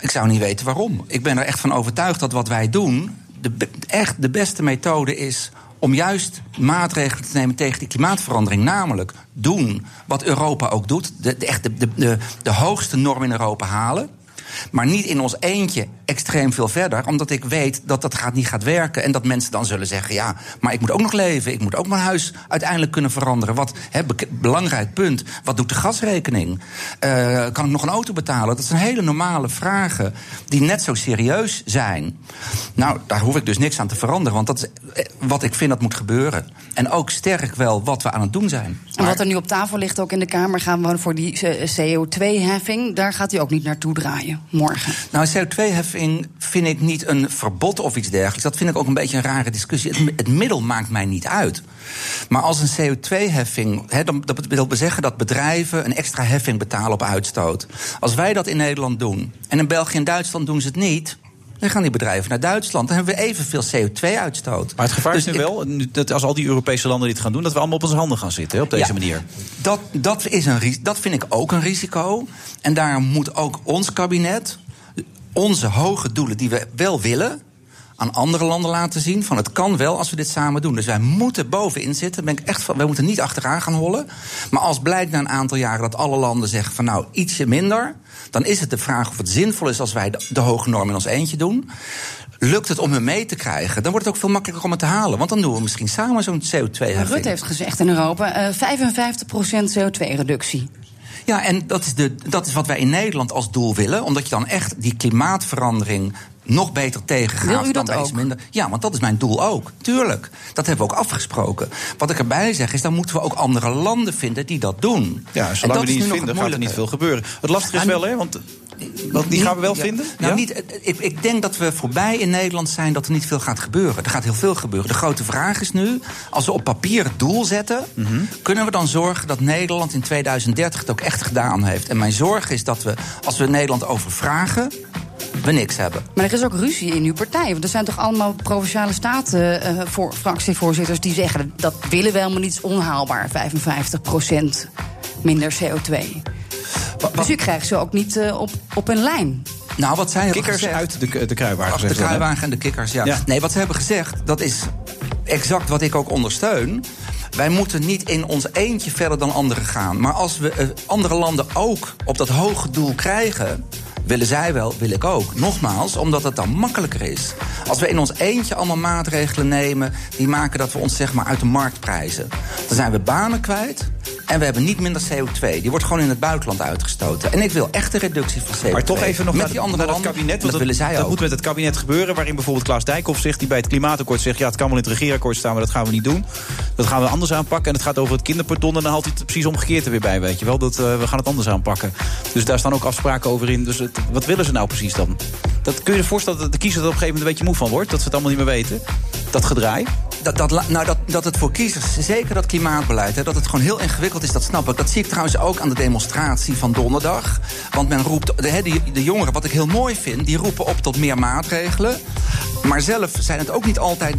Ik zou niet weten waarom. Ik ben er echt van overtuigd dat wat wij doen... De, echt de beste methode is om juist maatregelen te nemen tegen die klimaatverandering. Namelijk doen wat Europa ook doet. De, de, echt de, de, de, de hoogste norm in Europa halen. Maar niet in ons eentje extreem veel verder. Omdat ik weet dat dat gaat, niet gaat werken. En dat mensen dan zullen zeggen: ja, maar ik moet ook nog leven. Ik moet ook mijn huis uiteindelijk kunnen veranderen. Wat, belangrijk punt. Wat doet de gasrekening? Eh, kan ik nog een auto betalen? Dat zijn hele normale vragen die net zo serieus zijn. Nou, daar hoef ik dus niks aan te veranderen. Want dat is eh, wat ik vind dat moet gebeuren. En ook sterk wel wat we aan het doen zijn. En wat er nu op tafel ligt, ook in de Kamer, gaan we voor die eh, CO2-heffing. Daar gaat u ook niet naartoe draaien morgen. Nou, CO2-heffing vind ik niet een verbod of iets dergelijks. Dat vind ik ook een beetje een rare discussie. Het, middel maakt mij niet uit. Maar als een CO2-heffing, hè, dan dat wil zeggen dat bedrijven een extra heffing betalen op uitstoot. Als wij dat in Nederland doen en in België en Duitsland doen ze het niet. Dan gaan die bedrijven naar Duitsland. Dan hebben we evenveel CO2-uitstoot. Maar het gevaar is Dus nu ik- wel, nu- dat als al die Europese landen dit gaan doen, dat we allemaal op onze handen gaan zitten hè, op deze Ja. manier. Dat, dat, is een, dat vind ik ook een risico. En daarom moet ook ons kabinet onze hoge doelen die we wel willen aan andere landen laten zien. Van het kan wel als we dit samen doen. Dus wij moeten bovenin zitten. Ben ik echt van, wij moeten niet achteraan gaan hollen. Maar als blijkt na een aantal jaren dat alle landen zeggen van nou ietsje minder. Dan is het de vraag of het zinvol is als wij de, hoge norm in ons eentje doen. lukt het om hem mee te krijgen, dan wordt het ook veel makkelijker om het te halen. Want dan doen we misschien samen zo'n CO2-heffing. Rutte heeft gezegd in Europa eh 55% CO2-reductie. Ja, en dat is, de, dat is wat wij in Nederland als doel willen. Omdat je dan echt die klimaatverandering nog beter tegengaat. Wil u dan dat ook? minder. Ja, want dat is mijn doel ook. Tuurlijk. Dat hebben we ook afgesproken. Wat ik erbij zeg is, dan moeten we ook andere landen vinden die dat doen. Ja, En zolang we die niet vinden, gaat er niet veel gebeuren. Het lastige is wel, hè, want die gaan we wel Ja. vinden. Nou, Ja? niet, ik, ik denk dat we voorbij in Nederland zijn dat er niet veel gaat gebeuren. Er gaat heel veel gebeuren. De grote vraag is nu, als we op papier het doel zetten... Mhm. kunnen we dan zorgen dat Nederland in 2030 het ook echt gedaan heeft? En mijn zorg is dat we, als we Nederland overvragen, we niks hebben. Maar er is ook ruzie in uw partij. Want er zijn toch allemaal provinciale staten eh, voor fractievoorzitters die zeggen dat willen we helemaal niet is onhaalbaar. 55% minder CO2. Dus u krijgt ze ook niet eh, op, op een lijn. Nou, wat zij Kikkers gezegd... uit de, de kruiwagen. Ach, de kruiwagen en de kikkers, ja. Ja. Nee, wat ze hebben gezegd, dat is exact wat ik ook ondersteun. Wij moeten niet in ons eentje verder dan anderen gaan. Maar als we eh, andere landen ook op dat hoge doel krijgen... willen zij wel, wil ik ook. Nogmaals, omdat het dan makkelijker is. Als we in ons eentje allemaal maatregelen nemen... die maken dat we ons zeg maar uit de markt prijzen. Dan zijn we banen kwijt... En we hebben niet minder CO2. Die wordt gewoon in het buitenland uitgestoten. En ik wil echt een reductie van CO2. Maar toch even nog met naar, die andere naar het kabinet. Want dat willen zij dat ook. moet met het kabinet gebeuren. Waarin bijvoorbeeld Klaas Dijkhoff zegt, die bij het klimaatakkoord zegt... ja, het kan wel in het regeerakkoord staan, maar dat gaan we niet doen. Dat gaan we anders aanpakken. En het gaat over het kinderpardon. En dan haalt hij het precies omgekeerd er weer bij, weet je wel. Dat, eh, we gaan het anders aanpakken. Dus daar staan ook afspraken over in. Dus het- wat willen ze nou precies dan? Dat kun je je voorstellen dat de kiezer er op een gegeven moment een beetje moe van wordt. Dat ze het allemaal niet meer weten. Dat gedraai. Dat, dat, nou, dat, dat het voor kiezers, zeker dat klimaatbeleid, hè, dat het gewoon heel ingewikkeld is, dat snap ik. Dat zie ik trouwens ook aan de demonstratie van donderdag. Want men roept, de, de jongeren, wat ik heel mooi vind, die roepen op tot meer maatregelen. Maar zelf zijn het ook niet altijd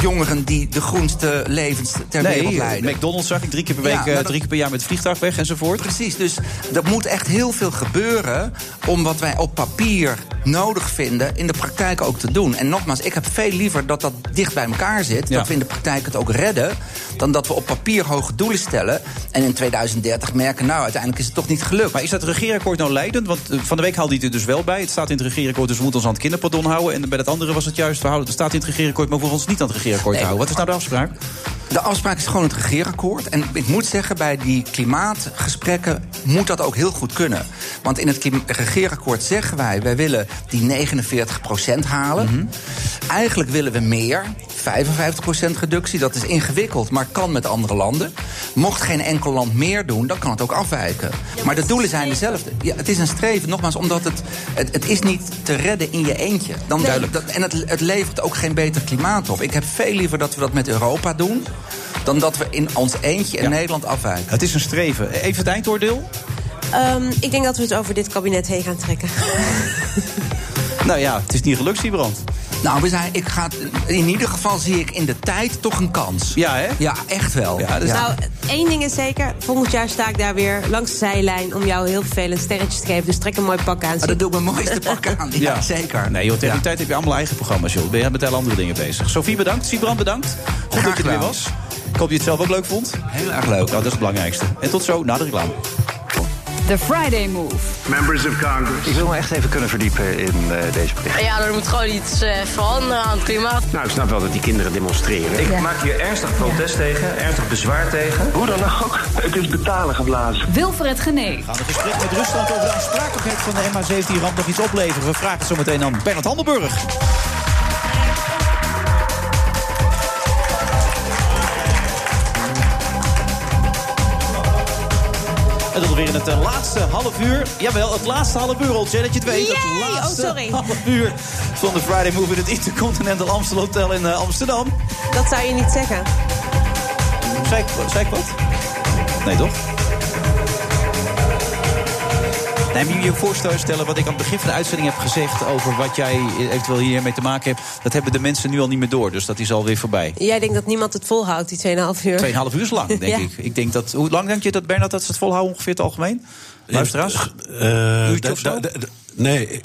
jongeren die de groenste levens ter wereld leiden. McDonald's zag ik drie keer per week, Ja, maar eh, dat- drie keer per jaar met vliegtuig weg enzovoort. Precies, dus er moet echt heel veel gebeuren om wat wij op papier nodig vinden in de praktijk ook te doen. En nogmaals, ik heb veel liever dat dat dicht bij elkaar zit, Ja. We in de praktijk het ook redden, dan dat we op papier hoge doelen stellen en in 2030 merken, nou uiteindelijk is het toch niet gelukt. Maar is dat regeerakkoord nou leidend? Want eh, van de week haalde hij het er dus wel bij. Het staat in het regeerakkoord, dus we moeten ons aan het kinderpardon houden. En bij dat andere was het juist, we houden, het staat in het regeerakkoord... maar we hoeven ons niet aan het regeerakkoord te houden. Wat is nou de afspraak? De afspraak is gewoon het regeerakkoord. En ik moet zeggen, bij die klimaatgesprekken moet dat ook heel goed kunnen. Want in het regeerakkoord zeggen wij, wij willen die 49% halen. Eigenlijk willen we meer. 55% reductie, dat is ingewikkeld, maar kan met andere landen. Mocht geen enkel land meer doen, dan kan het ook afwijken. Maar de doelen zijn dezelfde. Ja, het is een streven, nogmaals, omdat het, het, het is niet te redden in je eentje. Dan, dat, en het, het levert ook geen beter klimaat op. Ik heb veel liever dat we dat met Europa doen... dan dat we in ons eentje in Nederland afwijken. Het is een streven. Even het eindoordeel? Ehm, ik denk dat we het over dit kabinet heen gaan trekken. Nou ja, het is niet gelukt, Siebrand. Nou, we zijn, ik ga, in ieder geval zie ik in de tijd toch een kans. Ja, hè? Ja, echt wel. Ja, dus Nou, één ding is zeker. Volgend jaar sta ik daar weer langs de zijlijn om jou heel vervelend sterretjes te geven. Dus trek een mooi pak aan. Ah, dat doe ik mijn mooiste pak aan. Ja, zeker. Nee, joh, tegen Ja. die tijd heb je allemaal eigen programma's, joh. Ben je met hele andere dingen bezig. Sophie, bedankt. Siebrand, bedankt. Goed dat je er weer was. Ik hoop dat je het zelf ook leuk vond. Heel erg leuk. Nou, dat is het belangrijkste. En tot zo, na de reclame. The Friday Move. Members of Congress. Ik wil me echt even kunnen verdiepen in eh, deze bericht. Ja, er moet gewoon iets eh, veranderen aan het klimaat. Nou, ik snap wel dat die kinderen demonstreren. Ik maak hier ernstig protest tegen, ernstig bezwaar tegen. Hoe dan ook, het is betalen geblazen. Wilfred Genee. We gaan het gesprek met Rusland over de aansprakelijkheid van de MH17-ramp nog iets opleveren. We vragen het zo meteen aan Bernard Handelburg. En dat weer in het eh, laatste half uur. Jawel, het laatste half uur, Oltje, dat je het weet. Yay! Het Oh, laatste sorry. half uur van de Friday Move in het Intercontinental Amstel Hotel in eh, Amsterdam. Dat zou je niet zeggen. Zei ik, zei ik wat? Nee, toch? Nee, moet je je voorstel stellen wat ik aan het begin van de uitzending heb gezegd... over wat jij eventueel hiermee te maken hebt... dat hebben de mensen nu al niet meer door, dus dat is alweer voorbij. Jij denkt dat niemand het volhoudt, die 2,5 uur. Tweeënhalf uur is lang, denk Ja. ik. ik denk dat, hoe lang denk je dat, Bernard, dat ze het volhouden ongeveer het algemeen? Luisteraars? Eh, Uurtje da- of zo? Nee,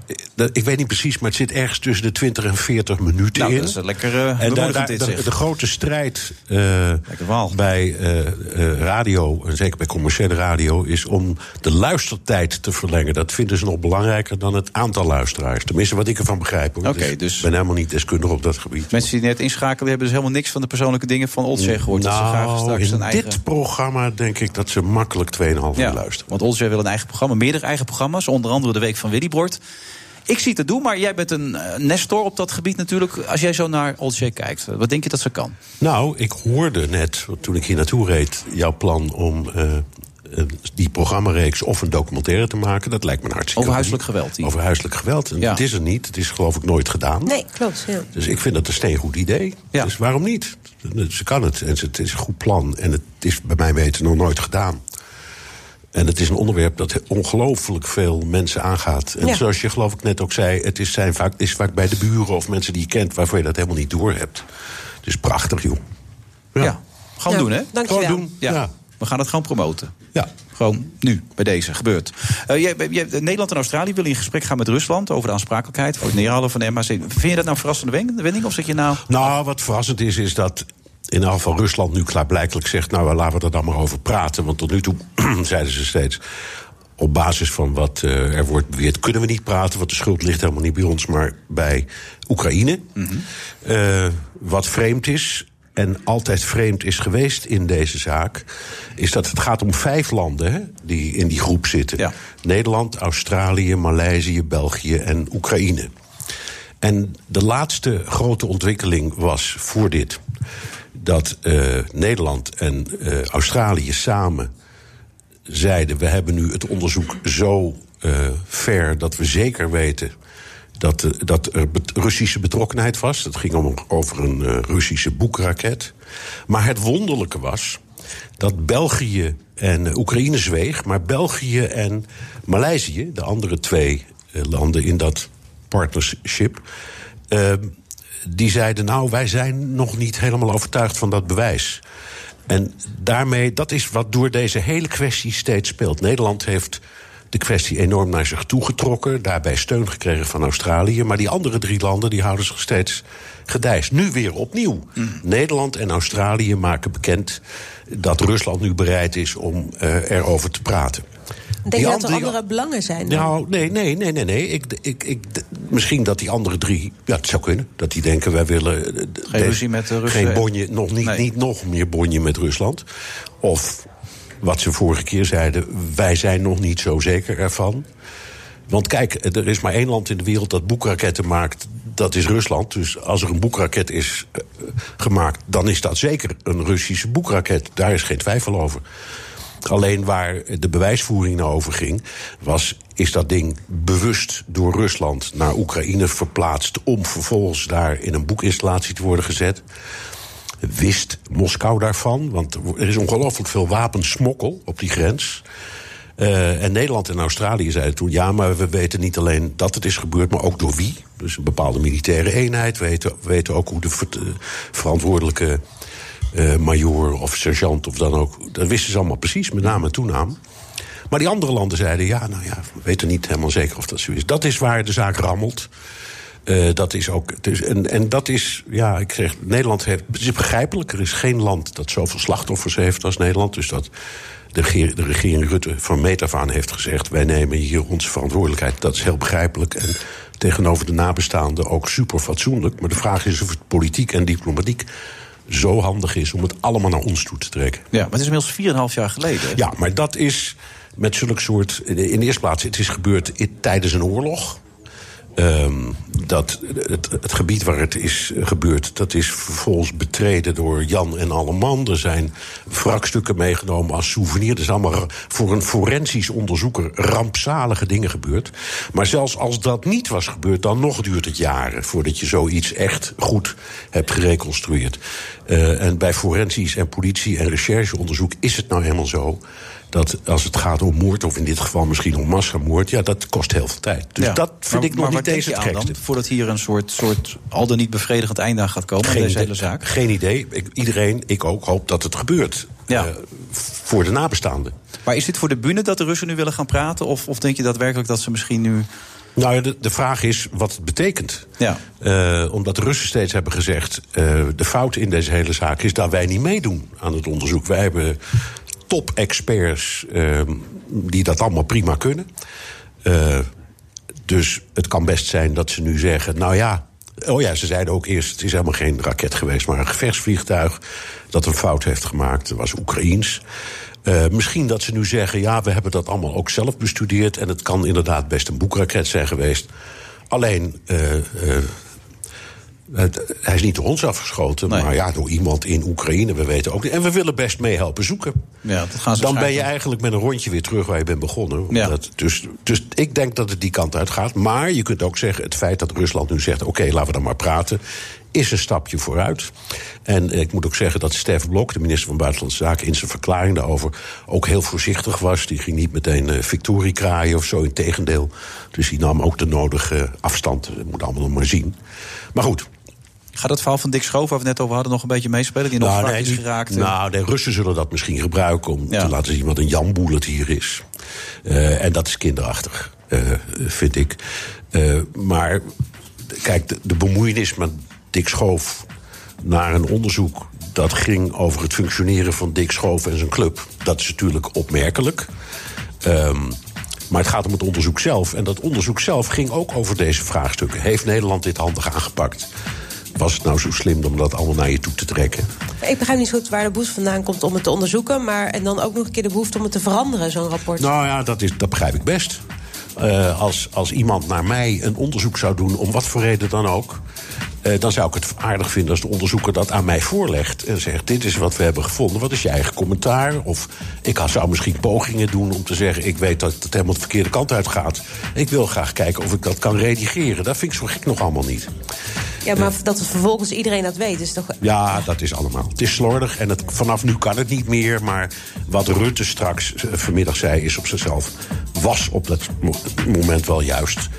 ik- weet niet precies, maar het zit ergens tussen de 20 en 40 minuten Nou, in. dat is een lekker eh en daar, bemoedigend daar- dit, de, de grote strijd eh, bij eh, radio, en zeker bij commerciële radio, is om de luistertijd te verlengen. Dat vinden ze nog belangrijker dan het aantal luisteraars. Tenminste, wat ik ervan begrijp. Oké, Dus ik ben helemaal niet deskundig op dat gebied. Mensen die net inschakelen hebben dus helemaal niks van de persoonlijke dingen van Olsje gehoord. dat ze graag Nou, straks in een eigen... dit programma denk ik dat ze makkelijk 2,5 uur luisteren. want Olsje wil een eigen programma, meerdere eigen programma's. Onder andere de Week van Ik zie het doen, maar jij bent een eh, nestor op dat gebied natuurlijk. Als jij zo naar Olsje kijkt, wat denk je dat ze kan? Nou, ik hoorde net, toen ik hier naartoe reed, jouw plan om eh, eh, die programmareeks of een documentaire te maken. Dat lijkt me een hartstikke Over huiselijk geweld. die. Over huiselijk geweld. En Ja. Het is er niet. Het is geloof ik nooit gedaan. Nee, klopt. Ja. Dus ik vind dat een steengoed idee. Dus waarom niet? Ze kan het. En het is een goed plan. En het is bij mij weten nog nooit gedaan. En het is een onderwerp dat ongelooflijk veel mensen aangaat. En Ja. zoals je geloof ik net ook zei... het is, zijn vaak, is vaak bij de buren of mensen die je kent... waarvoor je dat helemaal niet door hebt. Dus prachtig, joh. Ja. Gewoon Ja, doen, hè? dankjewel. Gewoon doen, ja. We gaan het gewoon promoten. Ja. Gewoon nu, bij deze, gebeurt. Eh, jij- jij- Nederland en Australië willen in gesprek gaan met Rusland... over de aansprakelijkheid voor het neerhalen van de MAC. Vind je dat nou een verrassende wen- wending? Of zeg je nou... Nou, wat verrassend is, is dat in elk geval Rusland nu klaarblijkelijk zegt... nou, laten we er dan maar over praten. Want tot nu toe zeiden ze steeds... op basis van wat eh, er wordt beweerd kunnen we niet praten... want de schuld ligt helemaal niet bij ons, maar bij Oekraïne. Eh, wat vreemd is... En altijd vreemd is geweest in deze zaak, is dat het gaat om vijf landen hè, die in die groep zitten: Nederland, Australië, Maleisië, België en Oekraïne. En de laatste grote ontwikkeling was voor dit dat eh, Nederland en eh, Australië samen zeiden: we hebben nu het onderzoek zo eh, ver dat we zeker weten. Dat, dat er Russische betrokkenheid was. Dat ging om, over een Russische boekraket. Maar het wonderlijke was dat België en Oekraïne zweeg, maar België en Maleisië, de andere twee landen in dat partnership, die zeiden: Nou, wij zijn nog niet helemaal overtuigd van dat bewijs. En daarmee, dat is wat door deze hele kwestie steeds speelt. Nederland heeft de kwestie enorm naar zich toegetrokken. Daarbij steun gekregen van Australië. Maar die andere drie landen die houden zich steeds gedijst. Nu weer opnieuw. Nederland en Australië maken bekend dat Rusland nu bereid is om eh, erover te praten. Denk Die je dat er andere- andere belangen zijn? dan? nou, nee, nee, nee, nee. nee. Ik, ik, ik, misschien dat die andere drie. Ja, het zou kunnen. Dat die denken: wij willen. eh, Geen ruzie met de Russen. Geen bonje, nog niet, niet nog meer bonje met Rusland. Of wat ze vorige keer zeiden: wij zijn nog niet zo zeker ervan. Want kijk, er is maar één land in de wereld dat boekraketten maakt. Dat is Rusland. Dus als er een boekraket is eh, gemaakt, dan is dat zeker een Russische boekraket. Daar is geen twijfel over. Alleen waar de bewijsvoering naar over ging, was: is dat ding bewust door Rusland naar Oekraïne verplaatst. om vervolgens daar in een boekinstallatie te worden gezet? Wist Moskou daarvan? Want er is ongelooflijk veel wapensmokkel op die grens. Eh, en Nederland en Australië zeiden toen: ja, maar we weten niet alleen dat het is gebeurd, maar ook door wie. Dus een bepaalde militaire eenheid. We weten, we weten ook hoe de eh, verantwoordelijke eh major of sergeant of dan ook. Dat wisten ze allemaal precies, met naam en toenaam. Maar die andere landen zeiden: ja, nou ja, we weten niet helemaal zeker of dat zo is. Dat is waar de zaak rammelt. Eh, dat is ook. Dus, en, en dat is, ja, ik zeg, Nederland heeft. Het is begrijpelijk. Er is geen land dat zoveel slachtoffers heeft als Nederland. Dus dat de, de regering Rutte van meet af aan heeft gezegd: wij nemen hier onze verantwoordelijkheid. Dat is heel begrijpelijk. En tegenover de nabestaanden ook super fatsoenlijk. Maar de vraag is of het politiek en diplomatiek zo handig is om het allemaal naar ons toe te trekken. Ja, maar het is inmiddels 4,5 jaar geleden. hè? Ja, maar dat is met zulk soort. In de eerste plaats, het is gebeurd tijdens een oorlog. Ehm, dat het, het gebied waar het is gebeurd, dat is vervolgens betreden door Jan en Alleman. Er zijn wrakstukken meegenomen als souvenir. Er zijn allemaal voor een forensisch onderzoeker rampzalige dingen gebeurd. Maar zelfs als dat niet was gebeurd, dan nog duurt het jaren voordat je zoiets echt goed hebt gereconstrueerd. Eh, en bij forensisch en politie- en rechercheonderzoek is het nou helemaal zo dat als het gaat om moord, of in dit geval misschien om massamoord, ja, dat kost heel veel tijd. Dus Ja. dat vind Maar- ik nog niet deze het gekste. Voordat hier een soort, soort al dan niet bevredigend einde aan gaat komen Geen deze idee, hele zaak. Geen idee. Ik, iedereen, ik ook, hoop dat het gebeurt. Ja. Eh, voor de nabestaanden. Maar is dit voor de bühne dat de Russen nu willen gaan praten? Of, of denk je daadwerkelijk dat ze misschien nu Nou, ja, de, de vraag is wat het betekent. Ja. Eh, omdat de Russen steeds hebben gezegd... eh, de fout in deze hele zaak is dat wij niet meedoen aan het onderzoek. Wij hebben top-experts eh, die dat allemaal prima kunnen. Eh, dus het kan best zijn dat ze nu zeggen... nou ja, oh ja, ze zeiden ook eerst... het is helemaal geen raket geweest, maar een gevechtsvliegtuig... dat een fout heeft gemaakt, dat was Oekraïens. Eh, misschien dat ze nu zeggen, ja, we hebben dat allemaal ook zelf bestudeerd... en het kan inderdaad best een boekraket zijn geweest. Alleen, eh, het- hij is niet door ons afgeschoten, maar ja, door iemand in Oekraïne. We weten ook niet. En we willen best mee helpen zoeken. Ja, dat gaan ze Dan ben je eigenlijk met een rondje weer terug waar je bent begonnen. Omdat- dus, dus ik denk dat het die kant uit gaat. Maar je kunt ook zeggen, het feit dat Rusland nu zegt... oké, laten we dan maar praten, is een stapje vooruit. En ik moet ook zeggen dat Stef Blok, de minister van Buitenlandse Zaken... in zijn verklaring daarover ook heel voorzichtig was. Die ging niet meteen eh, victorie kraaien of zo, in tegendeel. Dus die nam ook de nodige afstand. Dat moet allemaal nog maar zien. Maar goed, Gaat het verhaal van Dick Schoof, waar we het net over hadden, nog een beetje meespelen? Die nog Nou, zwak nee, is geraakt? Nou, de Russen zullen dat misschien gebruiken om te laten zien wat een Jan het hier is. Eh, en dat is kinderachtig, eh, vind ik. Eh, maar kijk, de, de bemoeienis met Dick Schoof naar een onderzoek dat ging over het functioneren van Dick Schoof en zijn club. Dat is natuurlijk opmerkelijk. Ehm, maar het gaat om het onderzoek zelf. En dat onderzoek zelf ging ook over deze vraagstukken. Heeft Nederland dit handig aangepakt? Was het nou zo slim om dat allemaal naar je toe te trekken? Ik begrijp niet zo goed waar de behoefte vandaan komt om het te onderzoeken. Maar en dan ook nog een keer de behoefte om het te veranderen, zo'n rapport. Nou ja, dat, is, dat begrijp ik best. Eh, als, als iemand naar mij een onderzoek zou doen, om wat voor reden dan ook. Eh, dan zou ik het aardig vinden als de onderzoeker dat aan mij voorlegt. En zegt: Dit is wat we hebben gevonden. Wat is je eigen commentaar? Of ik zou misschien pogingen doen om te zeggen: Ik weet dat het helemaal de verkeerde kant uit gaat. Ik wil graag kijken of ik dat kan redigeren. Dat vind ik zo gek nog allemaal niet. Ja, maar dat het vervolgens iedereen dat weet, is toch. Ja, dat is allemaal. Het is slordig en het, vanaf nu kan het niet meer. Maar wat Rutte straks eh, vanmiddag zei, is op zichzelf. was op dat mo- moment wel juist.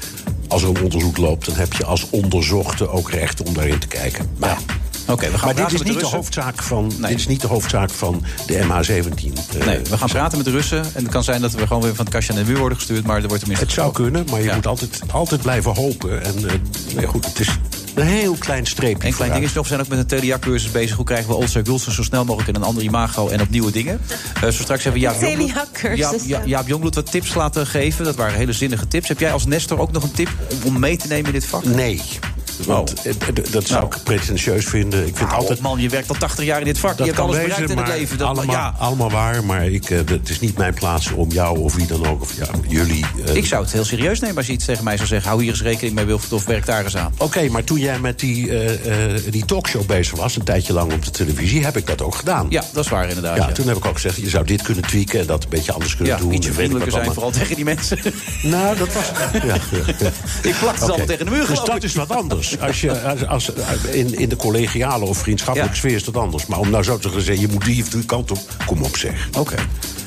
Als er een onderzoek loopt, dan heb je als onderzochte ook recht om daarin te kijken. Maar, Oké, we gaan maar dit is, de niet de hoofdzaak van, dit is niet de hoofdzaak van de MH17. eh, Nee, we gaan praten met de Russen. En het kan zijn dat we gewoon weer van het kastje naar de muur worden gestuurd. Maar er wordt tenminste Het zou kunnen, maar je moet altijd, altijd blijven hopen. En eh, nee, goed, het is een heel klein streepje. Een klein dingetje nog. We zijn ook met een TDA-cursus bezig. Hoe krijgen we Olstra Gulsen zo snel mogelijk in een ander imago en op nieuwe dingen? Eh, zo straks hebben we Jaap Jongbloed, TDA-cursus, Jaap, ja. Ja- Jaap Jongbloed wat tips laten geven. Dat waren hele zinnige tips. Heb jij als Nestor ook nog een tip om, om mee te nemen in dit vak? Nee. Want eh, d- dat zou ik pretentieus vinden. Ik vind Nou, altijd. man, je werkt al 80 jaar in dit vak. Dat je hebt alles wezen, bereikt in het leven. Dat, allemaal, ja, allemaal waar, maar ik, eh, het is niet mijn plaats om jou of wie dan ook, of ja, jullie. eh, ik zou het heel serieus nemen als je iets tegen mij zou zeggen. Hou hier eens rekening mee, Wilfried, of werk daar eens aan. Oké, maar toen jij met die, eh, die talkshow bezig was, een tijdje lang op de televisie, heb ik dat ook gedaan. Ja, dat is waar inderdaad. Ja, ja. toen heb ik ook gezegd, je zou dit kunnen tweaken en dat een beetje anders kunnen Ja, doen. ietsje vriendelijker zijn, allemaal. vooral tegen die mensen. Nou, dat was. Ja. Ik plak het allemaal tegen de muur, Dus dat is wat anders. Als je, als, als, in, in de collegiale of vriendschappelijke sfeer is dat anders. Maar om nou zo te zeggen, je moet die of die kant op, kom op zeg. Oké,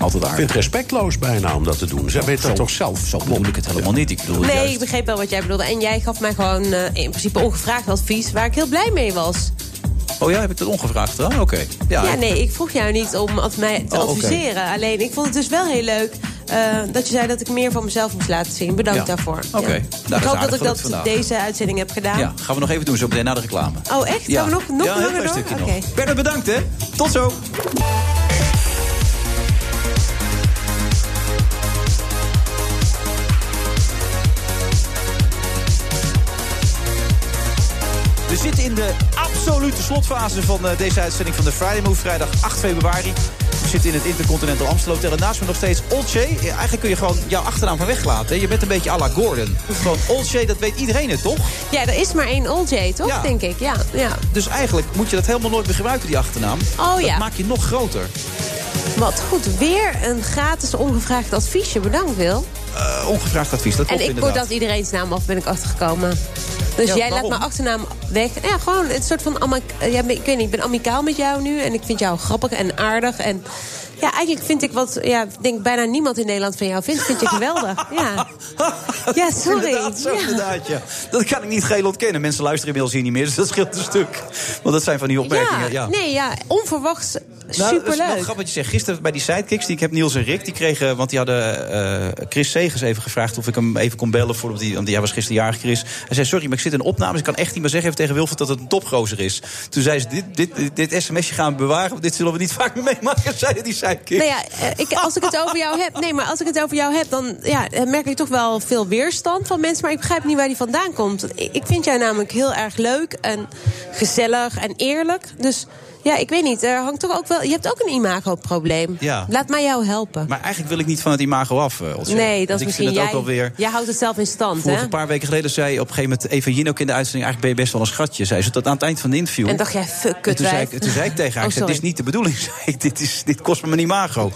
altijd Ik vind het respectloos bijna om dat te doen. Ze weten dat toch zelf. Zo bedoel ik het helemaal niet. Ik bedoel Nee, juist- ik begreep wel wat jij bedoelde. En jij gaf mij gewoon eh, in principe ongevraagd advies waar ik heel blij mee was. Oh ja, heb ik dat ongevraagd gedaan? Oké. Ja, Ja, nee, ik vroeg jou niet om mij te Oh, adviseren. Alleen, ik vond het dus wel heel leuk eh, dat je zei dat ik meer van mezelf moest laten zien. Bedankt Ja. daarvoor. Oké. Ja. Nou, dat is ik hoop aardig dat ik dat vandaag. deze uitzending heb gedaan. Ja, gaan we nog even doen, zo meteen na de reclame. Oh, echt? Ja. Gaan we nog, nog ja, langer door? stukje Oké. nog. Bernard, bedankt hè. Tot zo. In de absolute slotfase van eh, deze uitzending van de Friday Move. Vrijdag 8 februari. We zitten in het Intercontinental Amstel Hotel. En naast me nog steeds Olcay. Ja, Eigenlijk kun je gewoon jouw achternaam van weglaten. Je bent een beetje à la Gordon. Gewoon Olcay, dat weet iedereen het, toch? Ja, er is maar één J, toch? Ja. Denk ik, ja. ja. Dus eigenlijk moet je dat helemaal nooit meer gebruiken, die achternaam. Oh, dat ja. maak je nog groter. Wat goed, weer een gratis ongevraagd adviesje. Bedankt, Wil. Eh, ongevraagd advies, dat En ik inderdaad. dat iedereen's naam af, ben ik achtergekomen. Dus Ja, jij waarom? laat mijn achternaam weg. Ja, gewoon een soort van... Ja, ik weet niet, ik ben amicaal met jou nu. En ik vind jou grappig en aardig. En Ja, eigenlijk vind ik wat... Ja, denk bijna niemand in Nederland van jou vindt. Vind je geweldig. Ja, ja sorry. Inderdaad, zo, Ja. inderdaad, ja. Dat kan ik niet geheel ontkennen. Mensen luisteren inmiddels hier niet meer, dus dat scheelt een stuk. Want dat zijn van die opmerkingen. Ja, Nee, ja, onverwachts Nou, dat is superleuk. grappig wat je zegt. Gisteren bij die sidekicks die ik heb, Niels en Rick, die kregen... Want die hadden eh, Chris Segers even gevraagd of ik hem even kon bellen. Voor, die, want hij was gisteren jarig, Chris. Hij zei, sorry, maar ik zit in opnames. Ik kan echt niet meer zeggen even tegen Wilfred dat het een topgozer is. Toen zei ze, dit, dit, dit, sms'je gaan we bewaren. Want dit zullen we niet vaak meer meemaken, zeiden die sidekicks. Nou ja, eh, ik, als ik het over jou heb, nee, maar als ik het over jou heb, dan ja, eh, merk ik toch wel veel weerstand van mensen. Maar ik begrijp niet waar die vandaan komt. Ik, vind jou namelijk heel erg leuk en gezellig en eerlijk. Dus ja, ik weet niet. Er hangt toch ook wel. Je hebt ook een imago-probleem. Ja. Laat mij jou helpen. Maar eigenlijk wil ik niet van het imago af, eh, nee, Want dat is misschien jij. ook wel weer... Jij houdt het zelf in stand, hè? een paar weken geleden zei op een gegeven moment Eva Jin ook in de uitzending... eigenlijk ben je best wel een schatje, zei ze. Tot aan het eind van de interview. En dacht jij, fuck, kut toen, zei ik, toen zei ik tegen haar, Oh, ik zei, dit is niet de bedoeling. Zei ik, dit, is, dit kost me mijn imago.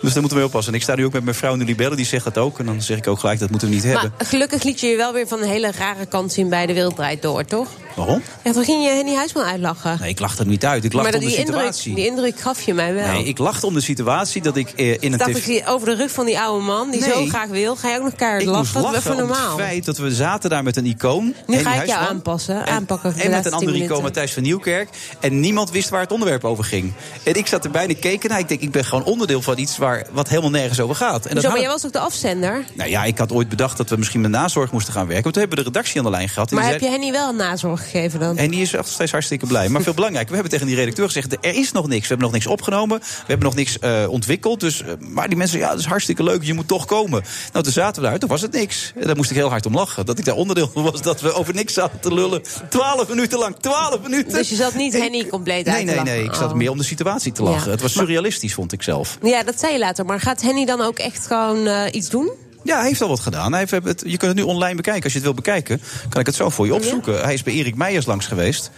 Dus daar moeten we oppassen. En ik sta nu ook met mijn vrouw nu bellen, die zegt dat ook. En dan zeg ik ook gelijk, dat moeten we niet hebben. Maar gelukkig liet je je wel weer van een hele rare kant zien bij de Wereldrijd door, toch? Waarom? Ja, toen ging je Henny Huisman uitlachen. Nee, ik lach er niet uit. Ik lach maar om dat de die indruk, situatie. die indruk gaf je mij wel. Nee, ik lachte om de situatie dat ik eh, in een tv... ik zie over de rug van die oude man die Nee. zo graag wil. Ga je ook nog keihard lachen? Dat is even om het normaal. feit dat we zaten daar met een icoon. Nu ga ik jou aanpassen, aanpakken. En met een 10 andere icoon. Matthijs van Nieuwkerk. En niemand wist waar het onderwerp over ging. En ik zat erbij en ik keek ernaar. Ik denk, ik ben gewoon onderdeel van iets waar, wat helemaal nergens over gaat. En dat Zo, maar jij was ook de afzender. Nou ja, ik had ooit bedacht dat we misschien met nazorg moesten gaan werken. Want toen hebben we de redactie aan de lijn gehad. Maar heb je zei- Henny wel nazorg gegeven dan? en die is echt steeds hartstikke blij. Maar veel belangrijk, we hebben tegen die gezegd... er is nog niks. We hebben nog niks opgenomen. We hebben nog niks eh, ontwikkeld. Dus, eh, maar die mensen, ja, dat is hartstikke leuk. Je moet toch komen. Nou, toen zaten we daar. Toen was het niks. En daar moest ik heel hard om lachen. Dat ik daar onderdeel van was dat we over niks zaten te lullen. Twaalf minuten lang. Twaalf minuten. Dus je zat niet Henny compleet Nee, uit te nee, lachen? nee. Ik zat Oh. meer om de situatie te lachen. Ja. Het was surrealistisch, vond ik zelf. Ja, dat zei je later. Maar gaat Henny dan ook echt gewoon eh, iets doen? Ja, hij heeft al wat gedaan. Hij heeft het, je kunt het nu online bekijken. Als je het wil bekijken, kan ik het zo voor je opzoeken. Hij is bij Erik Meijers langs geweest.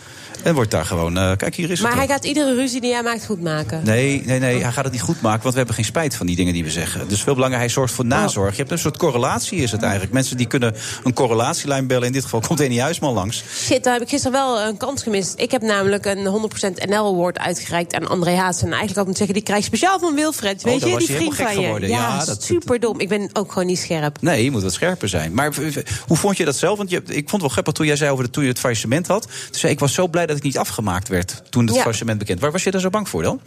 En wordt daar gewoon... eh, kijk, hier is Maar het. hij gaat iedere ruzie die jij maakt goed maken. Nee, nee, nee, hij gaat het niet goed maken, want we hebben geen spijt van die dingen die we zeggen. Dus veel belangrijk, hij zorgt voor nazorg. Je hebt een soort correlatie, is het eigenlijk. Mensen die kunnen een correlatielijn bellen. In dit geval komt Eni Huisman langs. Shit, daar heb ik gisteren wel een kans gemist. Ik heb namelijk een 100% NL Award uitgereikt aan André Haas. En eigenlijk had ik moeten zeggen, die krijg je speciaal van Wilfred. Weet Oh, je, die hij vriend van je. Ja, Ja, dat- super dom. Ik ben ook gewoon niet scherp. Nee, je moet wat scherper zijn. Maar v- hoe vond je dat zelf? Want je, ik vond het wel grappig toen jij zei over de, toen je het faillissement had. Toen zei ik, ik was zo blij dat ik niet afgemaakt werd toen het Ja. faillissement bekend. Waar was je daar zo bang voor dan?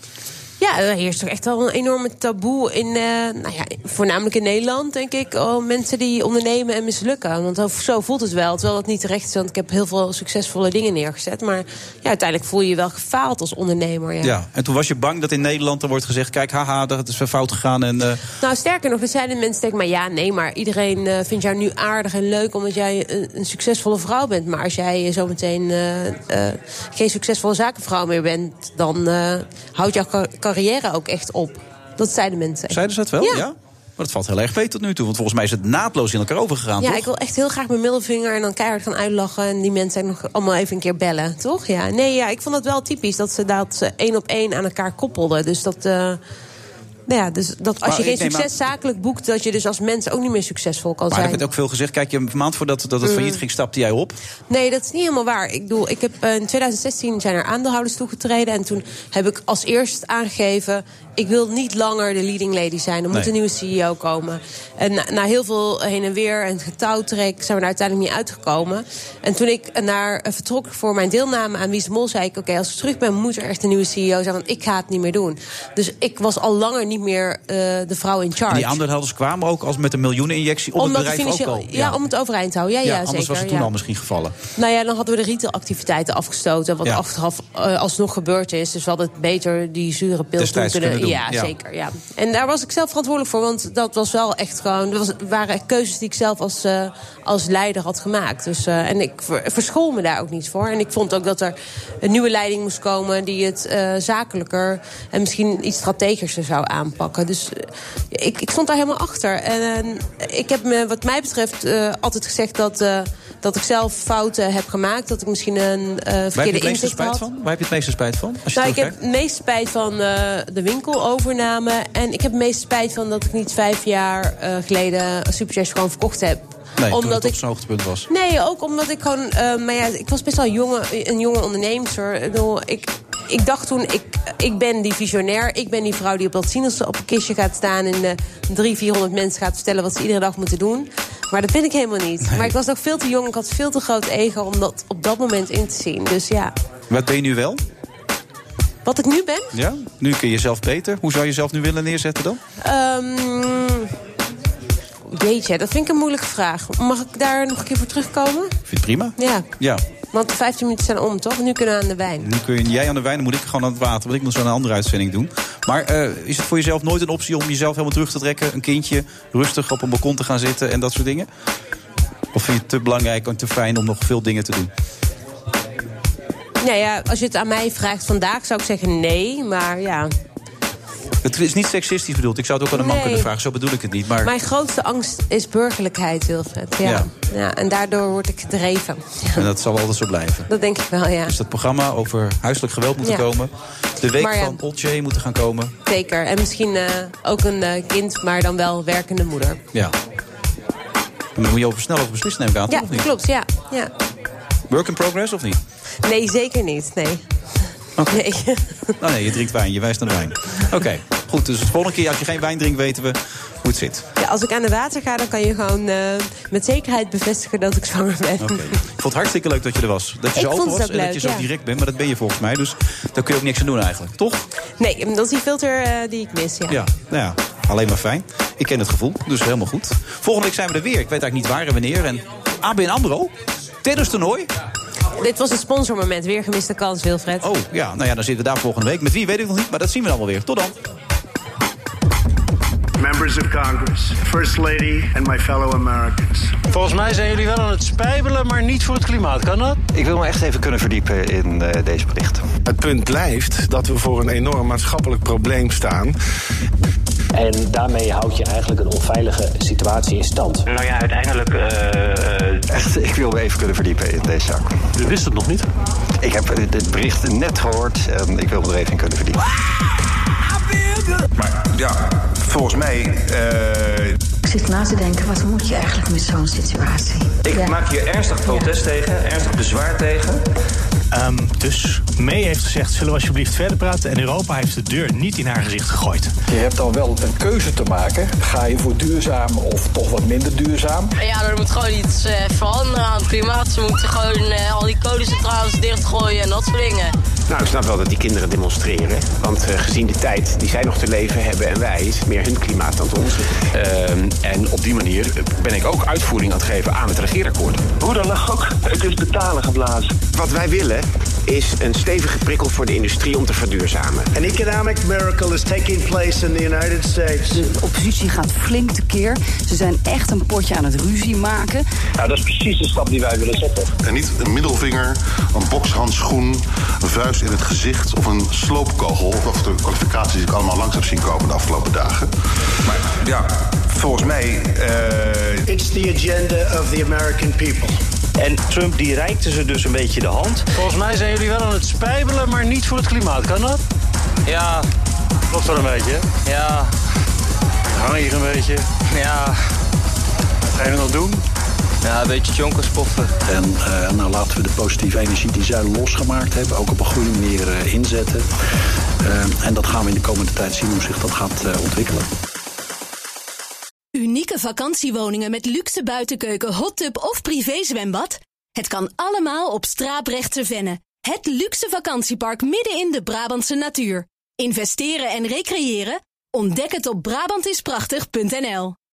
Ja, er heerst toch echt wel een enorme taboe in, eh, nou ja, voornamelijk in Nederland, denk ik. Oh, mensen die ondernemen en mislukken. Want zo- voelt het wel. Terwijl dat niet terecht is, want ik heb heel veel succesvolle dingen neergezet. Maar ja, uiteindelijk voel je je wel gefaald als ondernemer. Ja. Ja. En toen was je bang dat in Nederland er wordt gezegd... kijk, haha, dat is weer fout gegaan. En, eh, Nou, sterker nog, er zeiden mensen tegen mij... ja, nee, maar iedereen eh, vindt jou nu aardig en leuk... omdat jij een, een succesvolle vrouw bent. Maar als jij zometeen eh, eh, geen succesvolle zakenvrouw meer bent... dan eh, houdt jouw carrière ook echt op. Dat zeiden mensen. zeiden ze dat wel? Ja. Maar dat valt heel erg mee tot nu toe. Want volgens mij is het naadloos in elkaar overgegaan, Ja, toch? ik wil echt heel graag mijn middelvinger en dan keihard gaan uitlachen. En die mensen nog allemaal even een keer bellen, toch? Ja, nee, ja, ik vond het wel typisch dat ze dat één op één aan elkaar koppelden. Dus dat. eh, nou ja, dus dat als Maar je geen succes zakelijk boekt, dat je dus als mens ook niet meer succesvol kan Maar er zijn. werd ook veel gezegd. Kijk, een maand voordat dat het Mm. failliet ging, stapte jij op. Nee, dat is niet helemaal waar. Ik bedoel, ik heb eh, in 2016 zijn er aandeelhouders toegetreden. En toen heb ik als eerst aangegeven. Ik wil niet langer de leading lady zijn. Er moet Nee. een nieuwe CEO komen. En na, na heel veel heen en weer en getouwtrek zijn we daar uiteindelijk niet uitgekomen. En toen ik naar eh, vertrok voor mijn deelname aan Wie is de Mol, zei ik: Oké, als ik terug ben, moet er echt een nieuwe CEO zijn. Want ik ga het niet meer doen. Dus ik was al langer niet meer eh, de vrouw in En charge. die aandeelhouders kwamen ook als met een miljoeneninjectie op Omdat het bedrijf ook al. ja, om het overeind te houden. Ja, ja, anders zeker. was het toen ja. al misschien gevallen. Nou ja, dan hadden we de retailactiviteiten afgestoten. Wat Ja. achteraf eh, alsnog gebeurd is. Dus we hadden het beter die zure pil toen kunnen... kunnen doen, Ja, ja. zeker. Ja. En daar was ik zelf verantwoordelijk voor. Want dat was wel echt gewoon... Dat was, waren keuzes die ik zelf als, eh, als leider had gemaakt. Dus, en ik ver, verschool me daar ook niet voor. En ik vond ook dat er een nieuwe leiding moest komen... die het zakelijker en misschien iets strategischer zou aanpakken. Dus eh, ik, ik stond daar helemaal achter. En ik heb me wat mij betreft eh, altijd gezegd dat... eh, dat ik zelf fouten heb gemaakt. Dat ik misschien een Waar heb je verkeerde inzicht spijt had. van? Waar heb je het meeste spijt van? Als je Nou, ik heb het meeste spijt van de winkelovername. En ik heb het meeste spijt van dat ik niet vijf jaar geleden Superchef gewoon verkocht heb. Nee, omdat het op ik zijn hoogtepunt was. Nee, ook omdat ik gewoon. maar ja, ik was best wel jonge, een jonge. Ik bedoel, ik, ik dacht toen, ik, ik ben die visionair. Ik ben die vrouw die op dat Sinus op een kistje gaat staan... en uh, drie, vierhonderd mensen gaat vertellen wat ze iedere dag moeten doen. Maar dat ben ik helemaal niet. Maar ik was ook veel te jong. Ik had veel te groot ego om dat op dat moment in te zien. Dus ja. Wat ben je nu wel? Wat ik nu ben? Ja, nu kun je jezelf beter. Hoe zou je jezelf nu willen neerzetten dan? Um, jeetje, dat vind ik een moeilijke vraag. Mag ik daar nog een keer voor terugkomen? Vind je het prima? Ja. Ja. Want de 15 minuten zijn om, toch? Nu kunnen we aan de wijn. Nu kun je, jij aan de wijn, dan moet ik gewoon aan het water. Want ik moet zo een andere uitzending doen. Maar uh, is het voor jezelf nooit een optie om jezelf helemaal terug te trekken? Een kindje rustig op een balkon te gaan zitten en dat soort dingen? Of vind je het te belangrijk en te fijn om nog veel dingen te doen? Nou ja, als je het aan mij vraagt vandaag zou ik zeggen nee. Maar ja, het is niet seksistisch bedoeld. Ik zou het ook aan een man kunnen vragen. Zo bedoel ik het niet. Maar mijn grootste angst is burgerlijkheid, Wilfred. Ja. Ja. Ja. en daardoor word ik gedreven. en dat zal altijd zo blijven. Dat denk ik wel, ja. Dus dat programma over huiselijk geweld moet komen. De week van Olcay moet er gaan komen. Zeker. En misschien eh, ook een eh, kind, maar dan wel werkende moeder. Ja. En dan moet je over snel over beslissen neem ik aan, toch, Ja, of niet? klopt, ja. ja. Work in progress of niet? Nee, zeker niet. Nee. Nee. Oh nee, je drinkt wijn. Je wijst naar de wijn. Oké, goed. Dus de volgende keer als je geen wijn drinkt, weten we hoe het zit. Ja, als ik aan de water ga, dan kan je gewoon eh, met zekerheid bevestigen dat ik zwanger ben. Ik vond het hartstikke leuk dat je er was. Dat je Ik zo open was en dat je zo ja. direct bent. Maar dat ben je volgens mij. Dus daar kun je ook niks aan doen eigenlijk. Toch? Nee, dat is die filter eh, die ik mis, ja. Ja, nou ja, alleen maar fijn. Ik ken het gevoel, dus helemaal goed. Volgende week zijn we er weer. Ik weet eigenlijk niet waar en wanneer. En ABN AMRO, tennistoernooi. Dit was een sponsormoment. Weer gemiste kans, Wilfred. Oh, ja, nou ja, dan zitten we daar volgende week. Met wie weet ik nog niet, maar dat zien we dan wel weer. Tot dan. Members of Congress, First Lady and my fellow Americans. Volgens mij zijn jullie wel aan het spijbelen, maar niet voor het klimaat. Kan dat? Ik wil me echt even kunnen verdiepen in eh, deze berichten. Het punt blijft dat we voor een enorm maatschappelijk probleem staan. En daarmee houd je eigenlijk een onveilige situatie in stand. Nou ja, uiteindelijk... Echt, ik wil me even kunnen verdiepen in deze zaak. U wist het nog niet? Ik heb eh, dit bericht net gehoord en ik wil me er even in kunnen verdiepen. Maar ja, volgens mij. eh, Ik zit na te denken, wat moet je eigenlijk met zo'n situatie? Ik maak hier ernstig protest tegen, ernstig bezwaar tegen. Ehm, dus May heeft gezegd, zullen we alsjeblieft verder praten? En Europa heeft de deur niet in haar gezicht gegooid. Je hebt dan wel een keuze te maken. Ga je voor duurzaam of toch wat minder duurzaam? Ja, er moet gewoon iets eh, veranderen aan het klimaat. Ze moeten gewoon eh, al die kolencentrales dichtgooien en dat soort dingen. Nou, ik snap wel dat die kinderen demonstreren. Want eh, gezien de tijd die zij nog te leven hebben en wij, is het meer hun klimaat dan het onze. Ehm, en op die manier ben ik ook uitvoering aan het geven aan het regeerakkoord. Hoe dan ook, het is betalen geblazen. Wat wij willen is een stevige prikkel voor de industrie om te verduurzamen. An economic miracle is taking place in the United States. De oppositie gaat flink tekeer. Ze zijn echt een potje aan het ruzie maken. Nou, dat is precies de stap die wij willen zetten. En niet een middelvinger, een bokshandschoen, een vuist in het gezicht of een sloopkogel. Of de kwalificaties die ik allemaal langs heb zien komen de afgelopen dagen. Maar ja, volgens mij. eh, It's the agenda of the American people. En Trump die reikte ze dus een beetje de hand. Volgens mij zijn jullie wel aan het spijbelen, maar niet voor het klimaat. Kan dat? Ja. Klopt wel een beetje. hè? Ja. Hang hier een beetje. Ja. Wat ga je nog doen? Ja, een beetje jonkerspoffen. En eh, nou laten we de positieve energie die zij losgemaakt hebben... ook op een goede manier eh, inzetten. Eh, en dat gaan we in de komende tijd zien hoe zich dat gaat eh, ontwikkelen. Unieke vakantiewoningen met luxe buitenkeuken, hot tub of privézwembad? Het kan allemaal op Straaprechtse Venne. Het luxe vakantiepark midden in de Brabantse natuur. Investeren en recreëren? Ontdek het op Brabantisprachtig.nl